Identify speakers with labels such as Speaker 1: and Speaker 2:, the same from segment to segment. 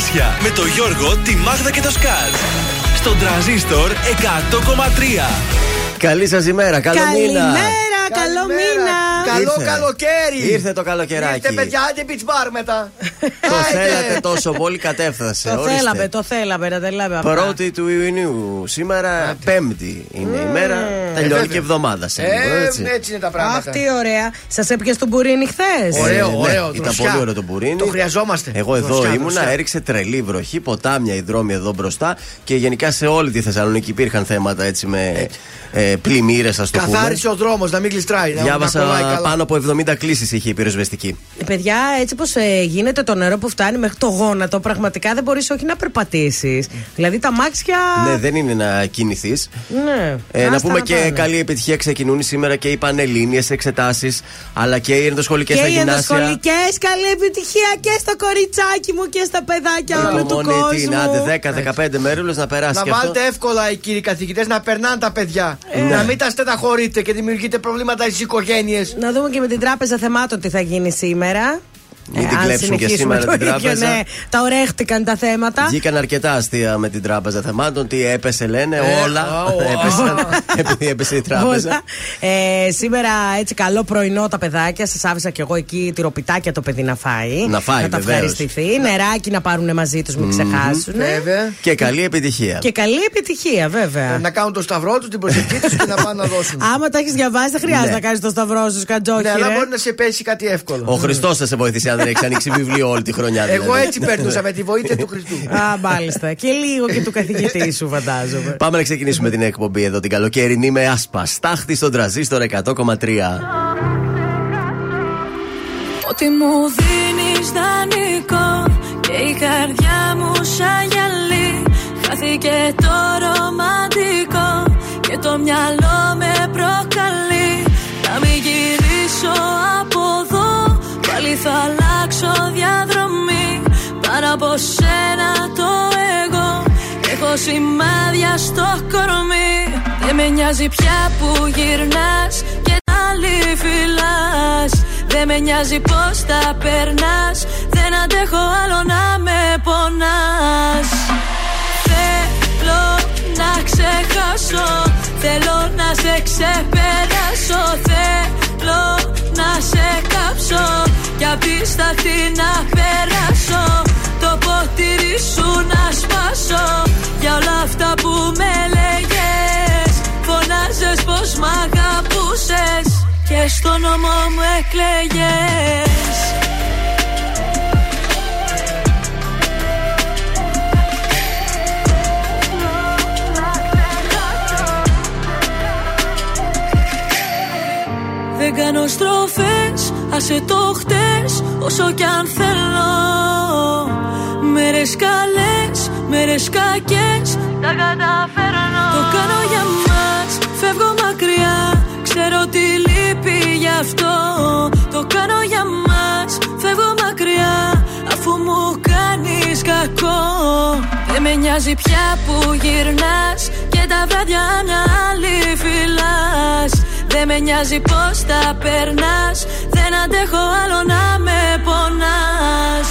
Speaker 1: Καρτάσια με το Γιώργο, τη Μάγδα και το Σκάτ. Στον τραζίστορ 100,3.
Speaker 2: Καλή σας ημέρα, καλό μήνα.
Speaker 3: Καλημέρα, καλό μήνα.
Speaker 4: Καλό
Speaker 2: Ήρθε.
Speaker 4: καλοκαίρι.
Speaker 2: Ήρθε το καλοκαιράκι.
Speaker 4: Ήρθε, παιδιά, άντε beach bar μετά.
Speaker 2: Το θέλατε τόσο πολύ, κατέφθασε.
Speaker 3: Το
Speaker 2: Ορίστε.
Speaker 3: θέλαμε, το θέλαμε, να τα λέμε αυτά.
Speaker 2: Πρώτη του Ιουνίου. Σήμερα Πέμπτη είναι η μέρα. Τελειώνει
Speaker 4: βέβαια.
Speaker 2: και εβδομάδα σε λίγο,
Speaker 4: Ε,
Speaker 2: έτσι.
Speaker 4: έτσι είναι τα πράγματα.
Speaker 3: Αχ, τι ωραία. Σας έπιασε τον μπουρίνι χθες;
Speaker 4: Ωραίο,
Speaker 2: Ε, ναι,
Speaker 4: ωραίο,
Speaker 2: Ήταν
Speaker 4: δροσιά.
Speaker 2: πολύ ωραίο το μπουρίνι.
Speaker 4: Το χρειαζόμαστε.
Speaker 2: Εγώ εδώ
Speaker 4: Δροσιά,
Speaker 2: ήμουνα,
Speaker 4: δροσιά.
Speaker 2: έριξε τρελή βροχή, ποτάμια οι δρόμοι εδώ μπροστά και γενικά σε όλη τη Θεσσαλονίκη υπήρχαν θέματα έτσι με ε, πλημμύρες, ας το πούμε.
Speaker 4: Καθάρισε ο δρόμος, να μην γλιστράει. να- να κολλάει
Speaker 2: Διάβασα
Speaker 4: καλά.
Speaker 2: πάνω από 70 κλήσεις είχε η πυροσβεστική.
Speaker 3: Παιδιά, έτσι πως γίνεται το νερό που φτάνει μέχρι το γόνατο, πραγματικά δεν μπορείς όχι να περπατήσεις. Δηλαδή τα μάξια.
Speaker 2: Ναι, δεν είναι να κινηθείς.
Speaker 3: Ναι.
Speaker 2: Ε, να
Speaker 3: Άστα
Speaker 2: πούμε και
Speaker 3: πάνε.
Speaker 2: καλή επιτυχία ξεκινούν σήμερα και οι πανελλήνιες εξετάσεις, αλλά και οι ενδοσχολικέ
Speaker 3: Και
Speaker 2: στα
Speaker 3: οι
Speaker 2: γυμνάσια.
Speaker 3: ενδοσχολικέ, καλή επιτυχία και στο κοριτσάκι μου και στα παιδάκια όλου του
Speaker 2: Υπομονή, τι είναι,
Speaker 3: κόσμου.
Speaker 2: άντε 10-15 μέρε να περάσει
Speaker 4: Να
Speaker 2: και αυτό.
Speaker 4: βάλετε εύκολα οι κύριοι καθηγητές να περνάνε τα παιδιά.
Speaker 3: Ε.
Speaker 4: Να μην τα στεναχωρείτε και δημιουργείτε προβλήματα στις οικογένειες.
Speaker 3: Να δούμε και με την Τράπεζα Θεμάτων τι θα γίνει σήμερα.
Speaker 2: Μην την
Speaker 3: αν
Speaker 2: κλέψουν και
Speaker 3: συνεχίσουμε
Speaker 2: σήμερα
Speaker 3: το
Speaker 2: την
Speaker 3: ίδιο,
Speaker 2: τράπεζα.
Speaker 3: ναι, τα ορέχτηκαν τα θέματα.
Speaker 2: Βγήκαν αρκετά αστεία με την τράπεζα θεμάτων. Τι έπεσε, λένε,
Speaker 4: Ε,
Speaker 2: όλα.
Speaker 4: α, ο,
Speaker 2: Έπεσαν, επειδή έπεσε η τράπεζα.
Speaker 3: Όλα. Ε, σήμερα έτσι καλό πρωινό τα παιδάκια. Σας άφησα κι εγώ εκεί τυροπιτάκια το παιδί να φάει.
Speaker 2: Να φάει,
Speaker 3: Να τα
Speaker 2: βεβαίως.
Speaker 3: ευχαριστηθεί. Νεράκι να πάρουν μαζί τους, μην ξεχάσουν.
Speaker 4: Βέβαια.
Speaker 2: Και καλή επιτυχία.
Speaker 3: Και καλή επιτυχία, βέβαια.
Speaker 4: Να κάνουν το σταυρό τους, την προσευχή τους και να πάνε να δώσουν.
Speaker 3: Άμα τα έχεις διαβάσει, δεν χρειάζεται
Speaker 2: Ναι.
Speaker 3: να κάνεις το σταυρό σου, κατζόχι.
Speaker 4: Ναι, αλλά
Speaker 3: ρε.
Speaker 4: μπορεί να σε πέσει κάτι εύκολο.
Speaker 2: Ο Χριστός θα σε βοηθήσει αν δεν έχει ανοίξει βιβλίο όλη τη χρονιά.
Speaker 4: Εγώ
Speaker 2: δηλαδή.
Speaker 4: έτσι περνούσα με τη βοήθεια του Χριστού.
Speaker 3: Α, μάλιστα. και λίγο και του καθηγητή σου, φαντάζομαι.
Speaker 2: Πάμε να ξεκινήσουμε την εκπομπή εδώ την καλοκαιρινή με άσπας. Στάχτη στον τραζίστορ 100,3.
Speaker 5: Ότι μου δίνεις δανεικό Και η καρδιά μου σαν γυαλί Χάθηκε το ρομαντικό Και το μυαλό με προκαλεί Να μην γυρίσω από εδώ Πάλι θα σένα το εγώ. Έχω σημάδια στο κορμί. Δεν με νοιάζει πια που γυρνάς Και άλλη φυλάς Δεν με νοιάζει πως τα περνάς. Δεν αντέχω άλλο να με πονάς. Θέλω να ξεχάσω. Θέλω να σε ξεπεράσω. Θέλω να σε κάψω. Κι απ' τη σταχτή να περάσω. Το ποτήρι σου να σπάσω Για όλα αυτά που με λέγες. Φωνάζες πως μ' αγαπούσες Και στο νόμο μου εκλέγες. Δεν κάνω στροφές, άσε το χτες Όσο κι αν θέλω Μέρες καλές, μέρες κακές. Τα καταφέρνω. Το κάνω για μας, φεύγω μακριά. Ξέρω τι λείπει γι' αυτό. Το κάνω για μας, φεύγω μακριά. Αφού μου κάνεις κακό. Δεν με νοιάζει πια που γυρνάς. Και τα βράδια να άλλη φυλάς Δεν με νοιάζει πως τα περνάς. Δεν αντέχω άλλο να με πονάς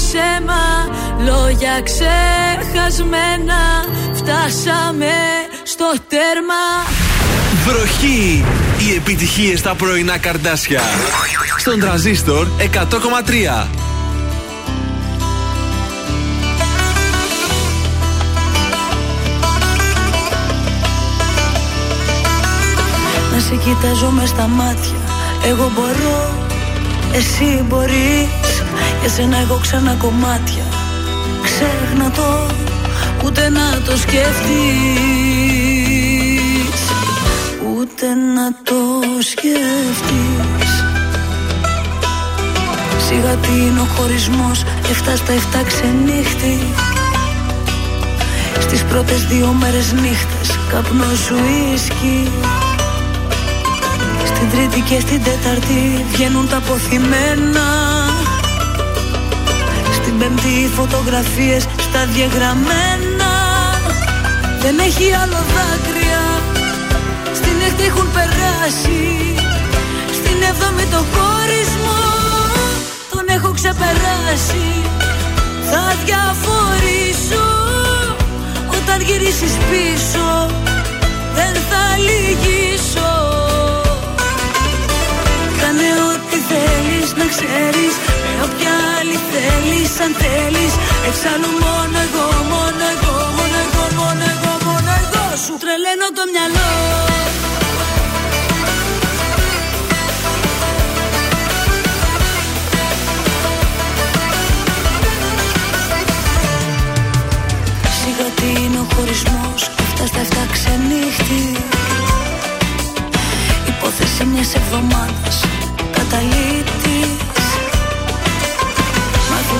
Speaker 5: ψέμα Λόγια ξεχασμένα Φτάσαμε στο τέρμα
Speaker 1: Βροχή! Οι επιτυχίες στα πρωινά καρδάσια. Στον τραζίστορ 100,3.
Speaker 5: Να σε κοιτάζω μες στα μάτια Εγώ μπορώ, εσύ μπορείς Για σένα έχω ξανά κομμάτια. Ξέχνα το, ούτε να το σκεφτείς Ούτε να το σκεφτείς Σιγά τι είναι ο χωρισμός Εφτά στα εφτά ξενύχτη. Στις πρώτες δύο μέρες νύχτες Καπνό σου ίσκι. Στην τρίτη και στην τέταρτη Βγαίνουν τα αποθυμένα. Στην πέμπτη φωτογραφίες Στα διαγραμμένα. Δεν έχει άλλο δάκρυα. Στην έκτη έχουν περάσει. Στην έβδομη το χωρισμό Τον έχω ξεπεράσει. Θα διαφορήσω Όταν γυρίσεις πίσω. Δεν θα λυγίσω. Κάνε ό,τι θέλεις να ξέρεις. Με όποια άλλη θέλεις αν θέλεις. Εξάλλου μόνο εγώ, μόνο εγώ, μόνο εγώ, μόνο εγώ, μόνο εγώ. Σου τρελαίνω το μυαλό. Σιγά τι είναι ο χωρισμός Αυτά στα εφτά ξενύχτη. Υπόθεση μιας εβδομάδας Καταλήτης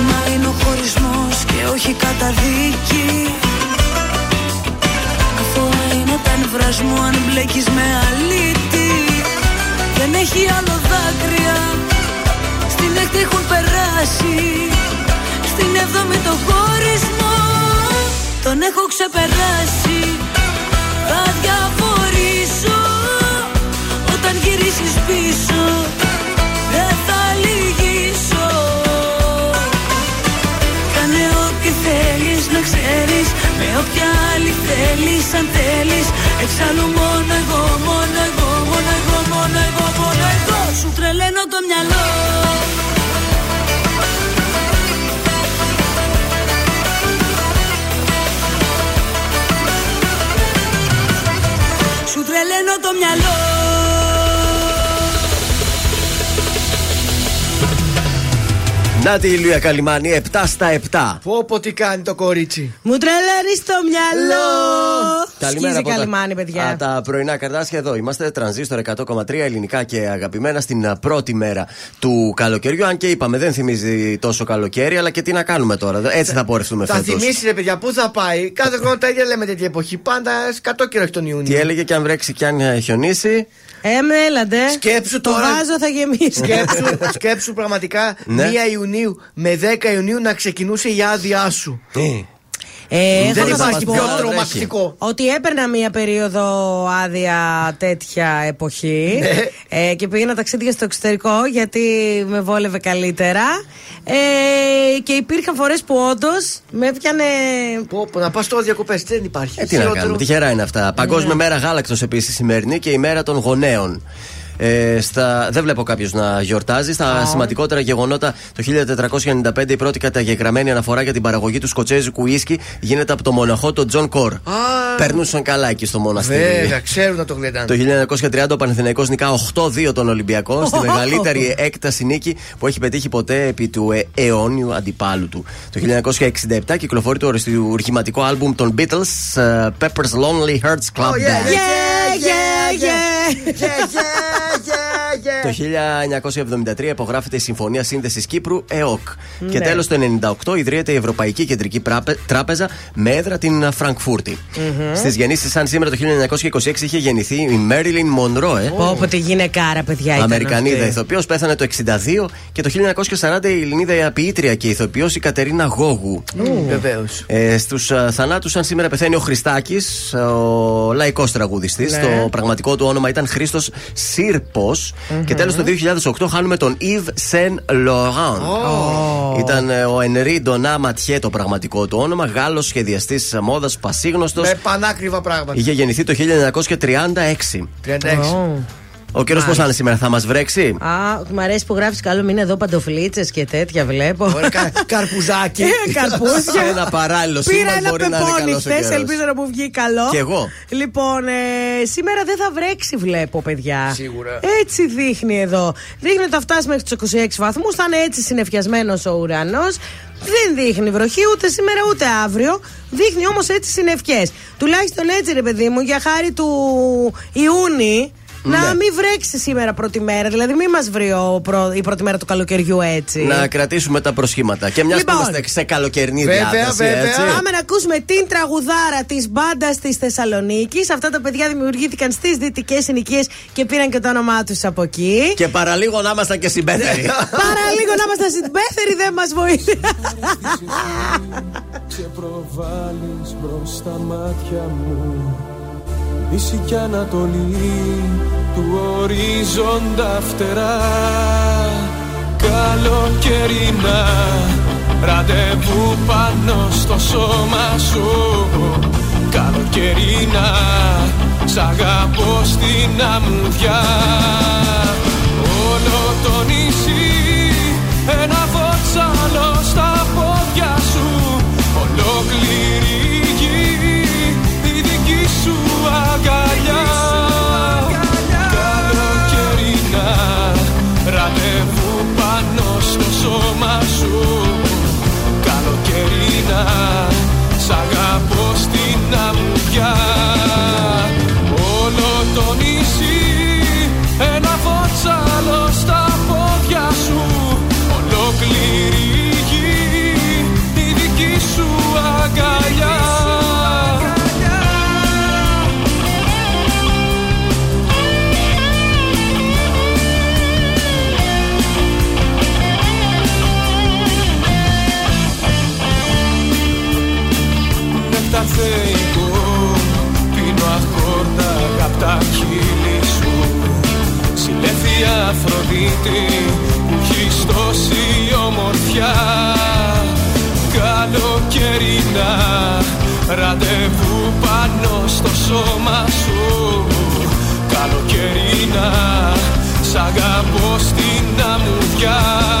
Speaker 5: Μάθημα είναι ο χωρισμός Και όχι καταδίκη. Αθώα είναι τα νευράς μου Αν μπλέκεις με αλήτη. Δεν έχει άλλο δάκρυα Στην έκτη έχουν περάσει. Στην έβδομη το χωρισμό Τον έχω ξεπεράσει. Θα διαφορήσω Όταν γυρίσεις πίσω θέλεις να ξέρεις Με όποια άλλη θέλεις αν θέλεις. Εξάλλου μόνο εγώ, μόνο εγώ, μόνο εγώ, μόνο εγώ, μόνο εγώ. Σου τρελαίνω το μυαλό. Σου τρελαίνω το μυαλό
Speaker 2: Να τη Ηλία Καλιμάνη, 7 στα 7.
Speaker 4: Πω πω τι κάνει το κορίτσι.
Speaker 3: Μου τρελαίνει το μυαλό.
Speaker 2: Καλημέρα
Speaker 3: Σκίζει
Speaker 2: από τα-
Speaker 3: καλημάνι, παιδιά.
Speaker 2: Α, τα πρωινά καρτάσια εδώ. Είμαστε τρανζίστορ 100,3 ελληνικά και αγαπημένα στην α, πρώτη μέρα του καλοκαιριού. Αν και είπαμε, δεν θυμίζει τόσο καλοκαίρι, αλλά και τι να κάνουμε τώρα. Έτσι θα πορευτούμε
Speaker 4: Θα
Speaker 2: φέτος.
Speaker 4: θυμίσει ρε παιδιά, πού θα πάει. Κάθε χρόνο τα ίδια λέμε τέτοια εποχή. Πάντα σκατό καιρό έχει τον Ιούνιο.
Speaker 2: Τι έλεγε και αν βρέξει και αν ε, χιονίσει.
Speaker 3: Ε, με έλαντε.
Speaker 4: Σκέψου
Speaker 3: Το
Speaker 4: τώρα.
Speaker 3: βάζο θα γεμίσει.
Speaker 4: Σκέψου, σκέψου πραγματικά
Speaker 2: Ναι.
Speaker 4: 1 Ιουνίου με 10 Ιουνίου να ξεκινούσε η άδειά σου.
Speaker 3: Ε, έχω
Speaker 4: Δεν
Speaker 3: να σας
Speaker 4: υπάρχει
Speaker 3: πω
Speaker 4: πιο
Speaker 2: βρέχει.
Speaker 4: τρομακτικό.
Speaker 3: Ότι έπαιρνα μία περίοδο άδεια τέτοια εποχή
Speaker 4: Ναι.
Speaker 3: ε, και πήγαινα ταξίδια στο εξωτερικό γιατί με βόλευε καλύτερα. Ε, και υπήρχαν φορές που όντως με έπιανε.
Speaker 4: Πω, πω, να πας τώρα διακοπές, δεν υπάρχει.
Speaker 2: Ε, τι να κάνουμε, τυχερά είναι αυτά. Παγκόσμια μέρα γάλακτος επίσης σημερινή και η μέρα των γονέων. Ε, στα, δεν βλέπω κάποιο να γιορτάζει. Στα σημαντικότερα γεγονότα, το 1495 η πρώτη καταγεγραμμένη αναφορά για την παραγωγή του σκοτσέζικου ουίσκι γίνεται από το μοναχό τον Τζον Κορ. Περνούσαν καλά εκεί στο μοναστήρι.
Speaker 4: Βέβαια, ξέρουν να το γλεντάνε.
Speaker 2: Το 1930 ο Παναθηναϊκός νικά 8-2 τον Ολυμπιακό στη μεγαλύτερη έκταση νίκη που έχει πετύχει ποτέ επί του ε, αιώνιου αντιπάλου του. Το 1967 κυκλοφορεί το οριστουργηματικό άλμπουμ των Beatles ε, Pepper's Lonely Hearts Club
Speaker 4: Oh, yeah,
Speaker 2: Band.
Speaker 3: Yeah, yeah, yeah.
Speaker 4: Yeah, yeah, yeah, yeah.
Speaker 2: Το 1973 υπογράφεται η Συμφωνία Σύνδεσης Κύπρου ΕΟΚ. Και
Speaker 3: Ναι.
Speaker 2: τέλος το 1998 ιδρύεται η Ευρωπαϊκή Κεντρική Πράπε- Τράπεζα με έδρα την Φραγκφούρτη. Στις γεννήσεις, σαν σήμερα το 1926 είχε γεννηθεί η Μέριλιν Μονρό, ε.
Speaker 3: Πω, πω, τη γυναικάρα, παιδιά. ήταν
Speaker 2: Αμερικανίδα
Speaker 3: αυτή.
Speaker 2: ηθοποιός, πέθανε το 62 και το 1940 η Ελληνίδα ποιήτρια και ηθοποιός η Κατερίνα Γόγου.
Speaker 4: Βεβαίως.
Speaker 2: Ε, Στους θανάτους, σαν σήμερα πεθαίνει ο Χριστάκης, ο λαϊκός τραγουδιστής.
Speaker 3: Ναι.
Speaker 2: Το πραγματικό του όνομα ήταν Χρήστος Και τέλος το 2008 χάνουμε τον Yves Saint Laurent. Ήταν ε, ο Ενρή Ντονά Ματιέ το πραγματικό του όνομα, Γάλλος σχεδιαστής μόδας πασίγνωστος.
Speaker 4: Με πανάκριβα πράγματα.
Speaker 2: Είχε γεννηθεί το 1936.
Speaker 4: 36.
Speaker 3: Ω.
Speaker 2: Ο καιρό πώ θα είναι σήμερα, θα μας βρέξει;
Speaker 3: Α, μ' αρέσει που γράφεις καλό μήνα εδώ παντοφλίτσες και τέτοια βλέπω.
Speaker 4: Ωραία, κα- Καρπουζάκι.
Speaker 3: Ε, Καρπούζια.
Speaker 2: Ένα παράλληλο
Speaker 3: Πήρα
Speaker 2: σήμερα
Speaker 3: ένα
Speaker 2: μπορεί να είναι
Speaker 3: πεπόνι
Speaker 2: καλός ο
Speaker 3: χθες,
Speaker 2: καιρός.
Speaker 3: ελπίζω να μου βγει καλό.
Speaker 2: Κι εγώ.
Speaker 3: Λοιπόν, ε, σήμερα δεν θα βρέξει, βλέπω, παιδιά.
Speaker 4: Σίγουρα.
Speaker 3: Έτσι δείχνει εδώ. Δείχνει ότι θα φτάσει μέχρι τους 26 βαθμούς. Θα είναι έτσι συνεφιασμένος ο ουρανός. Δεν δείχνει βροχή ούτε σήμερα ούτε αύριο. Δείχνει όμως έτσι συνευκέ. Τουλάχιστον έτσι, ρε παιδί μου, για χάρη του Ιούνιου να
Speaker 2: Ναι.
Speaker 3: μην βρέξει σήμερα πρώτη μέρα. Δηλαδή, μην μας βρει ο προ- η πρώτη μέρα του καλοκαιριού έτσι.
Speaker 2: Να κρατήσουμε τα προσχήματα. Και μιας
Speaker 3: Λοιπόν.
Speaker 2: που είμαστε σε καλοκαιρινή
Speaker 4: Βέβαια,
Speaker 2: διάθεση,
Speaker 4: βέβαια.
Speaker 2: έτσι.
Speaker 3: Πάμε να ακούσουμε την τραγουδάρα της μπάντας της Θεσσαλονίκης. Αυτά τα παιδιά δημιουργήθηκαν στις δυτικές συνοικίες και πήραν και το όνομά τους από εκεί.
Speaker 2: Και παραλίγο να ήμασταν και συμπέθεροι.
Speaker 3: Παρά λίγο να είμαστε συμπέθεροι δεν μας βοήθησε.
Speaker 6: Σε προβάλλεις μπρος στα μάτια μου Δύση κι Ανατολή του ορίζοντα φτερά. Καλοκαιρινά Ραντεβού πάνω στο σώμα σου. Καλοκαιρινά Σ' αγαπώ στην αμμουδιά. Όλο το νησί Ένα Αφροδίτη Που έχεις τόση ομορφιά. Καλοκαιρινά Ραντεβού πάνω στο σώμα σου. Καλοκαιρινά Σ' αγαπώ στην αμμουδιά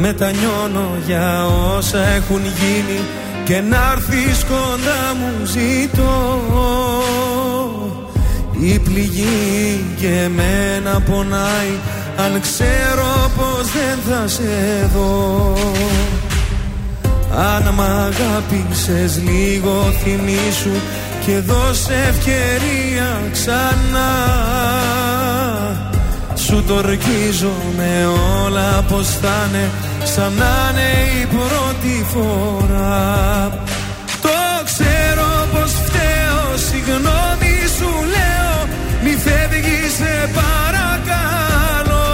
Speaker 6: Μετανιώνω για όσα έχουν γίνει Και να έρθεις κοντά μου ζητώ. Η πληγή και εμένα πονάει Αν ξέρω πως δεν θα σε δω. Αν μ' αγάπησες λίγο θυμίσου Και δώσε ευκαιρία ξανά. Σου το με όλα πως θα είναι Σαν να είναι η πρώτη φορά. Το ξέρω πως φταίω Συγγνώμη σου λέω. Μη φεύγεις σε παρακαλώ.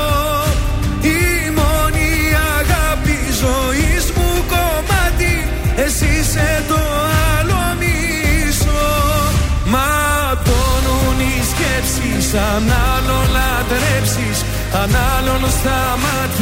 Speaker 6: Η μόνη αγάπη ζωής μου κομμάτι. Εσύ είσαι το άλλο μισό. Ματώνουν οι σκέψεις Αν άλλο λατρέψεις αν άλλον στα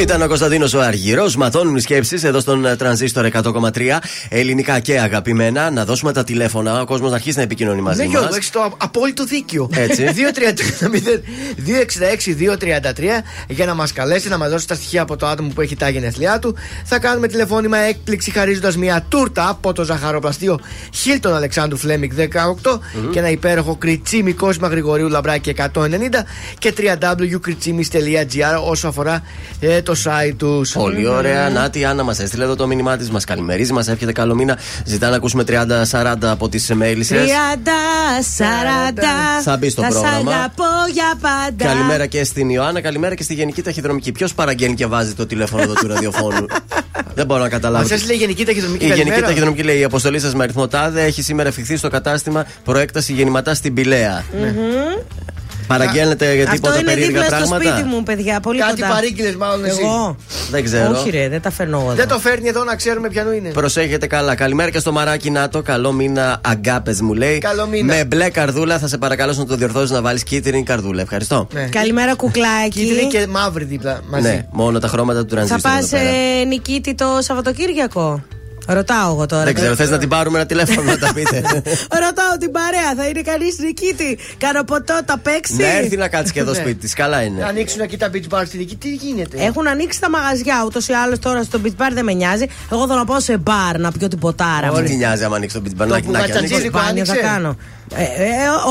Speaker 2: Ήταν ο Κωνσταντίνος ο Αργυρός. Μαθώνουν οι σκέψεις εδώ στον ε, τρανζίστορ 100,3. Ελληνικά και αγαπημένα. Να δώσουμε τα τηλέφωνα. Ο κόσμος να αρχίσει να επικοινωνεί μαζί
Speaker 4: Ναι,
Speaker 2: μας.
Speaker 4: Γιώργο, έχεις το απόλυτο δίκιο.
Speaker 2: Έτσι.
Speaker 4: 266-233 για να μας καλέσει, να μας δώσει τα στοιχεία από το άτομο που έχει τα γενέθλιά του. Θα κάνουμε τηλεφώνημα έκπληξη χαρίζοντας μια τούρτα από το ζαχαροπλαστείο Χίλτον Αλεξάνδρου Φλέμικ 18 και ένα υπέροχο κριτσίμι Κόσμα Γρηγορίου Λαμπράκη 190 και www.κριτσίμι.gr όσο αφορά ε, το site τους.
Speaker 2: Πολύ ωραία. Νάτι, η Άννα μας έστειλε εδώ το μήνυμά της. Μας καλημερίζει, μας εύχεται καλό μήνα. Ζητά να ακούσουμε 30-40 από τις μέλισσε.
Speaker 3: 30, 40.
Speaker 2: Θα μπει στο
Speaker 3: θα
Speaker 2: πρόγραμμα.
Speaker 3: Σ' αγαπώ για πάντα.
Speaker 2: Καλημέρα και στην Ιωάννα, καλημέρα και στη Γενική Ταχυδρομική. Ποιος παραγγέλνει και βάζει το τηλέφωνο εδώ του ραδιοφώνου; Δεν μπορώ να καταλάβω.
Speaker 4: Μας έστειλε η Γενική Ταχυδρομική
Speaker 2: Η Γενική
Speaker 4: καλημέρα.
Speaker 2: Ταχυδρομική λέει: Η αποστολή σας με αριθμό τάδε έχει σήμερα εφηχθεί στο κατάστημα προέκταση γεννηματάς στην Πηλαία. Παραγγέλνετε για
Speaker 3: Αυτό
Speaker 2: τίποτα
Speaker 3: είναι
Speaker 2: περίεργα
Speaker 3: δίπλα στο
Speaker 2: πράγματα;
Speaker 3: σπίτι μου, παιδιά. Πολύ
Speaker 4: Κάτι
Speaker 3: κοντά.
Speaker 4: παρήγγειλες, μάλλον εσύ.
Speaker 3: Εγώ.
Speaker 2: Δεν ξέρω.
Speaker 3: Όχι, ρε, δεν τα φέρνω εγώ.
Speaker 4: Δεν
Speaker 3: εδώ.
Speaker 4: το φέρνει εδώ να ξέρουμε ποιανού είναι.
Speaker 2: Προσέχετε καλά. Καλημέρα και στο μαράκι Νάτο. Καλό μήνα, αγκάπε μου λέει.
Speaker 4: Καλό μήνα.
Speaker 2: Με μπλε καρδούλα θα σε παρακαλώ να το διορθώσεις να βάλεις κίτρινη καρδούλα. Ευχαριστώ.
Speaker 4: Ναι.
Speaker 3: Καλημέρα, κουκλάκι.
Speaker 4: Κίτρινη και μαύρη δίπλα μαζί.
Speaker 2: Ναι, μόνο τα χρώματα του
Speaker 3: Θα
Speaker 2: τρανζίστορ.
Speaker 3: πας
Speaker 2: εδώ πέρα.
Speaker 3: νικήτη το Σαββατοκύριακο; Ρωτάω εγώ τώρα.
Speaker 2: Δεν ξέρω, θες να την πάρουμε ένα τηλέφωνο να τα πείτε.
Speaker 3: Ρωτάω την παρέα, θα είναι κανείς νικήτη. Κάνω ποτό, τα παίξει;
Speaker 2: να έρθει να κάτσει και εδώ
Speaker 4: Ναι.
Speaker 2: σπίτι της. Καλά είναι.
Speaker 4: Ανοίξουν εκεί τα beach bar στη δική, τι γίνεται;
Speaker 3: Έχουν ανοίξει τα μαγαζιά. Ούτως ή άλλως τώρα στο beach bar δεν με νοιάζει. Εγώ θέλω να πάω σε μπαρ να πιω την ποτάρα μου.
Speaker 2: Τι τι νοιάζει άμα ανοίξει το beach bar.
Speaker 4: Το
Speaker 2: να-
Speaker 4: που
Speaker 2: να- να-
Speaker 4: ματσατζίδι-
Speaker 2: ανοίξει.
Speaker 3: Σπάνια θα
Speaker 4: άνοιξε.
Speaker 3: κάνω. Ε, ε,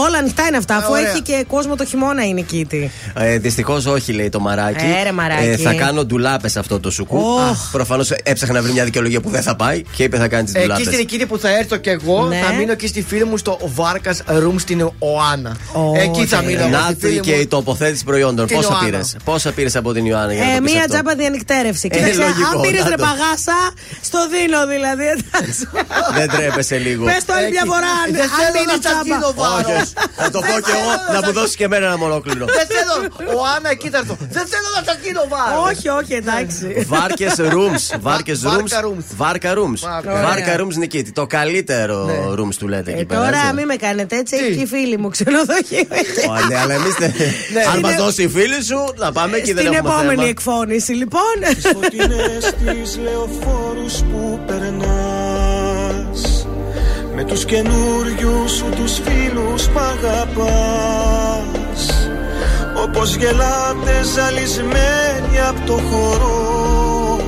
Speaker 3: όλα ανοιχτά είναι αυτά,
Speaker 4: Α,
Speaker 3: αφού
Speaker 4: ωραία.
Speaker 3: έχει και κόσμο το χειμώνα η νικήτη.
Speaker 2: Ε, Δυστυχώς όχι, λέει το μαράκι.
Speaker 3: Ε, ρε, μαράκι.
Speaker 2: θα κάνω ντουλάπες αυτό το σουκού.
Speaker 3: Οχ.
Speaker 2: Προφανώς έψαχνα να βρει μια δικαιολογία που δεν θα πάει. Και είπε θα κάνεις τι δουλειά.
Speaker 4: Εκεί στην Νικήτη που θα έρθω κι εγώ,
Speaker 3: Ναι.
Speaker 4: θα μείνω εκεί στη φίλη μου στο Βάρκας Room στην Οάννα. εκεί θα μείνω. εγώ στη
Speaker 2: Ναύτη
Speaker 4: φίλη
Speaker 2: και
Speaker 4: μου.
Speaker 2: η τοποθέτηση προϊόντων.
Speaker 4: Την
Speaker 2: Πόσα
Speaker 4: Ιωάννα.
Speaker 2: πήρες; Πόσα πήρες από την Ιωάννα για να
Speaker 3: Ε,
Speaker 2: το πεις
Speaker 3: μία
Speaker 2: αυτό;
Speaker 3: τζάμπα διανυκτέρευση.
Speaker 2: Ε,
Speaker 3: Κοίταξε,
Speaker 2: λογικό,
Speaker 3: αν πήρες
Speaker 2: να
Speaker 3: ρε
Speaker 2: το.
Speaker 3: παγάσα, στο δίνω δηλαδή. εντάξει.
Speaker 2: Δεν τρέπεσαι λίγο.
Speaker 3: Πες το άλλη
Speaker 4: Εκεί.
Speaker 3: μια φορά, αν
Speaker 4: Δεν
Speaker 3: αν
Speaker 4: θέλω
Speaker 3: είναι
Speaker 4: να σας
Speaker 3: τζάμπα.
Speaker 4: γίνω βάρος.
Speaker 2: Όχι, θα το πω και εγώ να μου δώσει και εμένα ένα μονόκλινο.
Speaker 4: Δεν θέλω. Ο Άννα εκεί θα έρθω. Δεν θέλω να σα γίνω βάρο.
Speaker 3: Όχι, όχι, εντάξει.
Speaker 2: Βάρκες rooms. Βάρκες rooms.
Speaker 4: Βάρκα rooms.
Speaker 2: Βάρκα rooms.
Speaker 4: Βάρκα.
Speaker 2: Βάρκα rooms Νικήτη. Το καλύτερο rooms του λέτε εκεί
Speaker 3: Ε,
Speaker 2: πέρα.
Speaker 3: τώρα
Speaker 2: έτσι.
Speaker 3: μην με κάνετε έτσι,
Speaker 4: Τι;
Speaker 3: έχει και οι φίλοι μου ξενοδοχείο.
Speaker 2: Ω, ναι, αλλά εμείς. Αν μας
Speaker 3: Είναι-
Speaker 2: δώσει η φίλη σου, να πάμε εκεί δεν
Speaker 3: Στην
Speaker 2: έχουμε
Speaker 3: επόμενη
Speaker 2: θέμα.
Speaker 3: εκφώνηση, λοιπόν.
Speaker 7: Φωτεινές τις λεωφόρους που περνάς Με τους καινούριους σου τους φίλους που αγαπάς. Όπως γελάτε ζαλισμένοι από το χώρο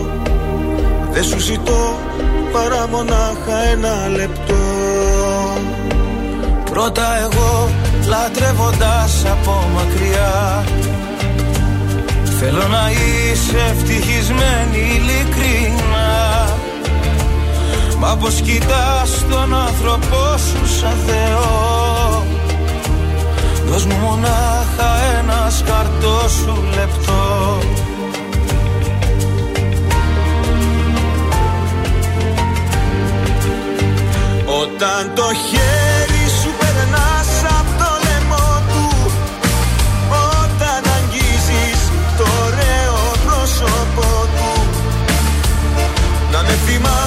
Speaker 7: Δεν σου ζητώ παρά μονάχα ένα λεπτό. Πρώτα εγώ λατρεύοντας από μακριά. Θέλω να είσαι ευτυχισμένη ειλικρινά Μα πως κοιτάς τον άνθρωπό σου σαν Θεό. Δώσ' μου μονάχα ένας σκαρτό σου λεπτό. Όταν το χέρι σου περνάς από το λαιμό του Όταν αγγίζεις το ωραίο πρόσωπό του Να με θυμάσαι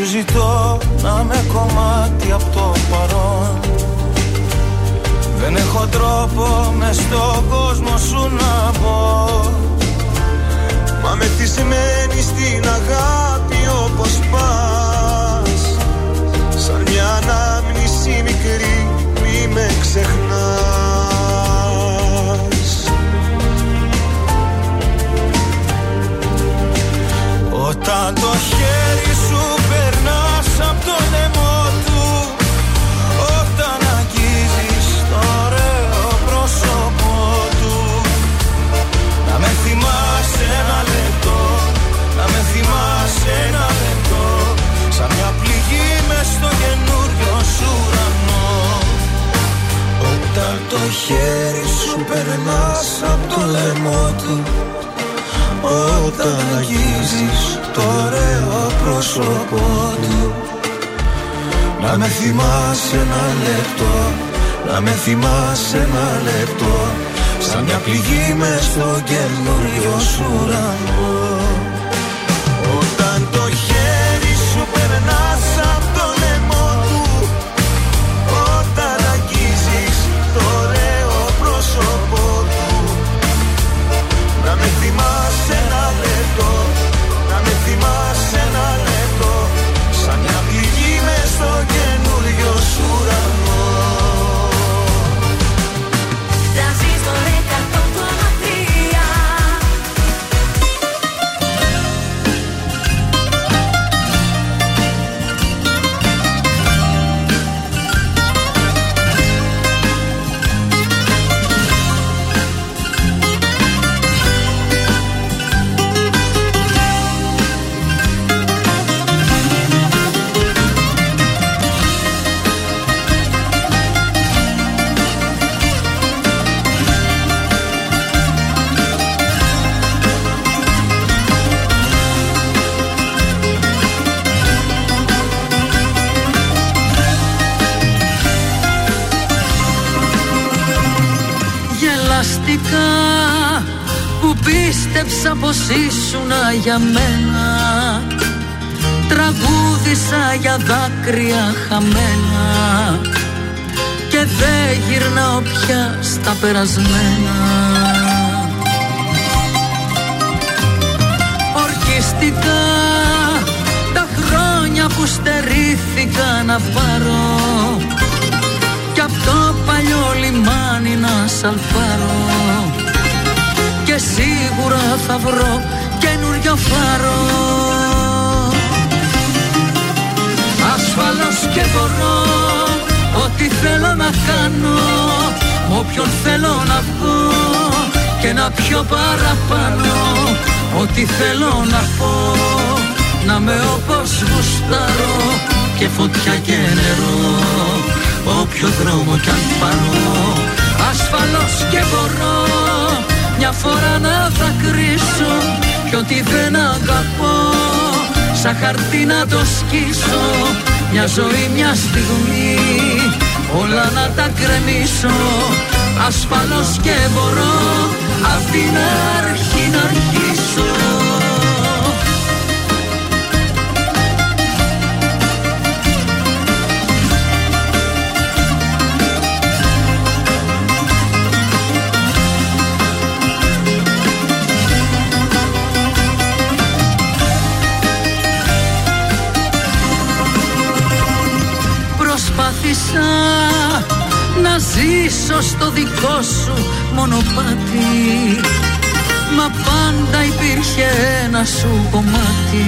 Speaker 7: σου ζητώ να με κομμάτι από το παρόν. Δεν έχω τρόπο με στον κόσμο σου να μπω. Μα μεθυσμένη στην αγάπη όπως πας. Σαν μια ανάμνηση μικρή μη με ξεχνάς. Όταν το χέρι σου περνάς από το λαιμό του. Όταν αγγίζεις το ωραίο πρόσωπό του. Να με θυμάσαι ένα λεπτό Να με θυμάσαι ένα λεπτό. Σαν μια πληγή μες στο καινούριο σου ουρανό. Όταν το χέρι σου περνάς από το λαιμό του όταν αγγίζεις το ωραίο πρόσωπό του Να με θυμάσαι ένα λεπτό Να με θυμάσαι ένα λεπτό Σαν μια πληγή μες στο καινούριο σου ουρανό
Speaker 5: πίστεψα πως ήσουνα για μένα. Τραγούδισα για δάκρυα χαμένα. Και δεν γυρνάω πια στα περασμένα. Σκέφτηκα Τα χρόνια που στερήθηκα να πάρω. Κι απ' το παλιό λιμάνι να σαλπάρω Και σίγουρα θα βρω καινούριο φάρο. Ασφαλώς και μπορώ Ό,τι θέλω να κάνω Μ' όποιον θέλω να πω Και να πιω παραπάνω. Ό,τι θέλω να πω Να με όπως γουστάρω Και φωτιά και νερό. Όποιο δρόμο κι αν πάρω Ασφαλώς και μπορώ Μια φορά να δακρύσω Κι ό,τι δεν αγαπώ Σαν χαρτί να το σκίσω. Μια ζωή, μια στιγμή Όλα να τα κρεμίσω. Ασφαλώς και μπορώ Απ' την αρχή να αρχίσω ζήσω στο δικό σου μονοπάτι. Μα πάντα υπήρχε ένα σου κομμάτι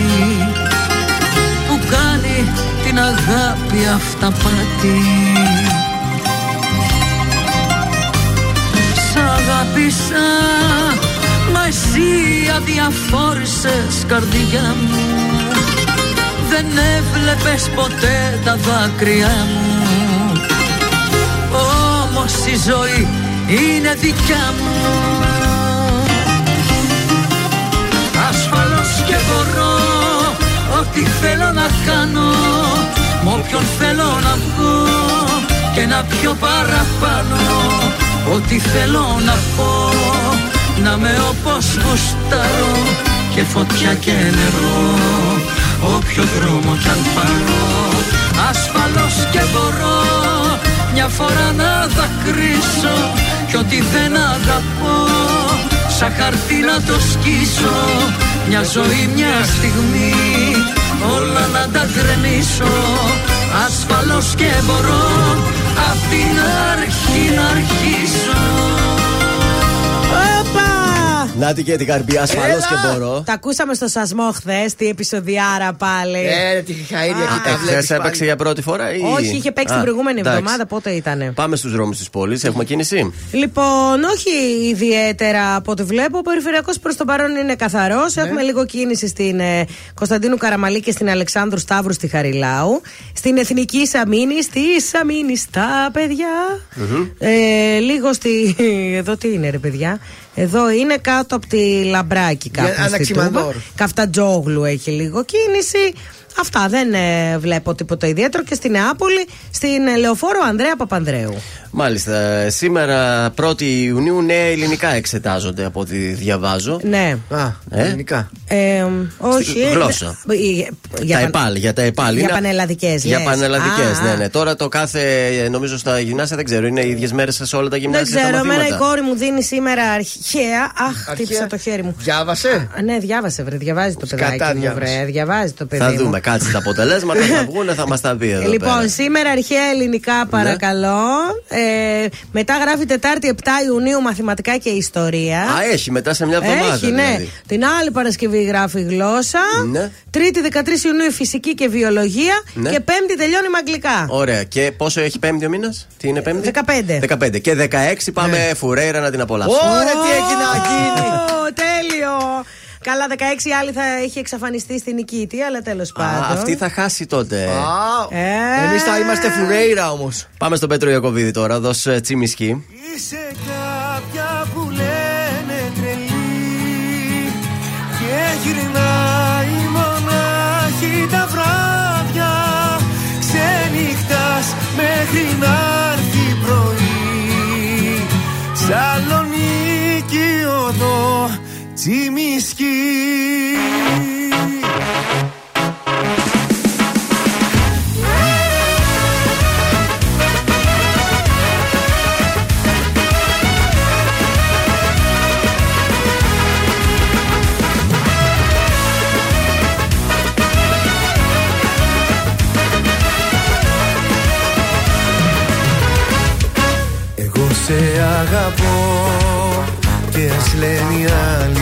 Speaker 5: Που κάνει την αγάπη αυταπάτη. Σ' αγάπησα Μα εσύ αδιαφόρησες καρδιά μου. Δεν έβλεπες ποτέ τα δάκρυά μου Όμως η ζωή είναι δικιά μου. Ασφαλώς και μπορώ Ό,τι θέλω να κάνω Μ' όποιον θέλω να βγω Και να πιω παραπάνω. Ό,τι θέλω να πω Να με όπως γουστάρω Και φωτιά και νερό Όποιο δρόμο κι αν πάρω. Ασφαλώς και μπορώ Μια φορά να δακρύσω Κι ό,τι δεν αγαπώ Σαν χαρτί να το σκίσω Μια ζωή, μια στιγμή Όλα να τα γκρεμίσω Ασφαλώς και μπορώ Απ' την αρχή να αρχίσω
Speaker 3: Όπα!
Speaker 2: Να και την καρμπή, ασφαλώς και μπορώ.
Speaker 3: Τα ακούσαμε στο σασμό χθες, τι επεισοδιάρα πάλι.
Speaker 4: Ε, ρε, τη χαΐρια εκεί τα βλέπεις
Speaker 2: Χθες έπαιξε
Speaker 4: πάλι.
Speaker 2: για πρώτη φορά ή.
Speaker 3: Όχι, είχε παίξει
Speaker 2: Α,
Speaker 3: την προηγούμενη
Speaker 2: εντάξει.
Speaker 3: εβδομάδα, πότε ήταν.
Speaker 2: Πάμε στους δρόμους της πόλης. Έχουμε κίνηση;
Speaker 3: Λοιπόν, όχι ιδιαίτερα από ό,τι βλέπω. Ο περιφερειακός προς το παρόν είναι καθαρός.
Speaker 2: Ναι.
Speaker 3: Έχουμε λίγο κίνηση στην ε, Κωνσταντίνου Καραμαλή και στην Αλεξάνδρου Σταύρου στη Χαριλάου. Στην Εθνική Σαμίνη, στη Σαμίνη τα παιδιά. Ε, λίγο στη. Εδώ τι είναι, ρε παιδιά; Εδώ είναι κάτω από τη Λαμπράκη κάπου.
Speaker 4: Για-
Speaker 3: στη
Speaker 4: Αναξιμανδόρ.
Speaker 3: Τούμπα. Καφτατζόγλου έχει λίγο κίνηση. Αυτά δεν ε, βλέπω τίποτα ιδιαίτερο. Και στην Νεάπολη, στην ε, Λεωφόρο Ανδρέα Παπανδρέου.
Speaker 2: Μάλιστα. Σήμερα 1η Ιουνίου νέα ελληνικά εξετάζονται από ό,τι διαβάζω.
Speaker 3: Ναι.
Speaker 4: Α,
Speaker 2: Ε;
Speaker 4: ελληνικά.
Speaker 3: Ε, όχι.
Speaker 2: Γλώσσα.
Speaker 3: ε, Για, για
Speaker 2: τα
Speaker 3: παν-
Speaker 2: ΕΠΑΛ, για τα ΕΠΑΛ.
Speaker 3: Για
Speaker 2: είναι-
Speaker 3: πανελλαδικές,
Speaker 2: Για
Speaker 3: λες.
Speaker 2: πανελλαδικές,
Speaker 3: Α,
Speaker 2: ναι,
Speaker 3: α.
Speaker 2: ναι. Τώρα το κάθε, ε, νομίζω στα γυμνάσια δεν ξέρω, είναι οι ίδιες μέρες σε όλα τα
Speaker 3: Δεν
Speaker 2: γυμνάσια.
Speaker 3: ξέρω,
Speaker 2: στα
Speaker 3: εμένα η
Speaker 2: μαθήματα.
Speaker 3: κόρη μου δίνει σήμερα αρχαία. Αχ,
Speaker 4: Αρχαία.
Speaker 3: χτύπησα το χέρι μου.
Speaker 4: Διάβασε;
Speaker 3: Α, ναι, διάβασε, βρε, διαβάζει το
Speaker 4: Σκατά
Speaker 3: παιδάκι μου,
Speaker 4: διάβασε.
Speaker 3: βρε. Διαβάζει το παιδί
Speaker 2: Θα
Speaker 3: μου.
Speaker 2: δούμε, κάτσε τα αποτελέσματα, θα βγουν, θα μας τα πει εδώ.
Speaker 3: Λοιπόν,
Speaker 2: πέρα.
Speaker 3: σήμερα αρχαία ελληνικά παρακαλώ. Ε, μετά γράφει Τετάρτη 7 Ιουνίου μαθηματικά και ιστορία.
Speaker 2: Α, έχει μετά σε μια εβδομάδα.
Speaker 3: Έχει, ναι.
Speaker 2: δηλαδή.
Speaker 3: Την άλλη Παρασκευή γράφει γλώσσα.
Speaker 2: Ναι.
Speaker 3: Τρίτη 13 Ιουνίου φυσική και βιολογία.
Speaker 2: Ναι.
Speaker 3: Και Πέμπτη τελειώνει με αγγλικά.
Speaker 2: Ωραία. Και πόσο έχει πέμπτη ο μήνας, Τι είναι πέμπτη;
Speaker 3: 15.
Speaker 2: 15. Και 16 πάμε
Speaker 3: Ναι.
Speaker 2: φουρέιρα να την απολαύσουμε.
Speaker 4: Ωραία, τι έχει να γίνει.
Speaker 3: Ω, τέλειο! Καλά, 16 άλλοι θα έχει εξαφανιστεί στην Νικήτη, αλλά τέλος
Speaker 2: Α,
Speaker 3: πάντων.
Speaker 2: αυτή θα χάσει τότε.
Speaker 4: Α,
Speaker 3: Ε.
Speaker 4: Εμείς θα είμαστε φουρέιρα όμως.
Speaker 2: Πάμε στον Πέτρο Ιακοβίδη τώρα, δώσε τσιμισκή.
Speaker 7: Είσαι κάποια που λένε τρελή Και γυρνάει μονάχη τα βράδια Ξενυχτάς μέχρι να έρθει πρωί Σαλονίκη οδό τσιμισκή. σε αγαπώ και ας λένε οι άλλοι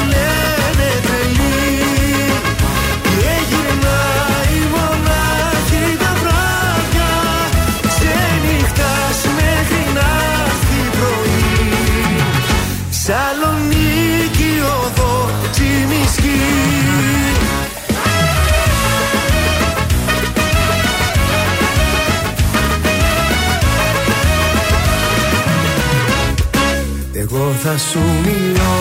Speaker 7: θα σου μιλώ.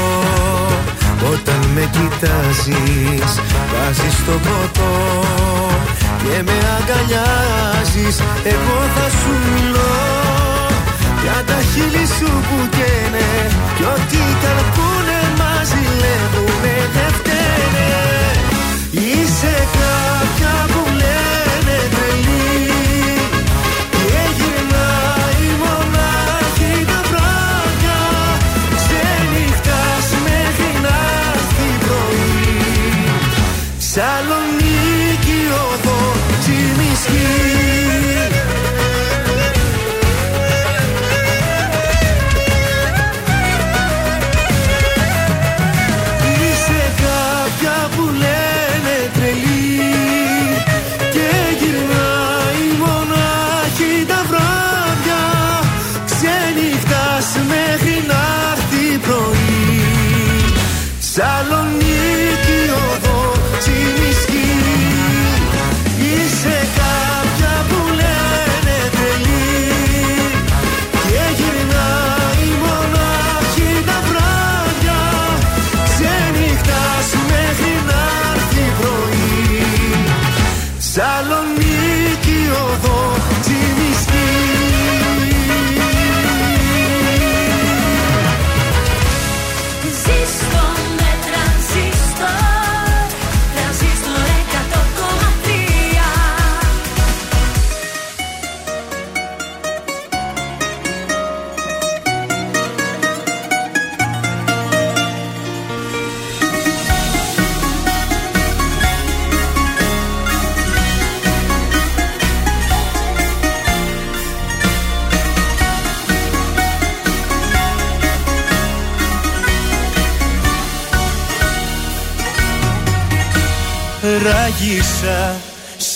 Speaker 7: Όταν με κοιτάζεις Βάζεις το ποτό και με αγκαλιάζεις Εγώ θα σου μιλώ. Για τα χείλη σου που καίνε Κι ό,τι καρπούνε μας ζηλεύουνε δεν φταίνε. Είσαι κάποια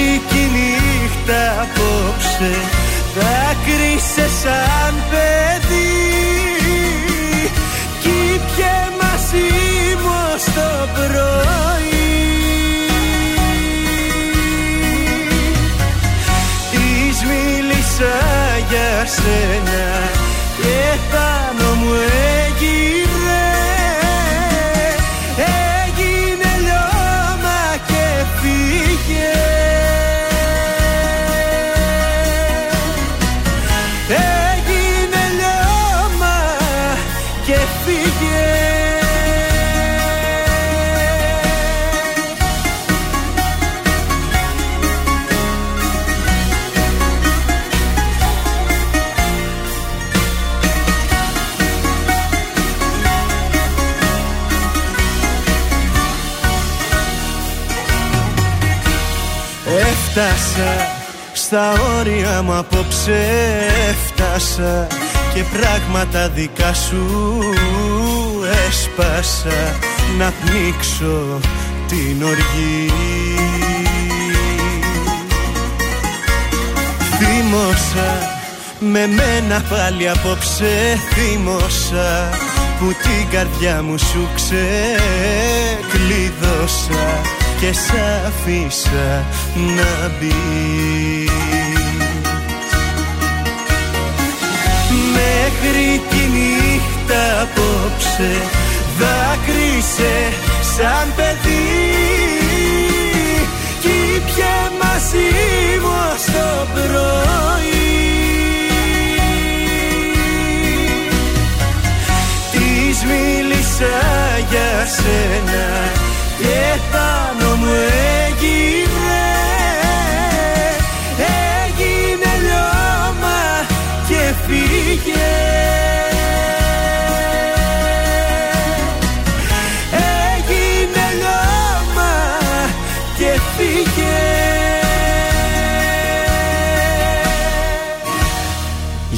Speaker 7: Μέχρι κι η νύχτα απόψε Δάκρυσε σαν παιδί. Κι πιε μαζί μου ως το πρωί. Της μίλησα για σένα Και πάνω μου έγειρε Έγινε στα όρια μου απόψε Έφτασα και πράγματα δικά σου έσπασα. Να πνίξω την οργή. Θύμωσα με μένα πάλι απόψε θύμωσα Που την καρδιά μου σου ξεκλείδωσα και σ' άφησα να μπει. Μέχρι τη νύχτα απόψε δάκρυσε σαν παιδί. Κι πια μαζί μου στο πρωί. Της μίλησα για σένα και πάνω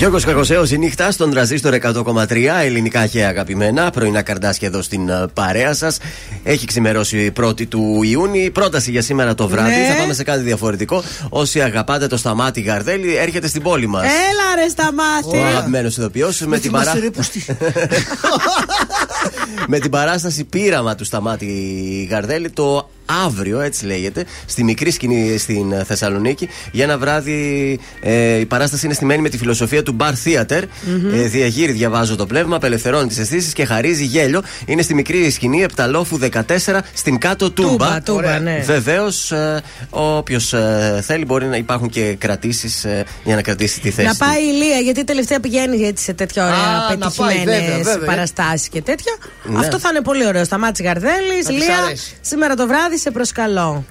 Speaker 2: Γιώργος Κακοσέο, η νύχτα στον τραζίστορ 100,3 ελληνικά και αγαπημένα. Πρωινά καρδάσια εδώ στην ε, παρέα σας. Έχει ξημερώσει 1η του Ιούνιου. Πρόταση για σήμερα το βράδυ.
Speaker 3: Ναι.
Speaker 2: Θα πάμε σε κάτι διαφορετικό. Όσοι αγαπάτε το σταμάτη Γαρδέλη, έρχεται στην πόλη μας.
Speaker 3: Έλα ρε σταμάτη.
Speaker 2: Ο αγαπημένος ηθοποιό με, την παρά... με την παράσταση πείραμα του Σταμάτη Γαρδέλη το αύριο, έτσι λέγεται, στη μικρή σκηνή στην ε, Θεσσαλονίκη. Για ένα βράδυ ε, η παράσταση είναι στημένη με τη φιλοσοφία του Bar Theater.
Speaker 3: Μμμ.
Speaker 2: Ε, διαγείρει, διαβάζω το πνεύμα, απελευθερώνει τις αισθήσεις και χαρίζει γέλιο. Είναι στη μικρή σκηνή Επταλόφου 14 στην κάτω Τούμπα.
Speaker 3: Τούμπα, Τούμπα, ναι.
Speaker 2: Βεβαίως, ε, όποιος θέλει μπορεί να υπάρχουν και κρατήσεις για να κρατήσει τη θέση.
Speaker 3: Να
Speaker 2: του.
Speaker 3: πάει η Λία, γιατί τελευταία πηγαίνει έτσι σε τέτοια ωραία
Speaker 4: Α, να πάει, βέβαια,
Speaker 3: πετυχημένες
Speaker 4: βέβαια.
Speaker 3: παραστάσεις και τέτοια.
Speaker 2: Ναι.
Speaker 3: Αυτό θα είναι πολύ ωραίο. Σταμάτη Γαρδέλης,
Speaker 4: Θα της
Speaker 3: Λία,
Speaker 4: αρέσει.
Speaker 3: σήμερα το βράδυ σε προσκαλώ.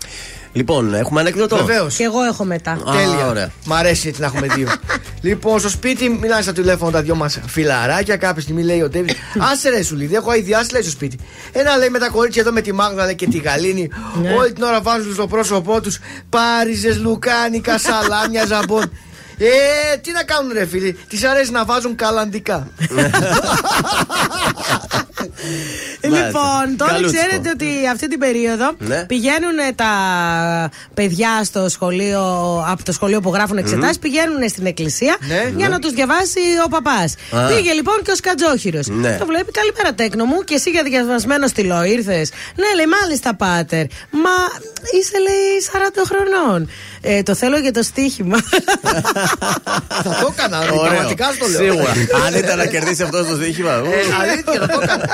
Speaker 2: Λοιπόν, έχουμε ανέκδοτο.
Speaker 4: Βεβαίως.
Speaker 3: Και εγώ έχω μετά.
Speaker 2: Α,
Speaker 4: Τέλεια.
Speaker 2: ωραία.
Speaker 4: Μ' αρέσει έτσι να έχουμε δύο. λοιπόν, στο σπίτι μιλάνε στα τηλέφωνα τα δυο μας φιλαράκια. Κάποια στιγμή λέει ο Ντέβι: Άσε ρε σου λέει, έχω αειδιάσει λέει στο σπίτι. Ένα λέει με τα κορίτσια εδώ με τη Μάγδα λέει, και τη Γαλήνη.
Speaker 3: Ναι.
Speaker 4: Όλη την ώρα βάζουν στο πρόσωπό τους πάριζες, λουκάνικα, σαλάμια, ζαμπόν. Ε, τι να κάνουν ρε φίλοι, τη αρέσει να βάζουν καλαντικά.
Speaker 3: Λοιπόν, τώρα
Speaker 2: Καλούτσικο.
Speaker 3: ξέρετε ότι αυτή την περίοδο
Speaker 2: Ναι.
Speaker 3: πηγαίνουν τα παιδιά στο σχολείο, από το σχολείο που γράφουν εξετάσεις, πηγαίνουν στην εκκλησία
Speaker 4: Ναι.
Speaker 3: για να τους διαβάσει ο παπάς.
Speaker 2: Α.
Speaker 3: Πήγε λοιπόν και ο Σκατζόχυρος.
Speaker 2: Ναι.
Speaker 3: Το βλέπει, καλημέρα τέκνο μου, και εσύ για διαβασμένο στυλό ήρθες. Ναι, λέει, μάλιστα, πάτερ. Μα είσαι, λέει, 40 χρονών. Ε, το θέλω για το στοίχημα.
Speaker 4: Θα το έκανα, ρε,
Speaker 2: Ωραίο.
Speaker 4: πραγματικά στο λέω.
Speaker 2: Σίγουρα. Αν ήταν να κερδίσει αυτό το στοίχημα. ου.
Speaker 4: Ε, αλήθεια, θα το έκανα.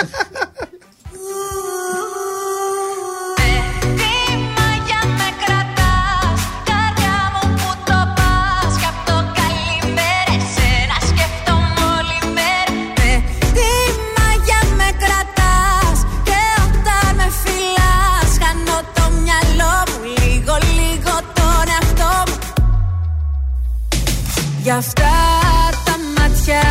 Speaker 8: Τίμα για με κρατάς Καρδιά μου που το πας. Κι απ' το καλημέρα Εσένα σκέφτομαι όλη μέρα. Με τίμα για με κρατάς Και όταν με φυλάς Χάνω το μυαλό μου Λίγο λίγο τον εαυτό μου. Γι' αυτά τα μάτια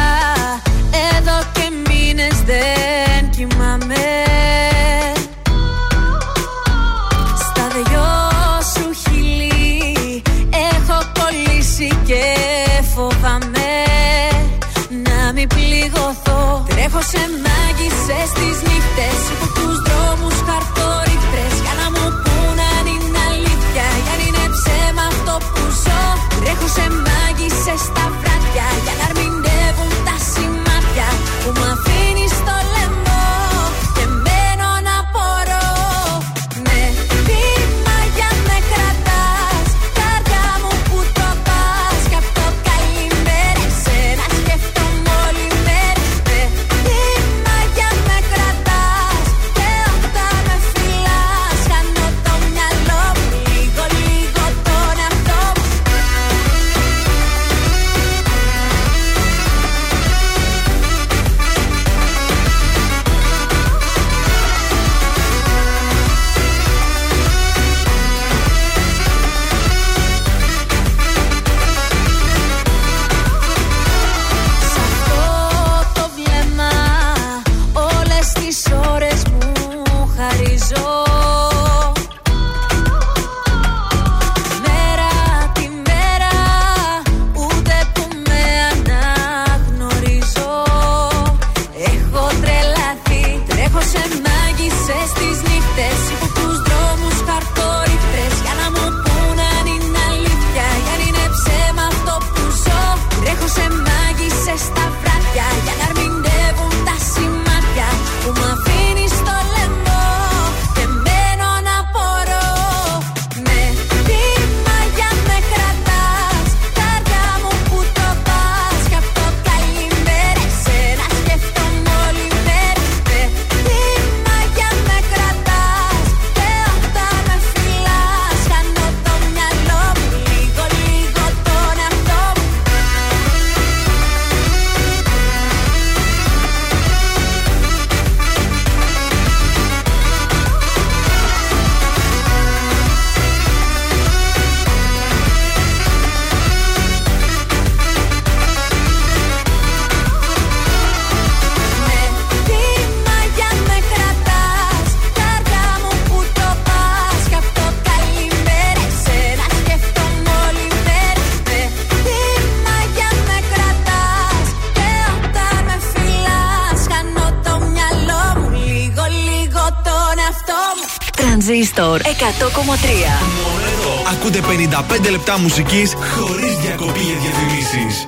Speaker 1: 55 λεπτά μουσικής χωρίς διακοπή για διαφημίσεις.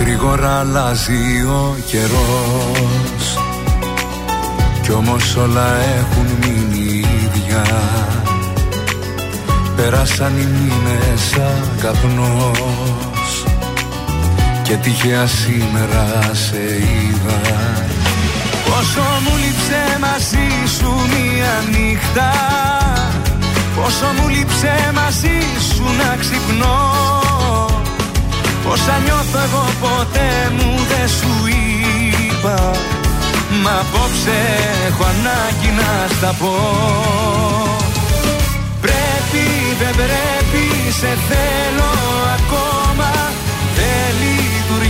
Speaker 9: Γρήγορα αλλάζει ο καιρός Κι όμως όλα έχουν μείνει ίδια Πέρασαν οι μήνες σαν καπνός Και τυχαία σήμερα σε είδα.
Speaker 7: Πόσο μου λείψε μαζί σου μία νύχτα. Πόσο μου λείψε μαζί σου να ξυπνώ. Πόσα νιώθω εγώ ποτέ μου δεν σου είπα. Μα απόψε έχω ανάγκη να στα πω. Πρέπει δεν πρέπει σε θέλω ακόμα. Δεν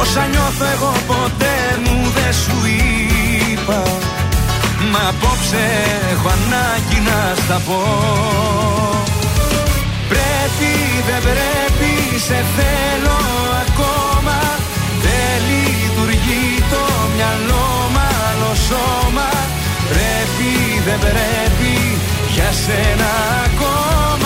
Speaker 7: Όσα νιώθω εγώ ποτέ μου δεν σου είπα. Μα απόψε έχω ανάγκη να στα πω. Πρέπει δεν πρέπει σε θέλω ακόμα. Δεν λειτουργεί το μυαλό μ' άλλο σώμα. Πρέπει δεν πρέπει για σένα ακόμα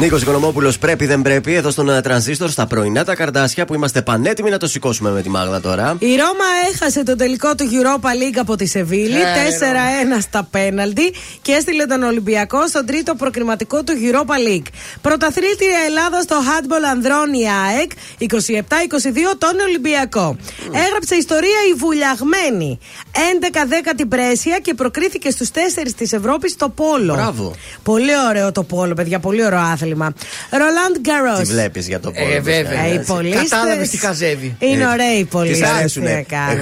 Speaker 2: Νίκος Οικονομόπουλος πρέπει δεν πρέπει εδώ στον ε, τρανζίστορ στα πρωινά τα καρδάσια που είμαστε πανέτοιμοι να το σηκώσουμε με τη μάγδα τώρα.
Speaker 3: Η Ρώμα έχασε το τελικό του Europa League από τη Σεβίλη,
Speaker 2: Ε,
Speaker 3: 4-1 στα πέναλτι και έστειλε τον Ολυμπιακό στον τρίτο προκριματικό του Europa League. Πρωταθλήτρια Ελλάδας στο handball ανδρών η ΑΕΚ, 27-22 τον Ολυμπιακό. Έγραψε ιστορία η βουλιαγμένη. 11-10 την Πρέσια και προκρίθηκε στους 4 της Ευρώπης στο Πόλο.
Speaker 2: Μπράβο.
Speaker 3: Πολύ ωραίο το Πόλο, παιδιά, πολύ ωραίο άθλημα. Ρολάντ Γκαρός.
Speaker 2: Τι βλέπεις για το πόλο.
Speaker 4: Ε, βέβαια.
Speaker 3: Ε, οι πολίστες
Speaker 4: Κατάλαβες τι χαζεύει.
Speaker 3: Είναι
Speaker 2: Ε,
Speaker 3: ωραίοι οι
Speaker 2: Τι
Speaker 3: πολίτε.
Speaker 2: αρέσουν.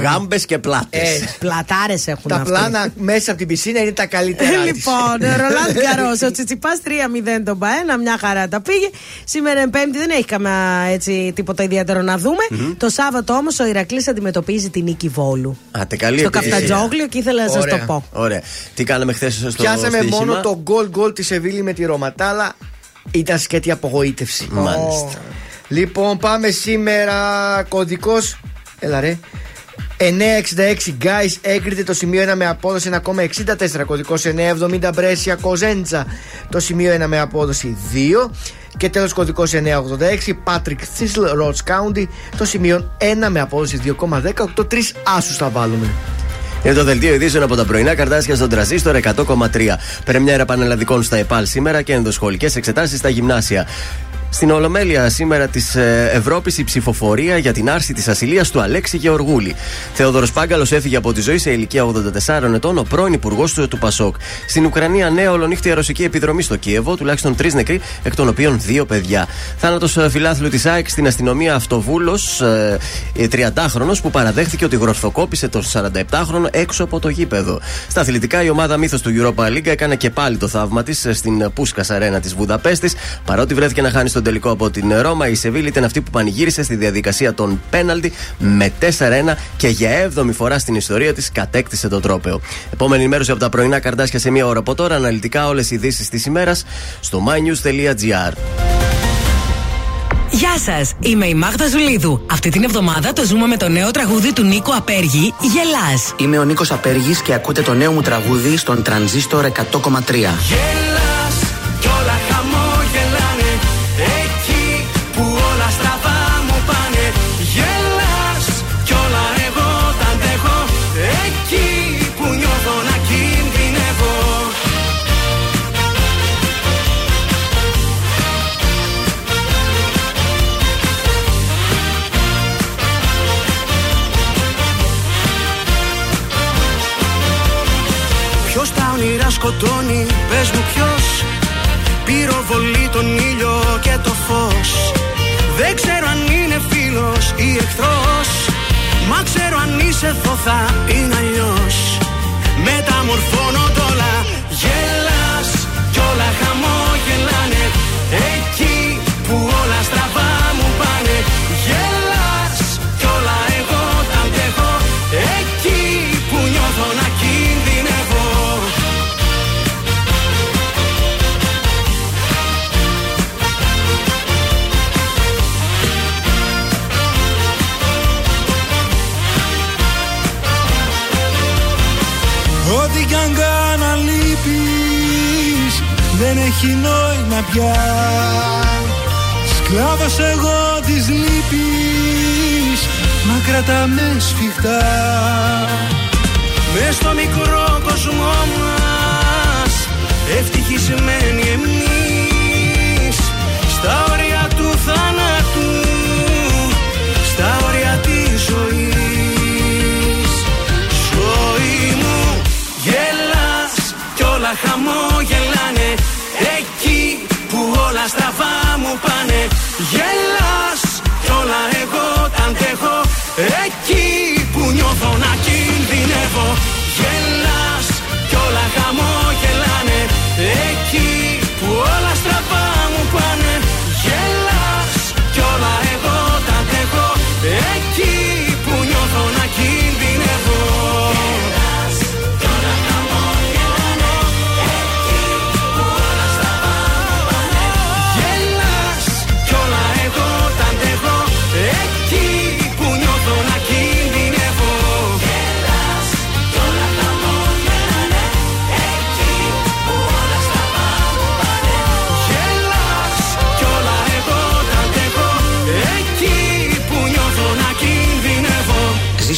Speaker 2: Γάμπες και πλάτες.
Speaker 4: Ε,
Speaker 3: Πλατάρες έχουν
Speaker 4: Τα
Speaker 3: αυτοί.
Speaker 4: πλάνα μέσα από την πισίνα είναι τα καλύτερα. της.
Speaker 3: Λοιπόν, Ρολάντ Γκαρός, ο Τσιτσιπάς 3-0 τον Παένα, μια χαρά τα πήγε. Σήμερα είναι Πέμπτη, δεν έχει καμία έτσι, τίποτα ιδιαίτερο να δούμε. Το Σάββατο όμως ο Ηρακλής αντιμετωπίζει την νίκη Βόλου.
Speaker 2: Άτε καλή
Speaker 3: Στο
Speaker 2: επιτυχία.
Speaker 3: Καφτατζόγλιο και ήθελα να σας το
Speaker 4: Ωραία.
Speaker 3: πω.
Speaker 2: Ωραία. Τι κάναμε χθες στο
Speaker 4: Πιάσαμε
Speaker 2: στοίχημα;
Speaker 4: μόνο το γκολ γκολ της Σεβίλη με τη Ρώμα. Τα άλλα ήταν σκέτη απογοήτευση.
Speaker 2: Μάλιστα.
Speaker 4: Λοιπόν, πάμε σήμερα. Κωδικός. Έλα ρε. 966 Guys έγκριτε το σημείο 1 με απόδοση 1,64. Κωδικός 970 Μπρέσια Κοζέντζα το σημείο 1 με απόδοση 2. Και τέλος κωδικός 986 Patrick Thistle Roach County το σημείο 1 με απόδοση 2,18. Τρεις άσους θα βάλουμε.
Speaker 2: Είναι το δελτίο ειδήσεων από τα πρωινά καρτάσια στον τραζίστορ 100,3. Πρεμιέρα πανελλαδικών στα ΕΠΑΛ σήμερα και ενδοσχολικές εξετάσεις στα γυμνάσια. Στην Ολομέλεια σήμερα της Ευρώπης η ψηφοφορία για την άρση της ασυλίας του Αλέξη Γεωργούλη. Θεόδωρος Πάγκαλος έφυγε από τη ζωή σε ηλικία 84 ετών, ο πρώην υπουργός του, του Πασόκ. Στην Ουκρανία, νέα ολονύχτια ρωσική επιδρομή στο Κίεβο, τουλάχιστον τρεις νεκροί, εκ των οποίων δύο παιδιά. Θάνατος φιλάθλου της ΑΕΚ στην αστυνομία Αυτοβούλος, ε, 30χρονο που παραδέχθηκε ότι γροθοκόπησε τον 47χρονο έξω από το γήπεδο. Στα αθλητικά, η ομάδα μύθος του Europa League έκανε και πάλι το θαύμα της στην Πούσκας Αρένα της Βουδαπέστης, παρότι βρέθηκε να χάνει στον τελικό από την Ρώμα, η Σεβίλη ήταν αυτή που πανηγύρισε στη διαδικασία των πέναλτι με 4-1 και για 7η φορά στην ιστορία της κατέκτησε το τρόπεο. Επόμενη ενημέρωση από τα πρωινά καρτάσια σε μία ώρα από τώρα. Αναλυτικά όλες οι ειδήσεις της ημέρας στο mynews.gr.
Speaker 10: Γεια σας, είμαι η Μάγδα Ζουλίδου. Αυτή την εβδομάδα το ζούμε με το νέο τραγούδι του Νίκο Απέργη, Γελάς.
Speaker 11: Είμαι ο Νίκος Απέργης και ακούτε το νέο μου τραγούδι στον Τρανζίστορ 100,3.
Speaker 12: Κι τον ήλιο και το φως. Δεν ξέρω αν είναι φίλος ή εχθρός Μα ξέρω αν είσαι εδώ θα είναι αλλιώς. Μεταμορφώνονται όλα Γελάς κι όλα χαμόγελάνε
Speaker 7: έχει νόημα πια. Σκλάβος εγώ της λύπης Μα κρατάμε σφιχτά.
Speaker 12: Μες στο μικρό κόσμο μας Ευτυχισμένοι εμείς. Στα όρια του θάνατου Στα όρια της ζωής. Ζωή μου γελάς Κι όλα χαμόγελάνε Εκεί που όλα στραβά μου πάνε. Γελάς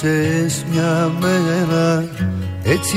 Speaker 13: Παρατήσες μια μέρα έτσι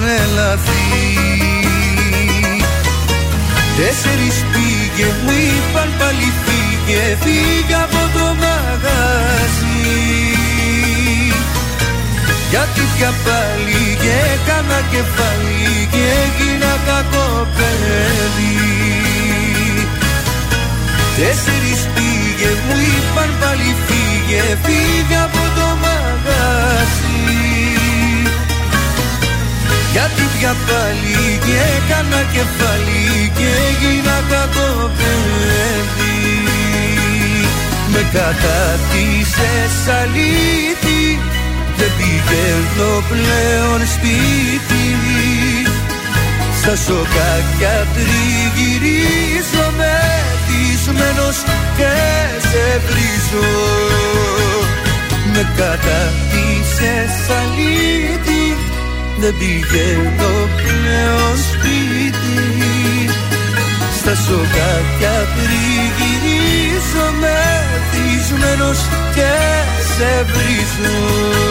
Speaker 13: τρελαθεί. Τέσσερις πήγε μου είπαν πάλι φύγε Φύγε από το μαγαζί. Γιατί πια πάλι και έκανα κεφάλι και έγινα κακό παιδί. Τέσσερις πήγε μου είπαν πάλι φύγε Φύγε από το μαγαζί Γιατί πια πάλι και έκανα κεφάλι Και έγινα κακό παιδί Με κατάτησες αλήτη Δεν πηγαίνω πλέον σπίτι. Στα σοκάκια τριγυρίζω μεθυσμένος και σε βρίζω. Με κατατήσες αλήτη δεν πηγαίνω πλέον σπίτι. Στα σοκάκια τριγυρίζω μεθυσμένος και σε βρίζω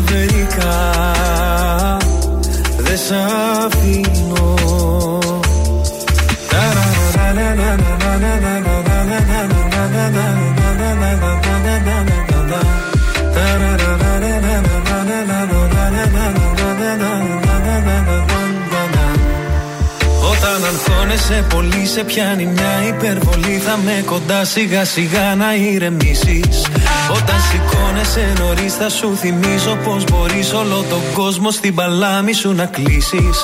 Speaker 7: σε βρήκα Δεν σ' αφήνω Όταν Όταν αγχώνεσαι πολύ σε πιάνει μια υπερβολή Θα με κοντά σιγά σιγά να ηρεμήσεις. Όταν σηκώνεσαι νωρίς θα σου θυμίζω Πως μπορείς όλο τον κόσμο στην παλάμη σου να κλείσεις.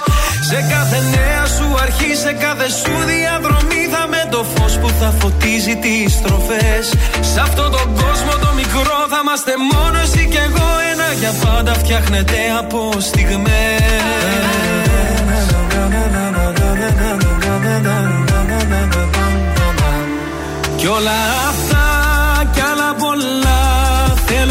Speaker 7: Σε κάθε νέα σου αρχή, σε κάθε σου διαδρομή Θα με το φως που θα φωτίζει τις στροφές. Σε αυτόν τον κόσμο το μικρό θα είμαστε μόνο εσύ και εγώ. Ένα για πάντα φτιάχνεται από στιγμές. Κι όλα αυτά κι άλλα πολλά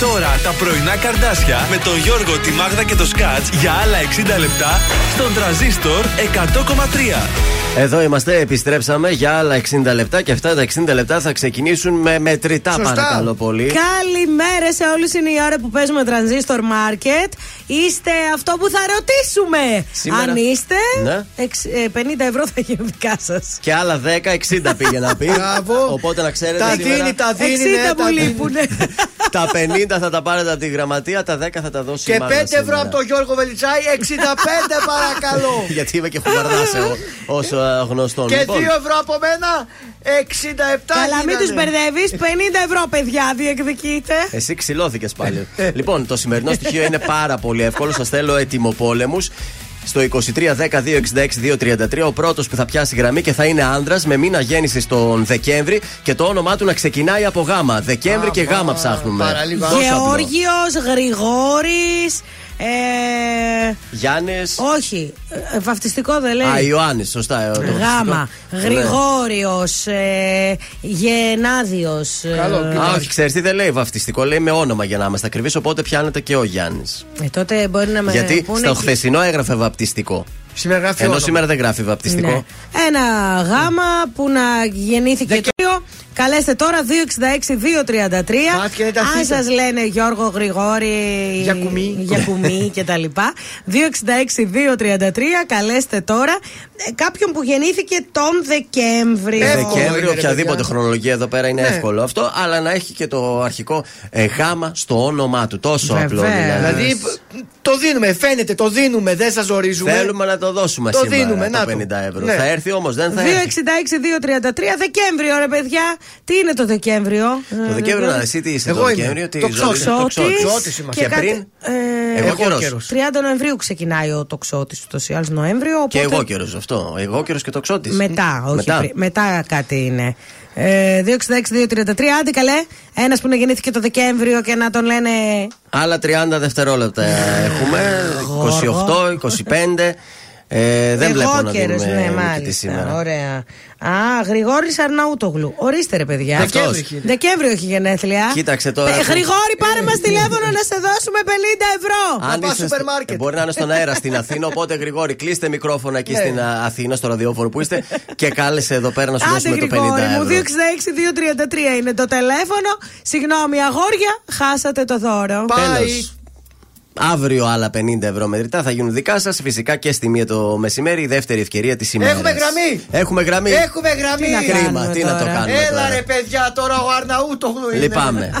Speaker 1: τώρα τα πρωινά καρδάσια με τον Γιώργο, τη Μάγδα και το Σκάτς για άλλα 60 λεπτά στον τραζίστορ 100,3.
Speaker 2: Εδώ είμαστε, επιστρέψαμε για άλλα 60 λεπτά και αυτά τα 60 λεπτά θα ξεκινήσουν με μετρητά
Speaker 3: Σωστά.
Speaker 2: παρακαλώ πολύ.
Speaker 3: Καλημέρα σε όλους. Είναι η ώρα που παίζουμε Transistor Market. Είστε αυτό που θα ρωτήσουμε.
Speaker 2: Σήμερα-
Speaker 3: Αν είστε,
Speaker 2: Ναι.
Speaker 3: εξ- ε, 50 ευρώ θα γίνουν δικά σας.
Speaker 2: Και άλλα 10, 60 πήγε να πει.
Speaker 4: Μπράβο.
Speaker 2: Οπότε να ξέρετε.
Speaker 4: Τα
Speaker 2: σήμερα
Speaker 4: δίνει, τα δίνει.
Speaker 3: 60
Speaker 4: ναι,
Speaker 3: που
Speaker 4: τα δίνει.
Speaker 3: λείπουνε.
Speaker 2: Τα 50 θα τα πάρετε από τη γραμματεία, τα 10 θα τα δώσει η
Speaker 4: Και
Speaker 2: Μάγδα
Speaker 4: 5 ευρώ
Speaker 2: σήμερα.
Speaker 4: από τον Γιώργο Βελιτσάη, 65 παρακαλώ.
Speaker 2: Γιατί είμαι και χουβαρδάς εγώ όσο γνωστόν.
Speaker 4: Και 2
Speaker 2: Λοιπόν,
Speaker 4: ευρώ από μένα, 67
Speaker 3: Καλά, μην
Speaker 4: γίνανε.
Speaker 3: τους μπερδεύεις. 50 ευρώ, παιδιά, διεκδικείτε.
Speaker 2: Εσύ ξυλώθηκες πάλι. λοιπόν, το σημερινό στοιχείο είναι πάρα πολύ εύκολο. Σας θέλω ετοιμοπόλεμου. Στο 2310-266-233 ο πρώτος που θα πιάσει γραμμή και θα είναι άνδρας με μήνα γέννησης τον Δεκέμβρη και το όνομά του να ξεκινάει από γάμα. Δεκέμβρη και γάμα ψάχνουμε.
Speaker 4: παραλίγο.
Speaker 2: Τόσο απλό.
Speaker 3: Γεώργιος, Γρηγόρης. Ε,
Speaker 2: Γιάννης.
Speaker 3: όχι, ε, βαφτιστικό δεν λέει.
Speaker 2: Α, Ιωάννης, σωστά. ε, το
Speaker 3: Γάμα.
Speaker 2: φυσικό.
Speaker 3: Γρηγόριος. Ε, Γενάδιο.
Speaker 4: Καλό,
Speaker 2: Ναι. Α, όχι, ξέρεις τι δεν λέει βαφτιστικό, λέει με όνομα για να είμαστε ακριβείς. Οπότε πιάνεται και ο Γιάννης.
Speaker 3: Ε, τότε μπορεί να με
Speaker 2: Γιατί
Speaker 3: πούνε
Speaker 2: στο
Speaker 3: και-
Speaker 2: χθεσινό έγραφε βαπτιστικό.
Speaker 4: Σήμερα γράφει
Speaker 2: Ενώ
Speaker 4: όνομα.
Speaker 2: σήμερα δεν γράφει βαπτιστικό.
Speaker 3: Ναι. Ένα γάμα που να γεννήθηκε το Καλέστε τώρα 266-233.
Speaker 4: Μάτια είναι τα
Speaker 3: Αν
Speaker 4: θήτα.
Speaker 3: σας λένε Γιώργο Γρηγόρη.
Speaker 4: Γιακουμί.
Speaker 3: Γιακουμί κτλ. 266-233. Καλέστε τώρα ε, κάποιον που γεννήθηκε τον Δεκέμβριο.
Speaker 4: Εύκολο
Speaker 2: Δεκέμβριο,
Speaker 4: είναι, ρε
Speaker 2: οποιαδήποτε
Speaker 4: παιδιά.
Speaker 2: χρονολογία εδώ πέρα είναι
Speaker 4: Ναι.
Speaker 2: εύκολο αυτό, αλλά να έχει και το αρχικό ε, γάμα στο όνομά του. Τόσο
Speaker 3: Βεβαίως.
Speaker 2: απλό δηλαδή.
Speaker 4: Δηλαδή π- το δίνουμε, φαίνεται, το δίνουμε, δεν σας ζορίζουμε.
Speaker 2: Θέλουμε να το δώσουμε
Speaker 4: Το
Speaker 2: σήμερα
Speaker 4: δίνουμε,
Speaker 2: το
Speaker 4: να το.
Speaker 2: 50 ευρώ.
Speaker 4: Ναι.
Speaker 2: Θα έρθει όμως, δεν θα έρθει.
Speaker 3: 266-233 Δεκέμβριο, ρε παιδιά. Τι είναι το Δεκέμβριο;
Speaker 2: Το Δεκέμβριο, να εσύ τι είσαι
Speaker 4: Εγώ
Speaker 2: το
Speaker 4: είμαι.
Speaker 2: Δεκέμβριο, τι
Speaker 4: Το
Speaker 2: ζωή-
Speaker 4: Ξώτης.
Speaker 2: το
Speaker 3: Ξώτης.
Speaker 4: Ξώτης είμαστε.
Speaker 2: Και
Speaker 3: κάτι-
Speaker 2: πριν,
Speaker 3: ε,
Speaker 2: εγώ
Speaker 4: εγώ
Speaker 2: καιρός.
Speaker 4: καιρός.
Speaker 3: 30 Νοεμβρίου ξεκινάει ο τοξότη ούτως ή άλλως Νοέμβριο.
Speaker 2: Και
Speaker 3: οπότε-
Speaker 2: εγώ καιρός αυτό. Εγώ καιρός και το ξώτης.
Speaker 3: Μετά, όχι
Speaker 2: Μετά.
Speaker 3: πριν. Μετά κάτι είναι. Ε, 266-233, άντε καλέ. Ένας που να γεννήθηκε το Δεκέμβριο και να τον λένε.
Speaker 2: Άλλα 30 δευτερόλεπτα έχουμε. 28, 25. Ε, δεν βλέπω να
Speaker 3: Εγώκερος,
Speaker 2: δίνουμε
Speaker 3: ναι,
Speaker 2: νικητή
Speaker 3: μάλιστα.
Speaker 2: σήμερα.
Speaker 3: Ωραία. Α, Γρηγόρης Αρναούτογλου. Ορίστε ρε παιδιά.
Speaker 2: Δεκέμβριο
Speaker 3: Αυτός.
Speaker 4: έχει.
Speaker 3: Δεκέμβριο έχει γενέθλια.
Speaker 2: Κοίταξε τώρα.
Speaker 3: Ε, Γρηγόρη, πάρε μας τηλέφωνο να σε δώσουμε 50 ευρώ.
Speaker 2: Αν
Speaker 4: πάω
Speaker 2: είσαι
Speaker 4: σούπερ
Speaker 2: στο-
Speaker 4: μάρκετ.
Speaker 2: ε, μπορεί να είναι στον αέρα στην Αθήνα. Οπότε γρηγόρη, κλείστε μικρόφωνα εκεί
Speaker 4: Ναι.
Speaker 2: στην α, Αθήνα, στο ραδιόφωνο που είστε και κάλεσε εδώ πέρα να σου
Speaker 3: Άντε
Speaker 2: δώσουμε το 50
Speaker 3: Γρηγόρη μου,
Speaker 2: ευρώ.
Speaker 3: 266-233 είναι το τηλέφωνο. Συγγνώμη, αγόρια, χάσατε το δώρο.
Speaker 4: Πάει.
Speaker 2: Τέλος. Αύριο άλλα 50 ευρώ μετρητά θα γίνουν δικά σας. Φυσικά και στη μία το μεσημέρι, η δεύτερη ευκαιρία της ημέρας.
Speaker 4: Έχουμε γραμμή!
Speaker 2: Έχουμε γραμμή.
Speaker 4: Έχουμε γραμμή!
Speaker 2: Τι να Κρίμα, τι να το κάνουμε.
Speaker 4: Έλα
Speaker 2: τώρα.
Speaker 4: ρε παιδιά, τώρα ο Αρναούτογλου είναι.
Speaker 2: Λυπάμαι.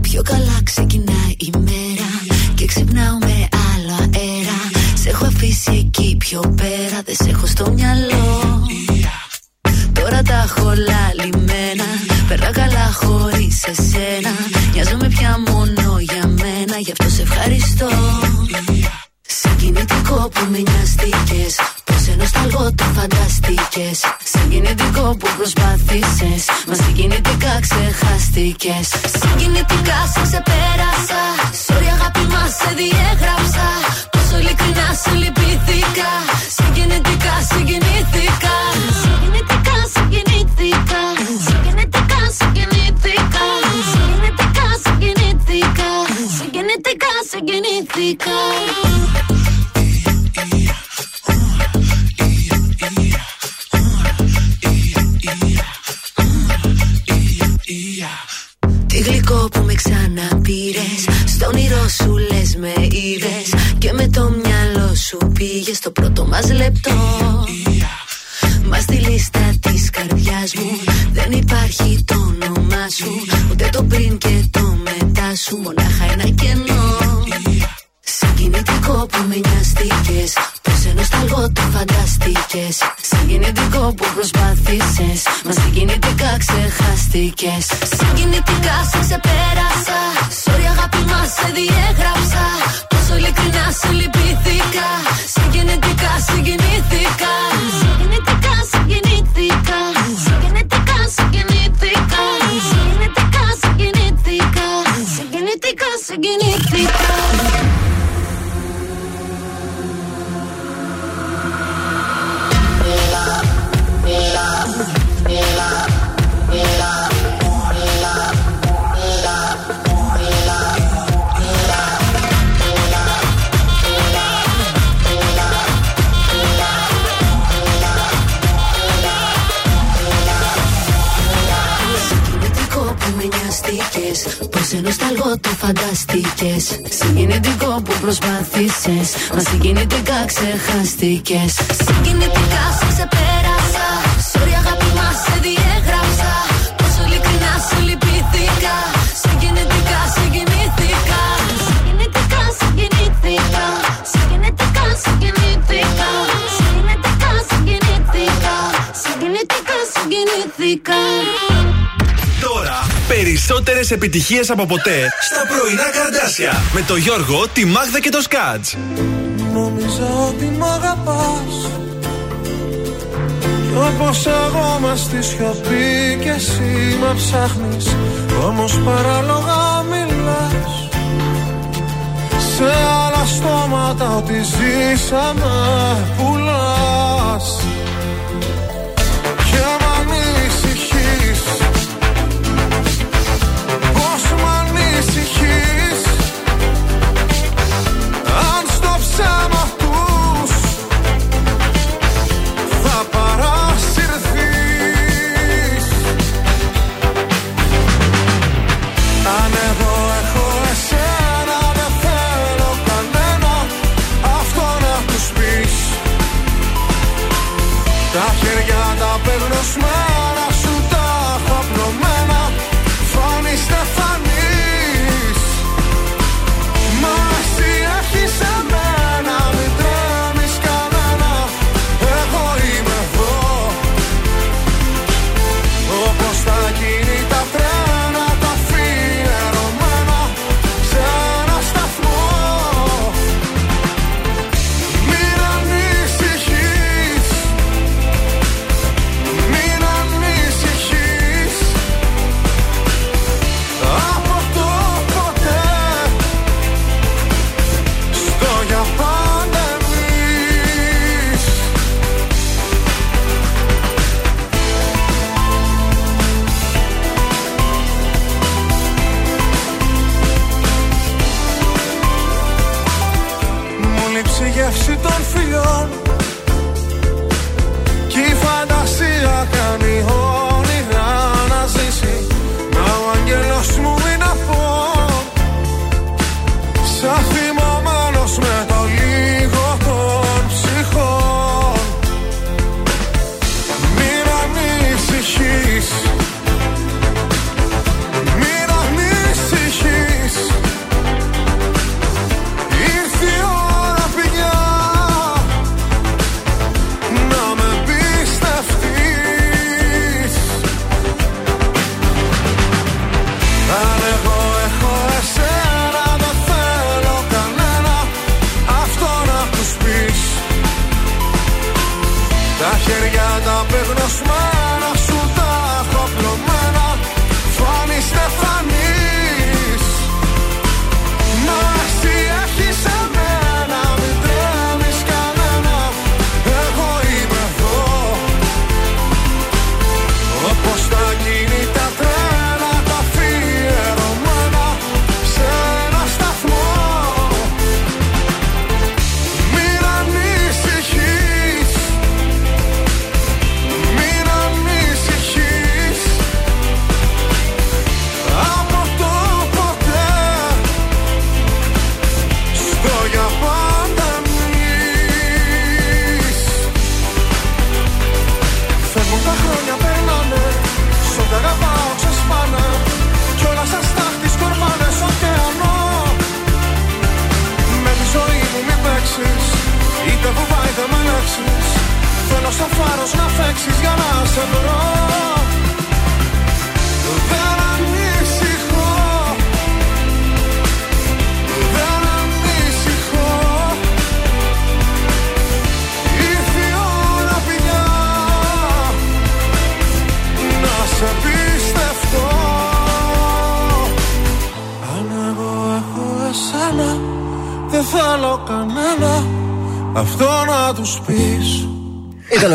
Speaker 8: Πιο καλά ξεκινάει η μέρα Και ξυπνάω με άλλο αέρα Σε έχω αφήσει εκεί πιο πέρα Δεν σε έχω στο μυαλό Τώρα τα έχω λαλημένα Περνά καλά χωρίς εσένα Νοιάζομαι πια μόνο για μένα Γι' αυτό σε ευχαριστώ. Συγκινητικό που με νοιαστήκες Πως ενώ σταλγό το φανταστήκες. Συγκινητικό που προσπάθησες Μα συγκινητικά ξεχάστηκες. Συγκινητικά σε ξεπέρασα Sorry αγάπη μας σε διέγραψα. Πόσο ειλικρινά σε λυπήθηκα Συγκινητικά συγκινήθηκα. Συγκινητικά συγκινήθηκα Συγκινητικά συγκινήθηκα Συγκινητικά συγκινήθηκα Τι γλυκό που με ξαναπήρες. Στο όνειρό σου λες με είδες. Και με το μυαλό σου πήγες στο πρώτο μας λεπτό. Μα στη λίστα της καρδιάς μου δεν υπάρχει το όνομά σου. Ούτε το πριν και το μετά σου. Μονάχα ένα κενό. Συγκινητικό που με νοιαστήκες. Πω ενώ σταλγό το φανταστήκε. Συγκινητικό που προσπάθησες. Μα συγκινητικά ξεχάστηκες. Συγκινητικά σε ξεπέρασα. Sorry αγάπη μας σε διέγραψα. Πόσο ειλικρινά σε λυπήθηκα. Συγκινητικά συγκινήθηκα. Συγκινητικά συγκινήθηκα. Συγκινητικά συγκινήθηκα. Συγκινητικά συγκινήθηκα. Συγκινητικά συγκινήθηκα. Συγκινητικό που με νοιαστήκες Πως ενώ σταλγό το φανταστήκες Συγκινητικό που προσπάθησες Μα συγκινητικά ξεχάστηκες Συγκινητικά σε ξεπέρασα Sorry αγάπη μας σε διέγραψα Πόσο ειλικρινά σε λυπήθηκα Συγκινητικά συγκινήθηκα Συγκινητικά συγκινήθηκα Συγκινητικά συγκινήθηκα Συγκινητικά συγκινήθηκα Συγκινητικά συγκινήθηκα
Speaker 1: Τώρα περισσότερες επιτυχίες από ποτέ στα πρωινά καρδάσια. Με το Γιώργο, τη Μάγδα και το Σκάτς.
Speaker 14: Νόμιζα ότι μ' αγαπάς. Κι όπως εγώ μες στη σιωπή και εσύ με ψάχνεις Όμως παράλογα μιλάς. Σε άλλα στόματα ότι ζήσαμε πουλάς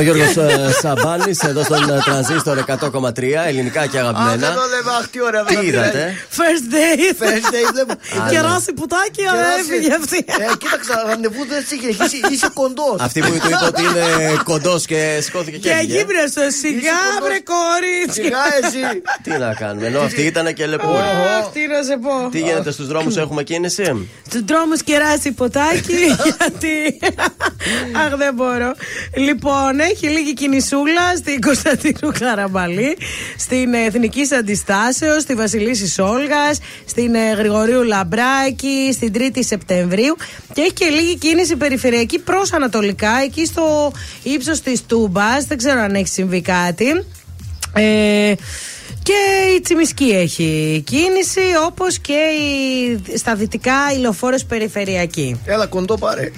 Speaker 2: Γιώργος Σαμπάνη εδώ στον ε, τρανζίστορ 100,3 ελληνικά και
Speaker 4: Α,
Speaker 2: αγαπημένα.
Speaker 4: δεν το λέμε, αχ, τι ωραία.
Speaker 2: Τι
Speaker 4: βέβαια,
Speaker 2: είδατε;
Speaker 4: δηλαδή.
Speaker 3: First date.
Speaker 4: First date, βλέπω.
Speaker 2: Α,
Speaker 3: Κεράσι πουτάκι, αλλά
Speaker 4: Κεράσι.
Speaker 3: έφυγε αυτή.
Speaker 4: Ε, κοίταξα, ραντεβού δεν σε είχε. Είσαι- Είσαι κοντός.
Speaker 2: Αυτή που του είπε ότι είναι κοντός και σηκώθηκε και
Speaker 3: Και
Speaker 2: έφυγε.
Speaker 3: γύμναστο, σιγά βρε κορίτσι.
Speaker 4: Σιγά εσύ.
Speaker 2: Τι να κάνουμε, ενώ αυτή ήταν και λεπούρη.
Speaker 3: Αχ, τι να σε πω.
Speaker 2: Τι γίνεται στους δρόμους, έχουμε κίνηση;
Speaker 3: Στους δρόμους κεράσει ποτάκι, γιατί. Αχ, δεν μπορώ. Λοιπόν, έχει λίγη κινησούλα στην Κωνσταντίνου Καραμπαλή, στην Εθνική Αντιστάσεως, στη Βασιλίση Σόλγα, στην ε, Γρηγορίου Λαμπράκη, στην 3η Σεπτεμβρίου. Και έχει και λίγη κίνηση περιφερειακή προς Ανατολικά, εκεί στο ύψος της Τούμπας. Δεν ξέρω αν έχει συμβεί κάτι. Ε, και η Τσιμισκή έχει κίνηση, όπως και η, στα δυτικά η λεωφόρος περιφερειακή.
Speaker 4: Έλα, κοντό πάρε.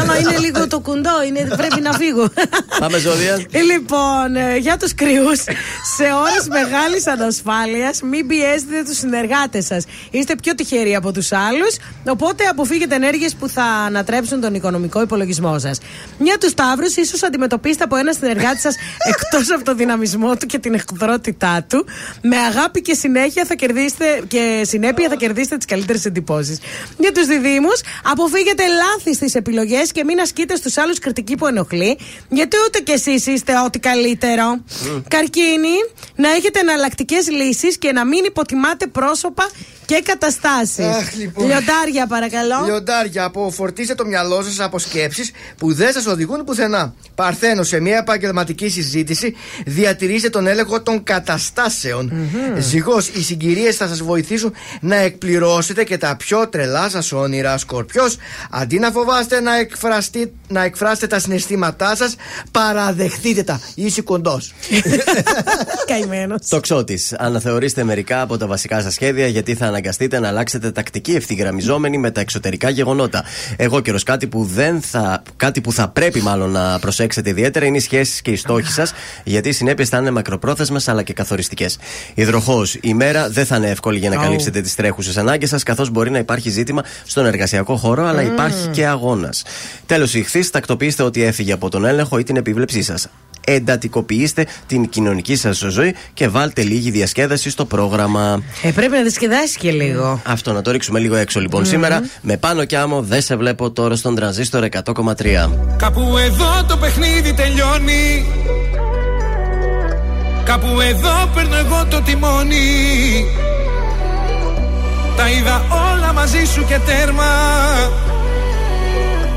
Speaker 3: Άμα είναι λίγο το κουντό, είναι, πρέπει να φύγω.
Speaker 2: Πάμε ζώδια.
Speaker 3: Λοιπόν, ε, για τους κρυούς, σε ώρες μεγάλης ανασφάλειας, μην πιέζετε τους συνεργάτες σας. Είστε πιο τυχεροί από τους άλλους, οπότε αποφύγετε ενέργειες που θα ανατρέψουν τον οικονομικό υπολογισμό σας. Για τους Σταύρους, ίσως αντιμετωπίσετε από ένα συνεργάτη σας εκτός από το δυναμισμό του και την εχθρότητά του. Με αγάπη και συνέχεια θα κερδίσετε και συνέπεια θα κερδίσετε τις καλύτερες εντυπώσεις. Για τους διδήμους, αποφύγετε λάθη στις επιλογές και μην ασκείτε στους άλλους κριτική που ενοχλεί, γιατί ούτε κι εσείς είστε ό,τι καλύτερο. Καρκίνη, να έχετε εναλλακτικές λύσεις και να μην υποτιμάτε πρόσωπα και καταστάσεις.
Speaker 4: Αχ, λοιπόν.
Speaker 3: Λιοντάρια, παρακαλώ.
Speaker 4: Λιοντάρια, αποφορτίστε το μυαλό σας από σκέψεις που δεν σας οδηγούν πουθενά. Παρθένο, σε μια επαγγελματική συζήτηση, διατηρήστε τον έλεγχο των καταστάσεων. Ζυγός, οι συγκυρίες θα σας βοηθήσουν να εκπληρώσετε και τα πιο τρελά σας όνειρα. Σκορπιός, αντί να φοβάστε να, εκφραστεί, να εκφράσετε τα συναισθήματά σας, παραδεχτείτε τα. Είσαι κοντός.
Speaker 3: Καημένος.
Speaker 2: Τοξότη. Αναθεωρήστε μερικά από τα βασικά σας σχέδια γιατί θα αναγκαστείτε να αλλάξετε τακτική ευθυγραμμιζόμενη με τα εξωτερικά γεγονότα. Εγώ καιρος κάτι που δεν θα. κάτι που θα πρέπει μάλλον να προσέξετε ιδιαίτερα είναι οι σχέσεις και οι στόχοι σας γιατί οι συνέπειες θα είναι μακροπρόθεσμες αλλά και καθοριστικές. Υδροχό. Η μέρα δεν θα είναι εύκολη για να
Speaker 3: Αου.
Speaker 2: καλύψετε τις τρέχουσες ανάγκες σας καθώς μπορεί να υπάρχει ζήτημα στον εργασιακό χώρο αλλά υπάρχει και αγώνας. Τέλος, η ηχθή τακτοποιήστε ότι έφυγε από τον έλεγχο ή την επίβλεψή σας. Εντατικοποιήστε την κοινωνική σας ζωή και βάλτε λίγη διασκέδαση στο πρόγραμμα.
Speaker 3: Ε, πρέπει να διασκεδάσει και λίγο.
Speaker 2: Αυτό να το ρίξουμε λίγο έξω λοιπόν σήμερα. Με πάνω κι άμμο δεν σε βλέπω τώρα στον τρανζίστορ 100,3.
Speaker 6: Κάπου εδώ το παιχνίδι τελειώνει Κάπου εδώ παίρνω εγώ το τιμόνι Τα είδα όλα μαζί σου και τέρμα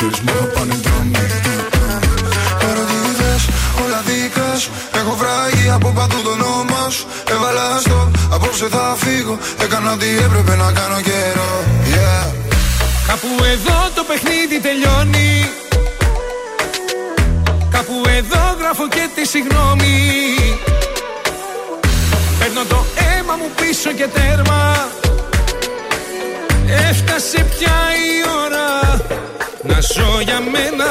Speaker 13: Το ξέρεις μόνο πάνε δρόμοι Ερωτήτες όλα δικά σου. Έχω βράγει από παντού το όνομα σου. Έβαλα στο, απόψε θα φύγω. Έκανα ό,τι έπρεπε να κάνω καιρό. Yeah.
Speaker 7: Κάπου εδώ το παιχνίδι τελειώνει. Κάπου εδώ γράφω και τη συγγνώμη. Παίρνω το αίμα μου πίσω και τέρμα. Έφτασε πια η ώρα να ζω για μένα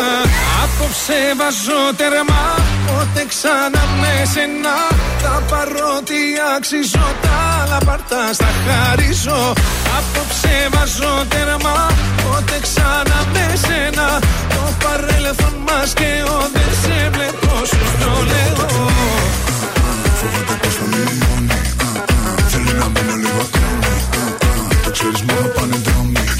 Speaker 7: Απόψε βάζω τερμά Πότε ξανά με σένα Τα παρότι αξίζω Τα άλλα παρτά στα χαρίζω. Απόψε βάζω τερμά Πότε ξανά με σένα Το παρέλθον μας και ο Δεν σε βλέπω σου το λέω.
Speaker 13: Φοβάται πως θα λιώνει Θέλει να μείνω λίγο ακόμη Το ξέρεις μόνο πάνε δρόμοι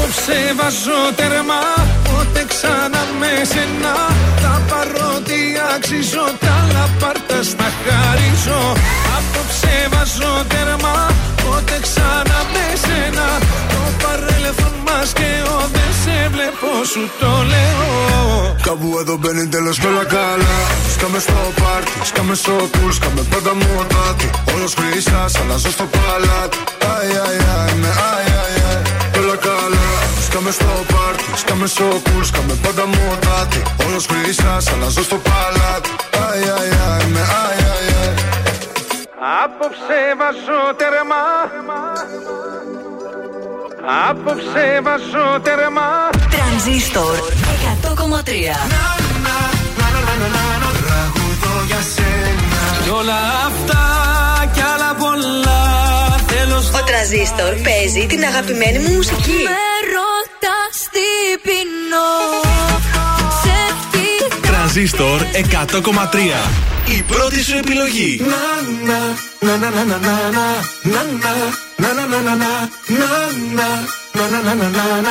Speaker 7: Απόψε βάζω τερμά Πότε ξανά με σένα Τα παρότι αξίζω Τα λαπάρτα στα χαρίζω. Απόψε βάζω τερμά Πότε ξανά με σένα Το παρέλθον μας και ο Δεν σε βλέπω σου το λέω.
Speaker 13: Κάπου εδώ μπαίνει τέλος και όλα καλά. Σκάμε στο πάρτι, σκάμε στο πουλ Σκάμε πάντα μοτάτι. Όλος χρυσάς, αλλάζω στο παλάτι. Αι, αι, αι, με αι, αι, αι Όλα καλά Σκάμε στο πάρτι, σκάμε στο πουλ Σκάμε πάντα μοτάτι Όλος χρυσάς, αλλάζω στο παλάτι Αι, αι, αι, με αι, αι, αι
Speaker 7: Απόψε βάζω τερμά Απόψε βάζω τερμά
Speaker 10: Τρανζίστορ 100,3
Speaker 7: Τραγουδώ για σένα Κι όλα αυτά
Speaker 10: Ο Τρανζίστορ παίζει την αγαπημένη μου μουσική.
Speaker 5: Με ρωτάς τι πεινώ Σε
Speaker 1: Τρανζίστορ 100,3. Η πρώτη σου επιλογή.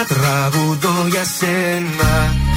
Speaker 7: Τραγουδώ για σένα Σαν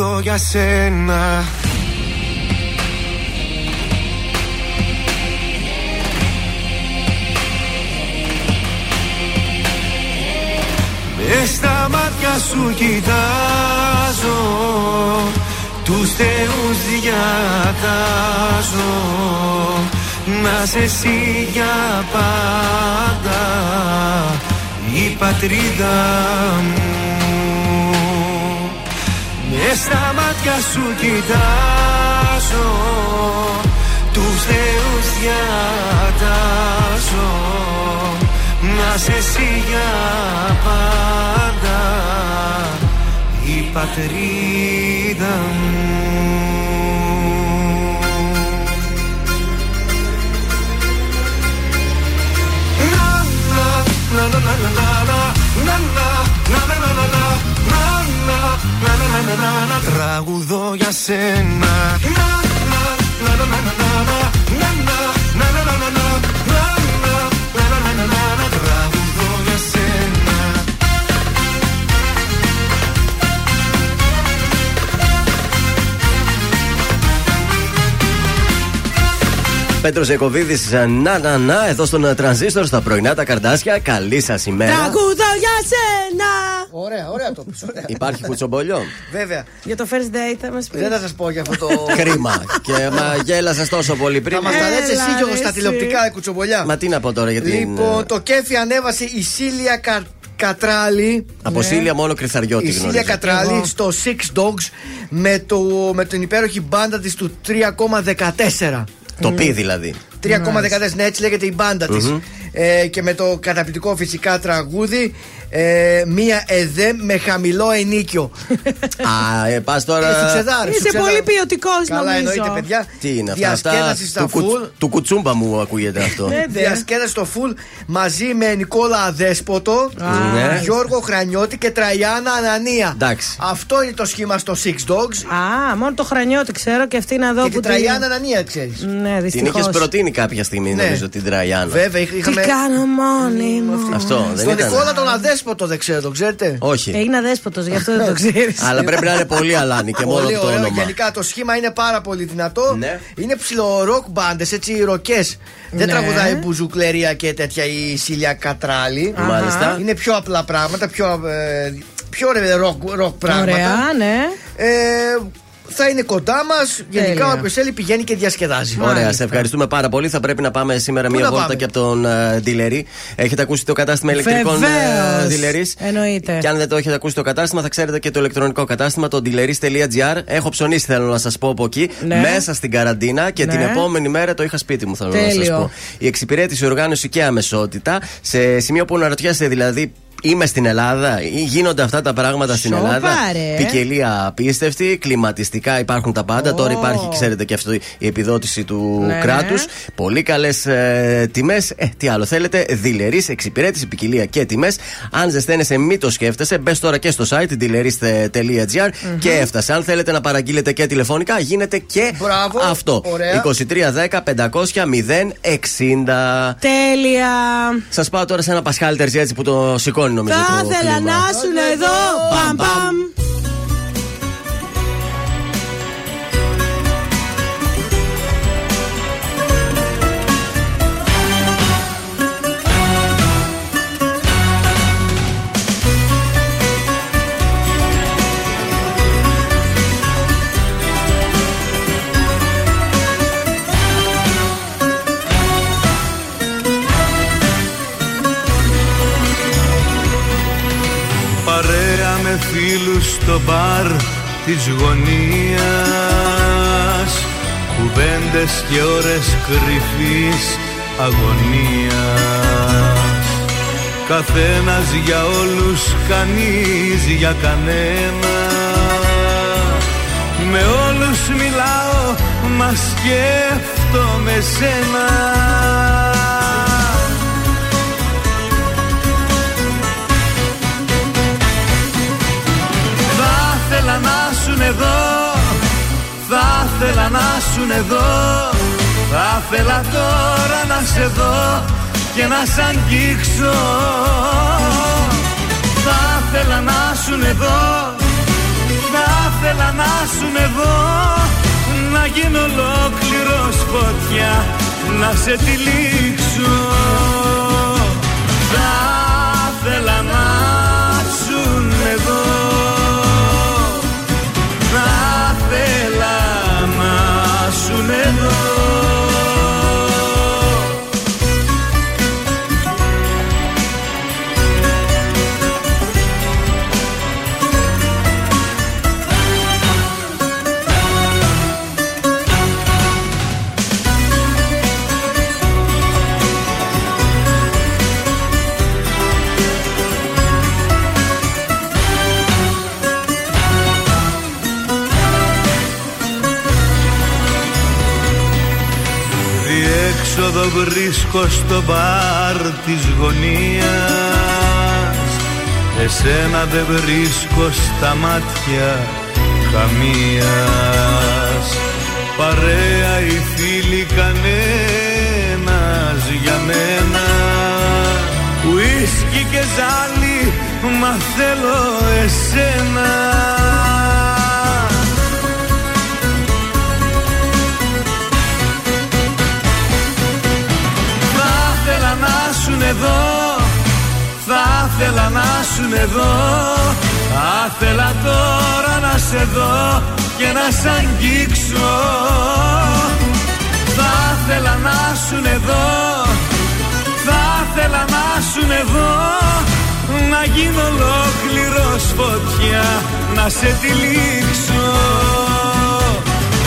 Speaker 7: Τραγουδώ για σένα. Μες στα μάτια σου κοιτάζω Τους θεούς διατάζω Να σε εσύ για πάντα Η πατρίδα μου και στα μάτια σου κοιτάζω Τους θεού διατάζω Να σε εσύ πάντα Η πατρίδα μου
Speaker 13: να, να, να, να, για σένα.
Speaker 2: Πέτρος Εκοβίδη, να να να, εδώ στον ε, τρανζίστορ στα πρωινά τα καρδάσια. Καλή σας ημέρα.
Speaker 3: Τραγουδό για σένα!
Speaker 4: Ωραία, ωραία το πεις, ωραία.
Speaker 2: Υπάρχει κουτσομπολιό;
Speaker 4: Βέβαια.
Speaker 3: Για το first date θα μας πεις.
Speaker 4: Δεν θα σας πω για αυτό το.
Speaker 2: Κρίμα. Και μα γέλασες τόσο πολύ πριν.
Speaker 4: Θα μας τα λες
Speaker 3: Έλα,
Speaker 4: εσύ Γιώργο
Speaker 3: ρε,
Speaker 4: στα
Speaker 3: εσύ.
Speaker 4: τηλεοπτικά, η κουτσομπολιά.
Speaker 2: Μα τι να πω τώρα για την.
Speaker 4: Λοιπόν,
Speaker 2: ε,
Speaker 4: το κέφι ανέβασε η Σίλια Κα... Κατράλη.
Speaker 2: Από Σίλια μόνο κρυθαριώτη
Speaker 4: Η
Speaker 2: γνωρίζω.
Speaker 4: Σίλια Κατράλη στο Six Dogs με, το, με την υπέροχη μπάντα της του 3,14.
Speaker 2: Το πει δηλαδή.
Speaker 4: 3,14, ναι, έτσι λέγεται η μπάντα της. Ε, και με το καταπληκτικό φυσικά τραγούδι ε, Μία ΕΔΕ με χαμηλό ενίκιο.
Speaker 2: Α, ε, πας τώρα.
Speaker 4: Ε, Σουξεδάρ,
Speaker 3: Είσαι
Speaker 4: Σουξεδάρ.
Speaker 3: πολύ ποιοτικός,
Speaker 4: Καλά,
Speaker 3: νομίζω.
Speaker 4: εννοείται, παιδιά.
Speaker 2: Τι είναι αυτά; αυτά
Speaker 4: Διασκέδαση στα
Speaker 2: του, κου-
Speaker 4: φουλ.
Speaker 2: του κουτσούμπα μου ακούγεται αυτό.
Speaker 3: Ναι, ναι.
Speaker 4: Διασκέδαση στο φουλ μαζί με Νικόλα Αδέσποτο,
Speaker 2: Ναι.
Speaker 4: Γιώργο Χρανιώτη και Τραγιάννα Ανανία.
Speaker 2: Εντάξει.
Speaker 4: Αυτό είναι το σχήμα στο Six Dogs.
Speaker 3: Α, μόνο το χρανιώτη ξέρω και αυτή να δω
Speaker 4: Και
Speaker 3: που
Speaker 4: την Τραγιάννα Ανανία, ξέρεις.
Speaker 3: Ναι,
Speaker 2: Την
Speaker 3: δυστυχώς.
Speaker 2: είχε προτείνει κάποια στιγμή,
Speaker 4: Ναι.
Speaker 2: νομίζω, την Τραγιάννα.
Speaker 4: Βέβαια, είχ-
Speaker 3: Τι
Speaker 4: είχαμε.
Speaker 3: Κάνω μόνη μου.
Speaker 2: Αυτό δεν
Speaker 4: Στον
Speaker 2: ήταν.
Speaker 4: Νικόλα τον Αδέσποτο δεν ξέρω, το ξέρετε.
Speaker 2: Όχι.
Speaker 3: Έγινε αδέσποτος, γι' αυτό δεν το ξέρεις.
Speaker 2: Αλλά πρέπει να είναι πολύ αλάνη και μόνο
Speaker 4: Πολύ
Speaker 2: το
Speaker 4: ωραίο.
Speaker 2: όνομα.
Speaker 4: Γενικά το σχήμα είναι πάρα πολύ δυνατό.
Speaker 2: Ναι.
Speaker 4: Είναι ψηλό ροκ μπάντε, έτσι ροκές. Δεν
Speaker 3: Ναι.
Speaker 4: τραγουδάει μπουζουκλερία και τέτοια η Σίλια Κατράλη.
Speaker 2: Μάλιστα.
Speaker 4: Είναι πιο απλά πράγματα, πιο, ε, πιο ρε, ροκ, ροκ πράγματα.
Speaker 3: Ωραία, ναι.
Speaker 4: Ε, θα είναι κοντά μας. Γενικά,
Speaker 3: Τέλεια.
Speaker 4: όποιος θέλει πηγαίνει και διασκεδάζει.
Speaker 2: Ωραία, σε ευχαριστούμε πάρα πολύ. Θα πρέπει να πάμε σήμερα
Speaker 4: Πού
Speaker 2: μία
Speaker 4: να
Speaker 2: βόλτα
Speaker 4: πάμε;
Speaker 2: και από τον uh, Ντιλερή. Έχετε ακούσει το κατάστημα ηλεκτρικών
Speaker 3: Βεβαίως.
Speaker 2: Ντιλερή.
Speaker 3: Εννοείται.
Speaker 2: Και αν δεν το έχετε ακούσει το κατάστημα, θα ξέρετε και το ηλεκτρονικό κατάστημα, το dealeries.gr. Έχω ψωνίσει, θέλω να σας πω από εκεί,
Speaker 3: Ναι.
Speaker 2: μέσα στην καραντίνα και
Speaker 3: Ναι.
Speaker 2: την επόμενη μέρα το είχα σπίτι μου, θέλω να
Speaker 3: Τέλειο.
Speaker 2: σα πω. Η εξυπηρέτηση, οργάνωση και αμεσότητα, σε σημείο που αναρωτιέστε δηλαδή. Είμαι στην Ελλάδα ή γίνονται αυτά τα πράγματα στην
Speaker 3: Σοβαρέ.
Speaker 2: Ελλάδα. Ποικιλία απίστευτη, κλιματιστικά υπάρχουν τα πάντα. Τώρα υπάρχει, ξέρετε, και αυτό η επιδότηση του
Speaker 3: Ναι.
Speaker 2: κράτους. Πολύ καλές ε, τιμές. Ε, τι άλλο θέλετε; Δηλερή, εξυπηρέτηση, ποικιλία και τιμές. Αν ζεσταίνεσαι, μην το σκέφτεσαι. Μπες τώρα και στο site δηλερή.gr και έφτασε. Αν θέλετε να παραγγείλετε και τηλεφωνικά, γίνεται και
Speaker 4: Μπράβο.
Speaker 2: αυτό.
Speaker 4: Ωραία.
Speaker 2: 2310 500 060.
Speaker 3: Τέλεια.
Speaker 2: Σας πάω τώρα σε ένα Πασχάλ Τερζιέτσι που το σηκώνει νομίζω.
Speaker 3: Θα
Speaker 2: το
Speaker 3: ήθελα
Speaker 2: κλίμα.
Speaker 3: να σου εδώ. Παμ παμ.
Speaker 7: Στο μπαρ της γωνίας. Κουβέντες και ώρες κρυφής αγωνίας. Καθένας για όλους, κανείς για κανένα. Με όλους μιλάω, μα σκέφτομαι σένα να σου εδώ. Θα ήθελα να σου εδώ. Θα ήθελα τώρα να σε δω Και να σ' αγγίξω. Θα ήθελα να σου εδώ. Θα ήθελα να σου εδώ. Να γίνω ολόκληρος φωτιά. Να σε τυλίξω βρίσκω στο μπαρ της γωνίας. Εσένα δεν βρίσκω στα μάτια καμίας. Παρέα οι φίλοι κανένας για μένα. Ουίσκι και ζάλι μα θέλω εσένα εδώ. Θα ήθελα να σουν εδώ. Θα ήθελα τώρα να σε δω και να σ' αγγίξω. Θα ήθελα να σουν εδώ. Θα ήθελα να σουν εδώ. Να γίνω ολόκληρος φωτιά Να σε τυλίξω.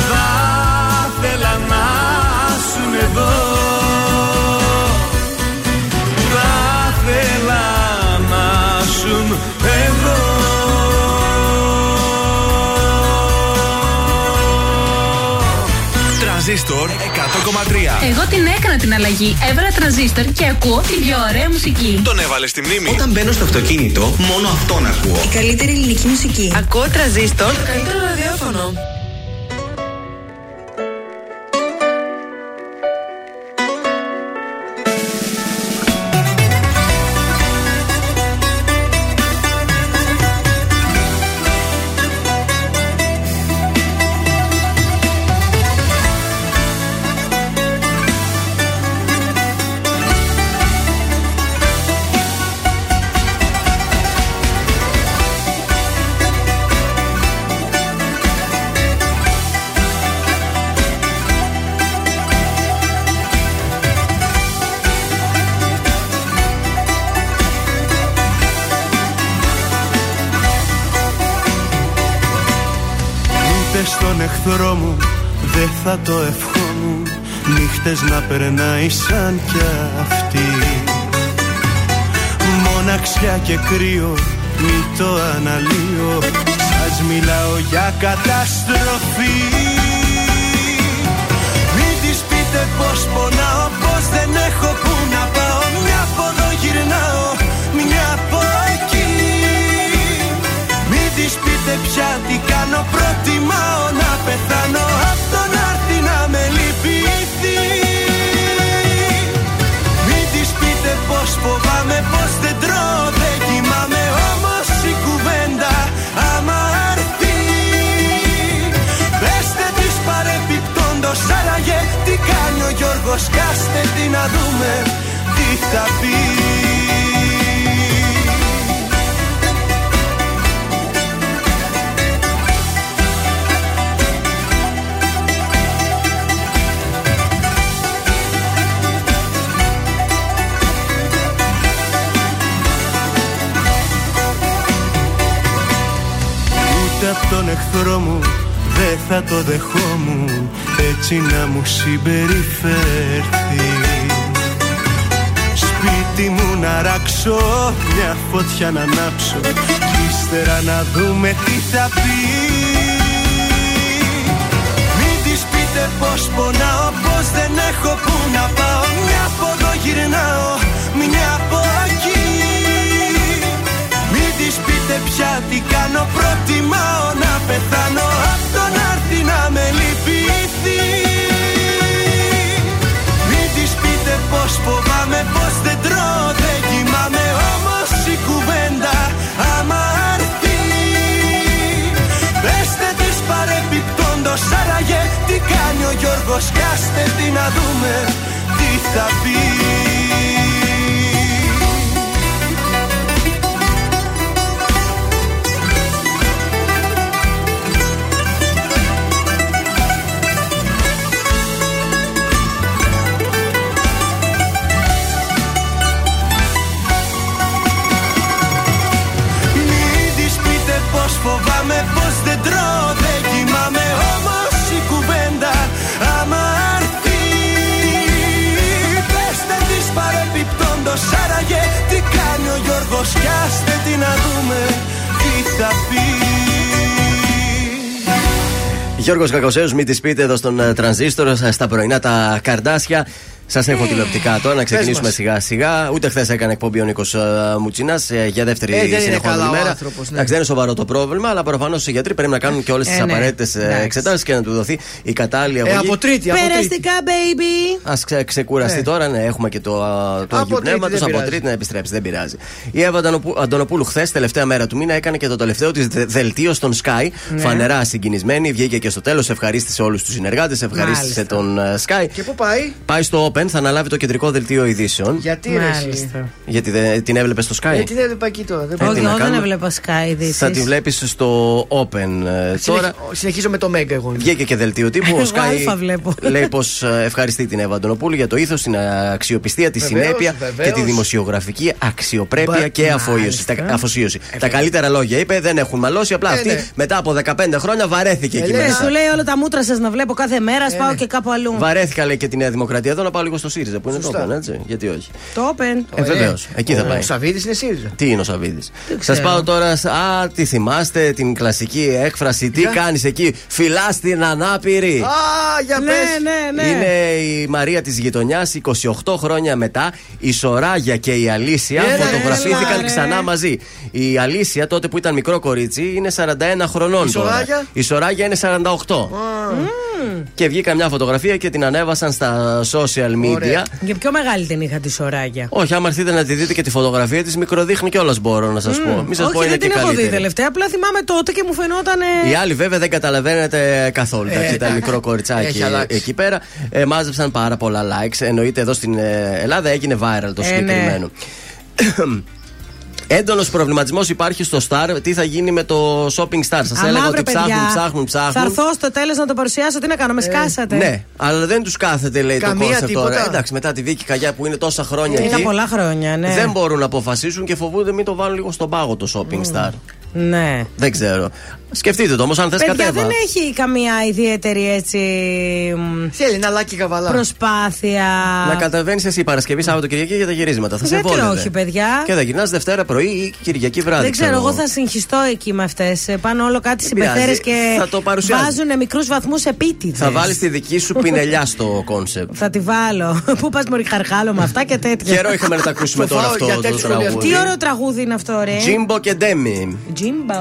Speaker 7: Θα ήθελα να σουν εδώ
Speaker 1: Τρανζίστορ 100,3.
Speaker 15: Εγώ την έκανα την αλλαγή. Έβαλα τρανζίστορ και ακούω την πιο ωραία μουσική.
Speaker 1: Τον έβαλες στη μνήμη.
Speaker 11: Όταν μπαίνω στο αυτοκίνητο, μόνο αυτόν ακούω.
Speaker 15: Η καλύτερη ελληνική μουσική.
Speaker 16: Ακούω τρανζίστορ. Το καλύτερο ραδιόφωνο.
Speaker 7: Θα το ευχόμουν Νύχτες να περνάει σαν κι αυτή. Μοναξιά και κρύο μη το αναλύω. Σας μιλάω για καταστροφή. Μην της πείτε πως πονάω Πως δεν έχω που να πάω. Μια από εδώ γυρνάω Μια από εκεί. Μην της πείτε πια τι κάνω Προτιμάω να πεθάνω με λυπηθεί Μην της πείτε πως φοβάμαι Πως δεν τρώω δεν κοιμάμαι Όμως η κουβέντα άμα έρθει. Πεστε της παρεπιπτόντος Άραγε τι κάνει ο Γιώργος. Κάστε τι να δούμε τι θα πει εχθρό μου δεν θα το δεχόμουν έτσι να μου συμπεριφέρθει. Σπίτι μου να ράξω, μια φωτιά να ανάψω κι ύστερα να δούμε τι θα πει. Μην της πείτε πως πονάω, πως δεν έχω που να πάω. Μια από εδώ γυρνάω, μια από της πείτε πια τι κάνω, προτιμάω να πεθάνω. Απ' το να έρθει να με λυπηθεί. Μην της πείτε πως φοβάμαι, πως δεν τρώω, δεν κοιμάμαι. Όμως η κουβέντα άμα έρθει. Πεστε της παρεπιπτόντος άραγε τι κάνει ο Γιώργος. Κάστε τι να δούμε τι θα πει
Speaker 2: Γιώργος Κακοσέος, μην τη πείτε εδώ στον ε, τρανζίστορ ε, στα πρωινά τα καρδάσια. Σας έχω τηλεοπτικά τώρα να ξεκινήσουμε
Speaker 4: μας.
Speaker 2: σιγά σιγά. Ούτε χθες έκανε εκπομπή ο Νίκος Μουτσινά για δεύτερη
Speaker 4: Ε, δεν είναι
Speaker 2: συνεχόμενη
Speaker 4: καλά ο
Speaker 2: μέρα.
Speaker 4: άνθρωπος, ναι.
Speaker 2: Εντάξει, δεν είναι σοβαρό το πρόβλημα, αλλά προφανώς οι γιατροί πρέπει να κάνουν και όλες τις
Speaker 3: Ε, ναι.
Speaker 2: απαραίτητες
Speaker 3: Εντάξει.
Speaker 2: εξετάσεις και να του δοθεί η κατάλληλη
Speaker 4: Ε,
Speaker 2: αγωγή.
Speaker 4: από τρίτη, από τρίτη.
Speaker 3: Περαστικά, baby.
Speaker 2: Α ξε, ξεκουραστεί
Speaker 4: Ε.
Speaker 2: τώρα, ναι, έχουμε και το, α, το
Speaker 4: Από
Speaker 2: Αγίου
Speaker 4: τρίτη
Speaker 2: Πνεύματος.
Speaker 4: δεν
Speaker 2: Από
Speaker 4: πειράζει.
Speaker 2: τρίτη να επιστρέψει, δεν πειράζει. Η Εύα Αντωνοπού- Αντωνοπούλου χθες, τελευταία μέρα του μήνα, έκανε και το τελευταίο της δελτίο στον Sky.
Speaker 3: Ναι.
Speaker 2: Φανερά συγκινισμένη, βγήκε και στο τέλος, ευχαρίστησε όλους τους συνεργάτες, ευχαρίστησε
Speaker 3: Μάλιστα.
Speaker 2: τον ε, Sky.
Speaker 4: Και πού πάει,
Speaker 2: Πάει στο Open, θα αναλάβει το κεντρικό δελτίο ειδήσεων.
Speaker 4: γιατί ρε εσύ;
Speaker 3: Μάλιστα.
Speaker 2: Γιατί δεν την έβλεπε στο Sky;
Speaker 4: Ε, την έβλεπα εκεί τώρα. Δεν
Speaker 2: Ε,
Speaker 3: Όχι,
Speaker 2: τι να
Speaker 3: εγώ δεν
Speaker 2: κάνουμε;
Speaker 3: έβλεπα Sky ειδήσεις.
Speaker 2: Θα τη βλέπεις στο Open. ε, Τώρα
Speaker 4: Συνεχ- Συνεχίζω με το Μέγκα εγώ.
Speaker 2: Βγήκε και δελτίο τύπου. Ο
Speaker 3: Εγώ
Speaker 2: Sky
Speaker 3: αλφα βλέπω.
Speaker 2: λέει πως ευχαριστεί την Εύα Αντωνοπούλου για το ήθος, την ε, αξιοπιστία, τη
Speaker 4: Βεβαίως,
Speaker 2: συνέπεια
Speaker 4: βεβαίως.
Speaker 2: και τη δημοσιογραφική αξιοπρέπεια
Speaker 4: Μπα-
Speaker 2: και αφοσίωση. Τα, αφοσίωση. Τα καλύτερα λόγια είπε, δεν έχουν μαλώσει. Απλά
Speaker 4: Ε,
Speaker 2: αυτή
Speaker 4: ναι.
Speaker 2: μετά από 15 χρόνια βαρέθηκε εκεί
Speaker 4: Ε,
Speaker 3: Ναι,
Speaker 2: μέσα.
Speaker 3: Σου λέει όλα τα μούτρα σας να βλέπω κάθε μέρα,
Speaker 4: Ε,
Speaker 3: πάω
Speaker 4: ναι.
Speaker 3: και κάπου αλλού.
Speaker 2: Βαρέθηκα λέει και τη Νέα Δημοκρατία. Εδώ να πάω λίγο στο ΣΥΡΙΖΑ που είναι το
Speaker 4: Σωστά.
Speaker 2: Open, έτσι. Γιατί όχι.
Speaker 3: Το open.
Speaker 2: Ε, βεβαίως. Εκεί θα
Speaker 4: Ο
Speaker 2: πάει.
Speaker 4: Σαββίδης είναι ΣΥΡΙΖΑ.
Speaker 2: Τι είναι ο Σαββίδης; Σα
Speaker 3: ξέρω.
Speaker 2: πάω τώρα. σ- Α, τι θυμάστε την κλασική έκφραση. Τι
Speaker 4: Για.
Speaker 2: κάνεις εκεί, φυλά την ανάπηρη.
Speaker 4: Α, για
Speaker 3: Ναι,
Speaker 4: πες.
Speaker 3: ναι, ναι.
Speaker 2: Είναι η Μαρία της γειτονιάς 28 χρόνια μετά. Η Σοράγια και η Αλήσια
Speaker 4: Έλα,
Speaker 2: φωτογραφήθηκαν
Speaker 3: έλα, ρε.
Speaker 2: ξανά μαζί. Η Αλήσια τότε που ήταν μικρό κορίτσι είναι 41 χρονών
Speaker 4: Η
Speaker 2: τώρα.
Speaker 4: Σοράγια;
Speaker 2: Η Σοράγια είναι 48. Και βγήκα μια φωτογραφία και την ανέβασαν στα social media.
Speaker 4: Ωραία.
Speaker 3: Για πιο μεγάλη την είχα τη σωράγια.
Speaker 2: Όχι, άμα έρθετε να τη δείτε και τη φωτογραφία της, μικροδείχνει κιόλας μπορώ να σας πω. Μην σας πω
Speaker 3: Όχι,
Speaker 2: είναι
Speaker 3: δεν
Speaker 2: και
Speaker 3: την έχω δει
Speaker 2: καλύτερη.
Speaker 3: τελευταία. Απλά θυμάμαι τότε και μου φαινόταν. ε,
Speaker 2: Η άλλη βέβαια δεν καταλαβαίνετε καθόλου.
Speaker 4: Ε,
Speaker 2: Εντάξει, ήταν
Speaker 4: εντάξει.
Speaker 2: μικρό κοριτσάκι
Speaker 4: Έχει αλλάξει.
Speaker 2: εκεί πέρα. Ε, μάζεψαν πάρα πολλά likes. Εννοείται εδώ στην ε, Ελλάδα έγινε viral το
Speaker 3: Ε,
Speaker 2: συγκεκριμένο. Έντονος προβληματισμός υπάρχει στο Star. Τι θα γίνει με το Shopping Star; Σας έλεγα
Speaker 3: αμά,
Speaker 2: ότι
Speaker 3: βρε,
Speaker 2: ψάχνουν,
Speaker 3: παιδιά,
Speaker 2: ψάχνουν, ψάχνουν.
Speaker 3: Θα έρθω στο τέλος να το παρουσιάσω. Τι να κάνω, με σκάσατε;
Speaker 2: Ναι, αλλά δεν τους κάθεται, λέει
Speaker 4: Καμία
Speaker 2: το concept τώρα.
Speaker 4: τίποτα.
Speaker 2: Εντάξει, μετά τη Βίκη Καγιά που είναι τόσα χρόνια
Speaker 3: Ήταν
Speaker 2: εκεί.
Speaker 3: πολλά χρόνια, ναι.
Speaker 2: Δεν μπορούν να αποφασίσουν και φοβούνται μην το βάλουν λίγο στον πάγο το Shopping Star.
Speaker 3: Ναι.
Speaker 2: Δεν ξέρω. Σκεφτείτε το όμως, αν θες
Speaker 3: Παιδιά
Speaker 2: κατέβα.
Speaker 3: δεν έχει καμία ιδιαίτερη έτσι. μ,
Speaker 4: Θέλει ένα λάκι καβαλά.
Speaker 3: Προσπάθεια.
Speaker 2: Να κατεβαίνει εσύ Παρασκευή, Σάββατο, Κυριακή για τα γυρίσματα. Θα σε
Speaker 3: Γιατί
Speaker 2: βόλευε.
Speaker 3: όχι, παιδιά.
Speaker 2: Και θα γυρνάς Δευτέρα πρωί ή Κυριακή βράδυ.
Speaker 3: Δεν ξέρω, εγώ θα συγχυστώ εκεί με αυτές. Πάνω όλο κάτι σε
Speaker 2: πειράζει.
Speaker 3: πεθέρε και
Speaker 2: Θα το παρουσιάζει.
Speaker 3: βάζουν μικρούς βαθμούς επίτηδες.
Speaker 2: Θα βάλεις τη δική σου πινελιά στο concept.
Speaker 3: Θα τη βάλω. Πού πας Μωρή Χαρχάλο με αυτά και τέτοια.
Speaker 2: Καιρό είχαμε να τα ακούσουμε
Speaker 4: Το
Speaker 2: τώρα
Speaker 4: φάω
Speaker 2: αυτό
Speaker 4: για
Speaker 2: το
Speaker 4: τέτοιους
Speaker 2: τραγούδι.
Speaker 3: Τι ωραίο τραγούδι είναι αυτό, ρε.
Speaker 2: Τζίμπο και Ντέμι.
Speaker 3: Τζίμπο.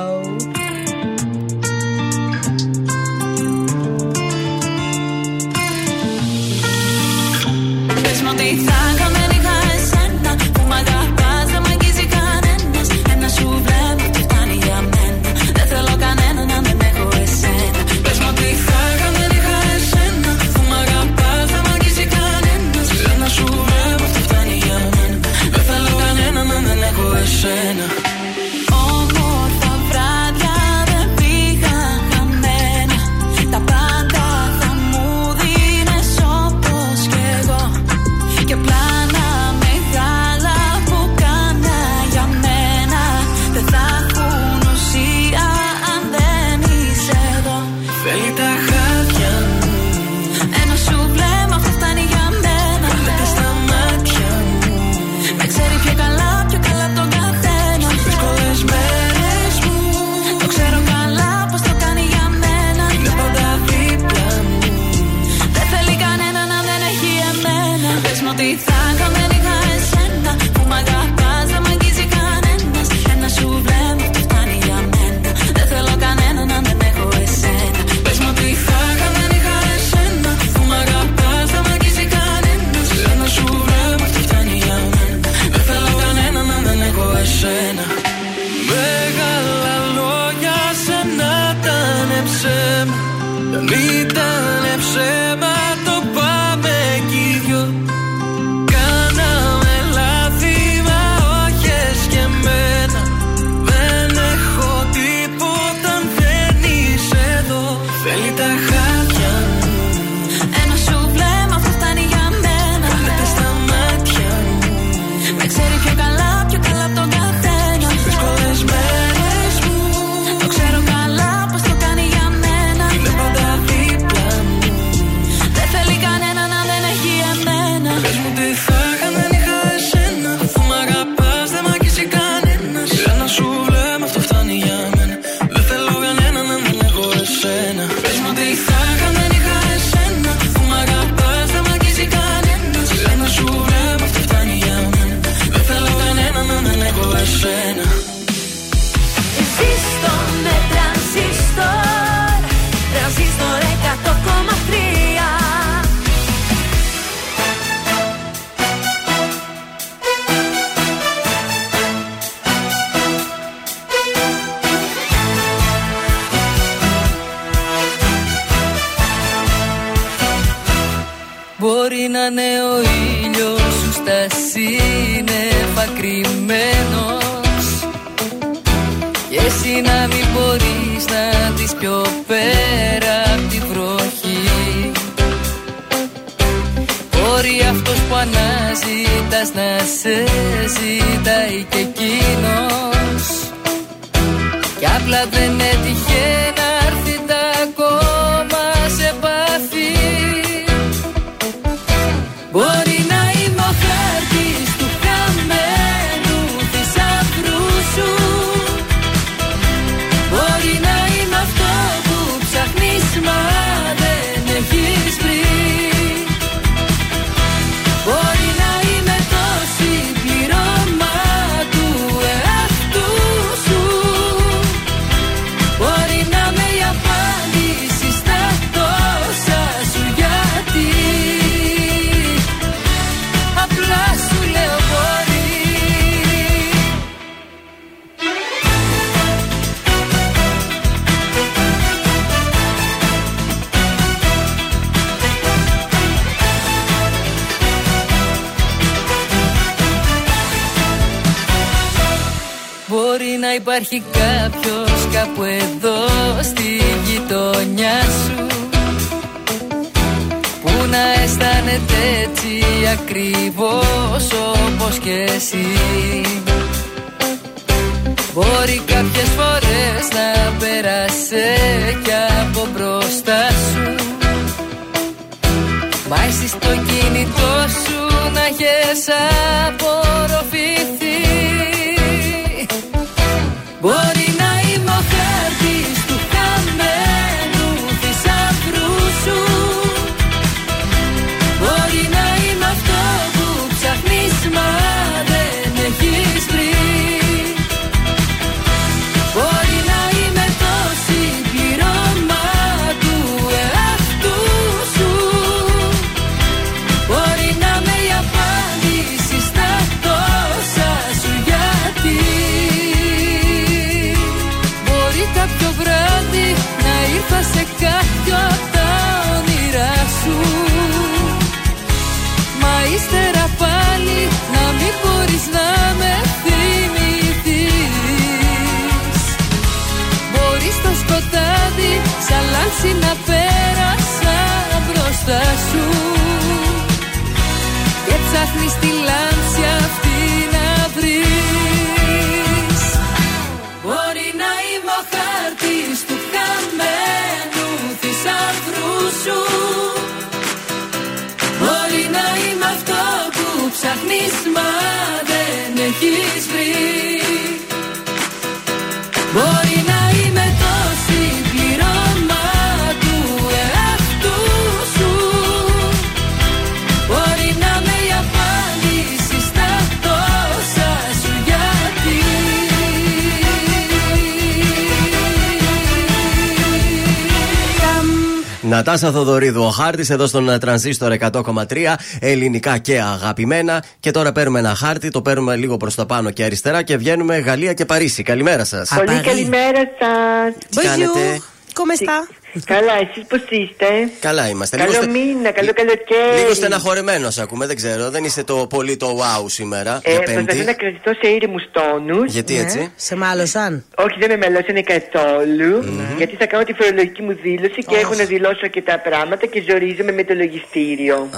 Speaker 2: Νατάσα Θοδωρίδου, ο χάρτη εδώ στον τρανζίστορ 100,3 ελληνικά και αγαπημένα. Και τώρα παίρνουμε ένα χάρτη, το παίρνουμε λίγο προς τα πάνω και αριστερά και βγαίνουμε Γαλλία και Παρίσι. Καλημέρα σας.
Speaker 17: Πολύ καλημέρα σας.
Speaker 2: Τι κάνετε;
Speaker 3: Come sta?
Speaker 17: Καλά, εσείς πώς είστε;
Speaker 2: Καλά είμαστε.
Speaker 17: Καλό
Speaker 2: Λίγο στε-
Speaker 17: μήνα, καλό καλοκαίρι.
Speaker 2: Λίγο στεναχωρημένος ακούμε, δεν ξέρω. Δεν είστε το πολύ το wow σήμερα.
Speaker 17: Ε,
Speaker 2: για
Speaker 17: προσπαθώ
Speaker 2: Πέμπτη.
Speaker 17: να κρατηθώ σε ήρεμους τόνους.
Speaker 2: Γιατί έτσι;
Speaker 3: Ναι. Σε μάλωσαν.
Speaker 17: Όχι, δεν με μελώσανε καθόλου. Γιατί θα κάνω τη φορολογική μου δήλωση και έχω να δηλώσω αρκετά πράγματα και ζορίζομαι με το λογιστήριο.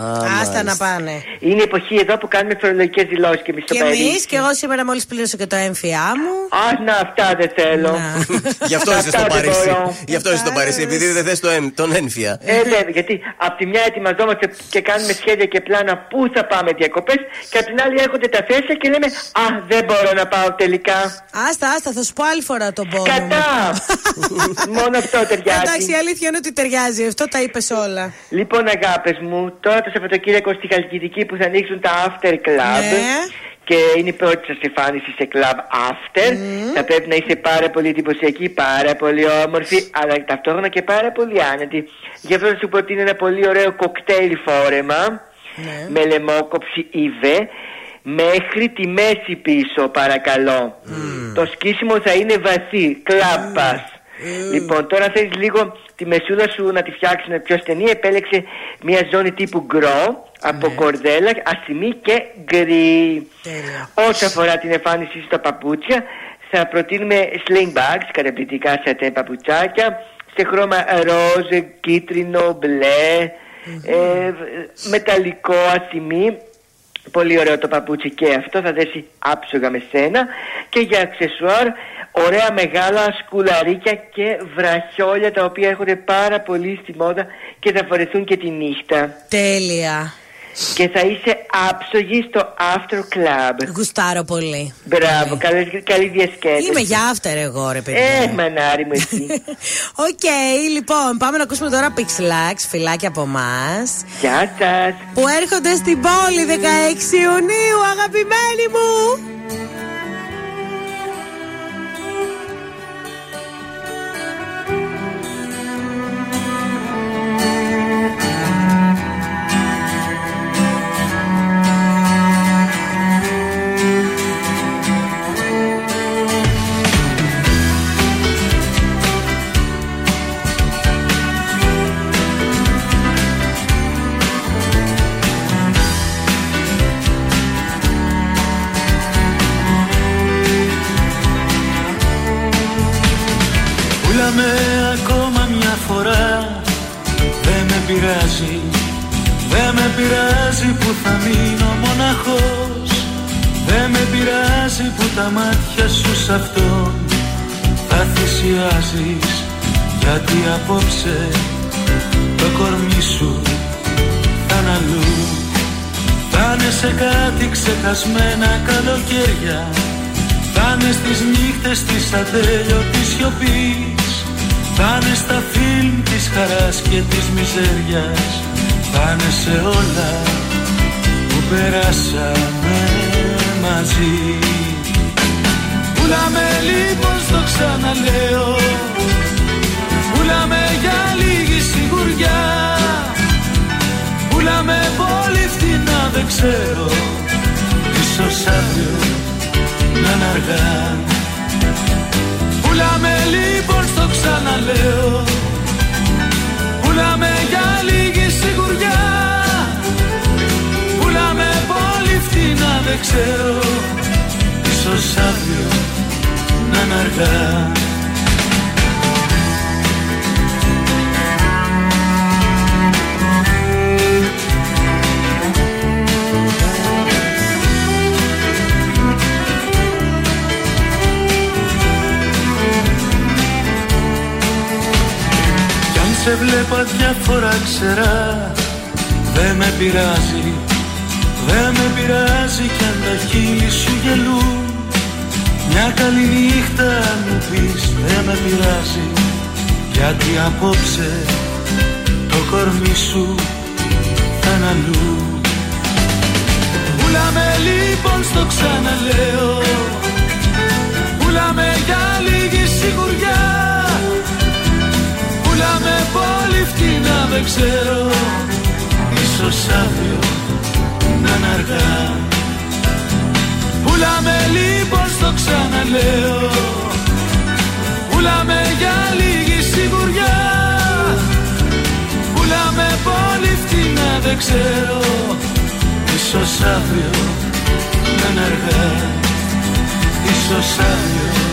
Speaker 3: Άστα να πάνε.
Speaker 17: Είναι η εποχή εδώ που κάνουμε φορολογικές δηλώσεις και εμείς στο
Speaker 3: Και εμείς,
Speaker 17: Παρίσι.
Speaker 3: και εγώ σήμερα μόλις πλήρωσα και το έμφυά μου.
Speaker 17: Α, να, αυτά δεν θέλω.
Speaker 2: Γι' αυτό είσαι
Speaker 17: Αυτά
Speaker 2: στο
Speaker 17: δεν
Speaker 2: Παρίσι.
Speaker 17: μπορώ.
Speaker 2: Γι' αυτό είσαι στο Παρίσι, επειδή δεν θες το εμ- τον ένφια.
Speaker 17: Ε, βέβαια, γιατί από τη μια ετοιμαζόμαστε και κάνουμε σχέδια και πλάνα πού θα πάμε διακοπές και από την άλλη έρχονται τα θέσια και λέμε Α, δεν μπορώ να πάω τελικά.
Speaker 3: Άστα, άστα, θα σου πω άλλη φορά τον πόνο. μου.
Speaker 17: Κατά! Μόνο αυτό ταιριάζει.
Speaker 3: Εντάξει, η αλήθεια είναι ότι ταιριάζει. Αυτό τα είπες όλα.
Speaker 17: Λοιπόν, αγάπες μου, τώρα το Σαββατοκύριακο στη Χαλκιδική που θα ανοίξουν τα After Club.
Speaker 3: Ναι.
Speaker 17: Και είναι η πρώτη σας εμφάνιση σε Club After. Θα πρέπει να είστε πάρα πολύ εντυπωσιακοί, πάρα πολύ όμορφοι, αλλά ταυτόχρονα και πάρα πολύ άνετοι. Γι' αυτό θα σου προτείνω ένα πολύ ωραίο κοκτέιλ φόρεμα με λαιμόκοψη Ιβέ μέχρι τη μέση πίσω, παρακαλώ. Το σκίσιμο θα είναι βαθύ, κλάπας. Λοιπόν, τώρα θέλει λίγο τη μεσούδα σου να τη φτιάξουμε πιο στενή. Επέλεξε μια ζώνη τύπου γκρό από κορδέλα, ασημή και γκρι. Όσο αφορά την εμφάνιση στα παπούτσια, θα προτείνουμε sling bags, καταπληκτικά σατέ παπουτσάκια, σε χρώμα ροζ, κίτρινο, μπλε, ε, μεταλλικό, ασημή. Πολύ ωραίο το παπούτσι και αυτό θα δέσει άψογα με σένα και για αξεσουάρ ωραία μεγάλα σκουλαρίκια και βραχιόλια τα οποία έρχονται πάρα πολύ στη μόδα και θα φορεθούν και τη νύχτα.
Speaker 3: Τέλεια.
Speaker 17: Και θα είσαι άψογη στο After Club.
Speaker 3: Γουστάρω πολύ.
Speaker 17: Μπράβο, καλή, καλή διασκέδαση.
Speaker 3: Είμαι για after εγώ, ρε παιδί.
Speaker 17: Ε, μανάρι μου εσύ.
Speaker 3: Οκ, λοιπόν, πάμε να ακούσουμε τώρα Πυξ Λαξ, φιλάκια από εμάς.
Speaker 17: Γεια σας.
Speaker 3: Που έρχονται στην πόλη 16 Ιουνίου, αγαπημένοι μου.
Speaker 5: Μάτια σου σ' αυτόν Θα θυσιάζεις Γιατί απόψε Το κορμί σου θα είναι αλλού. Θα είναι σε κάτι ξεχασμένα καλοκαίρια θα είναι στις νύχτες της ατέλειωτης σιωπής Θα είναι στα φιλμ της χαράς και της μιζέριας Θα είναι σε όλα που περάσαμε μαζί Πουλάμε λοιπόν στο ξαναλέω. Πουλάμε για λίγη σιγουριά. Πουλάμε πολύ φτηνά δεν ξέρω. Ίσως αύριο να είναι αργά. Πουλάμε λοιπόν στο ξαναλέω. Πουλάμε για λίγη σιγουριά. Πουλάμε πολύ φτηνά δεν ξέρω. Ίσως αύριο να είναι αργά. Κι αν σε βλέπα διάφορα ξερά Δεν με πειράζει Δεν με πειράζει κι αν τα χείλη σου γελούν Μια καλή νύχτα αν μου πεις Δεν με πειράζει. Γιατί απόψε Το κορμί σου θα είναι αλλού. Πουλάμε λοιπόν στο ξαναλέω. Πουλάμε για λίγη σιγουριά. Πουλάμε πολύ φτηνά δεν ξέρω. Ίσως αύριο να είναι αργά Πουλάμε λοιπόν στο ξαναλέω. Πουλάμε για λίγη σιγουριά. Πουλάμε πολύ φτηνά δεν ξέρω. Ίσως αύριο να είναι αργά. Ίσως αύριο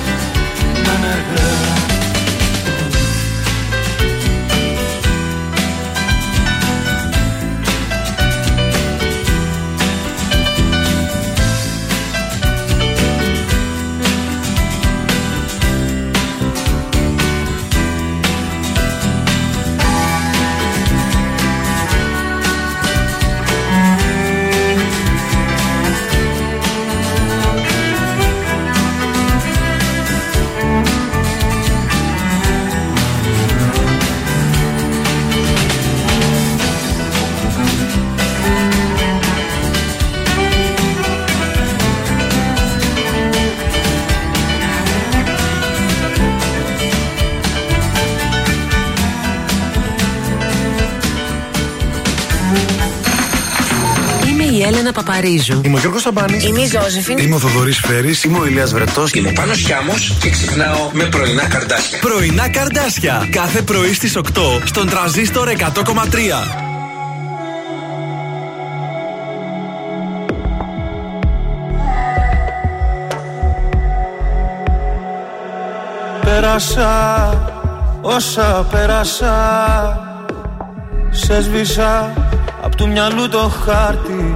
Speaker 14: Έλενα Παπαρίζου.
Speaker 18: Είμαι ο Γιώργος Σαμπάνης.
Speaker 14: Είμαι η Ζώζεφιν.
Speaker 18: Είμαι ο Θοδωρής Φέρης.
Speaker 19: Είμαι ο Ηλίας Βρετός.
Speaker 20: Είμαι ο Πάνος Χιάμος και ξυπνάω με πρωινά καρδάσια.
Speaker 1: Πρωινά καρδάσια. Κάθε πρωί στις 8 στον τραζίστορ 100,3.
Speaker 7: Πέρασα όσα πέρασα Σε σβήσα απ' του μυαλού το χάρτη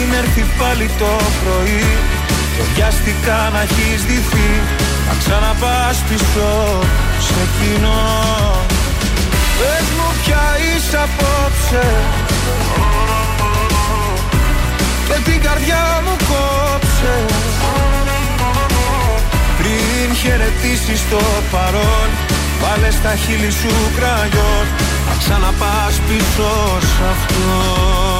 Speaker 7: Πριν έρθει πάλι το πρωί. Και βιάστηκα να έχεις δυθεί. Να ξαναπάς πίσω σε κοινό. Πες μου ποια είσαι απόψε. Και την καρδιά μου κόψε. Πριν χαιρετήσεις το παρόν Βάλε στα χείλη σου κραγιόν. Να ξαναπάς πίσω σ' αυτό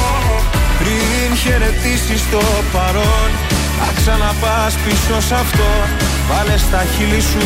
Speaker 7: Πριν χαιρετήσεις το παρόν. Να ξαναπάς πίσω σ' αυτό. Βάλε στα χείλη σου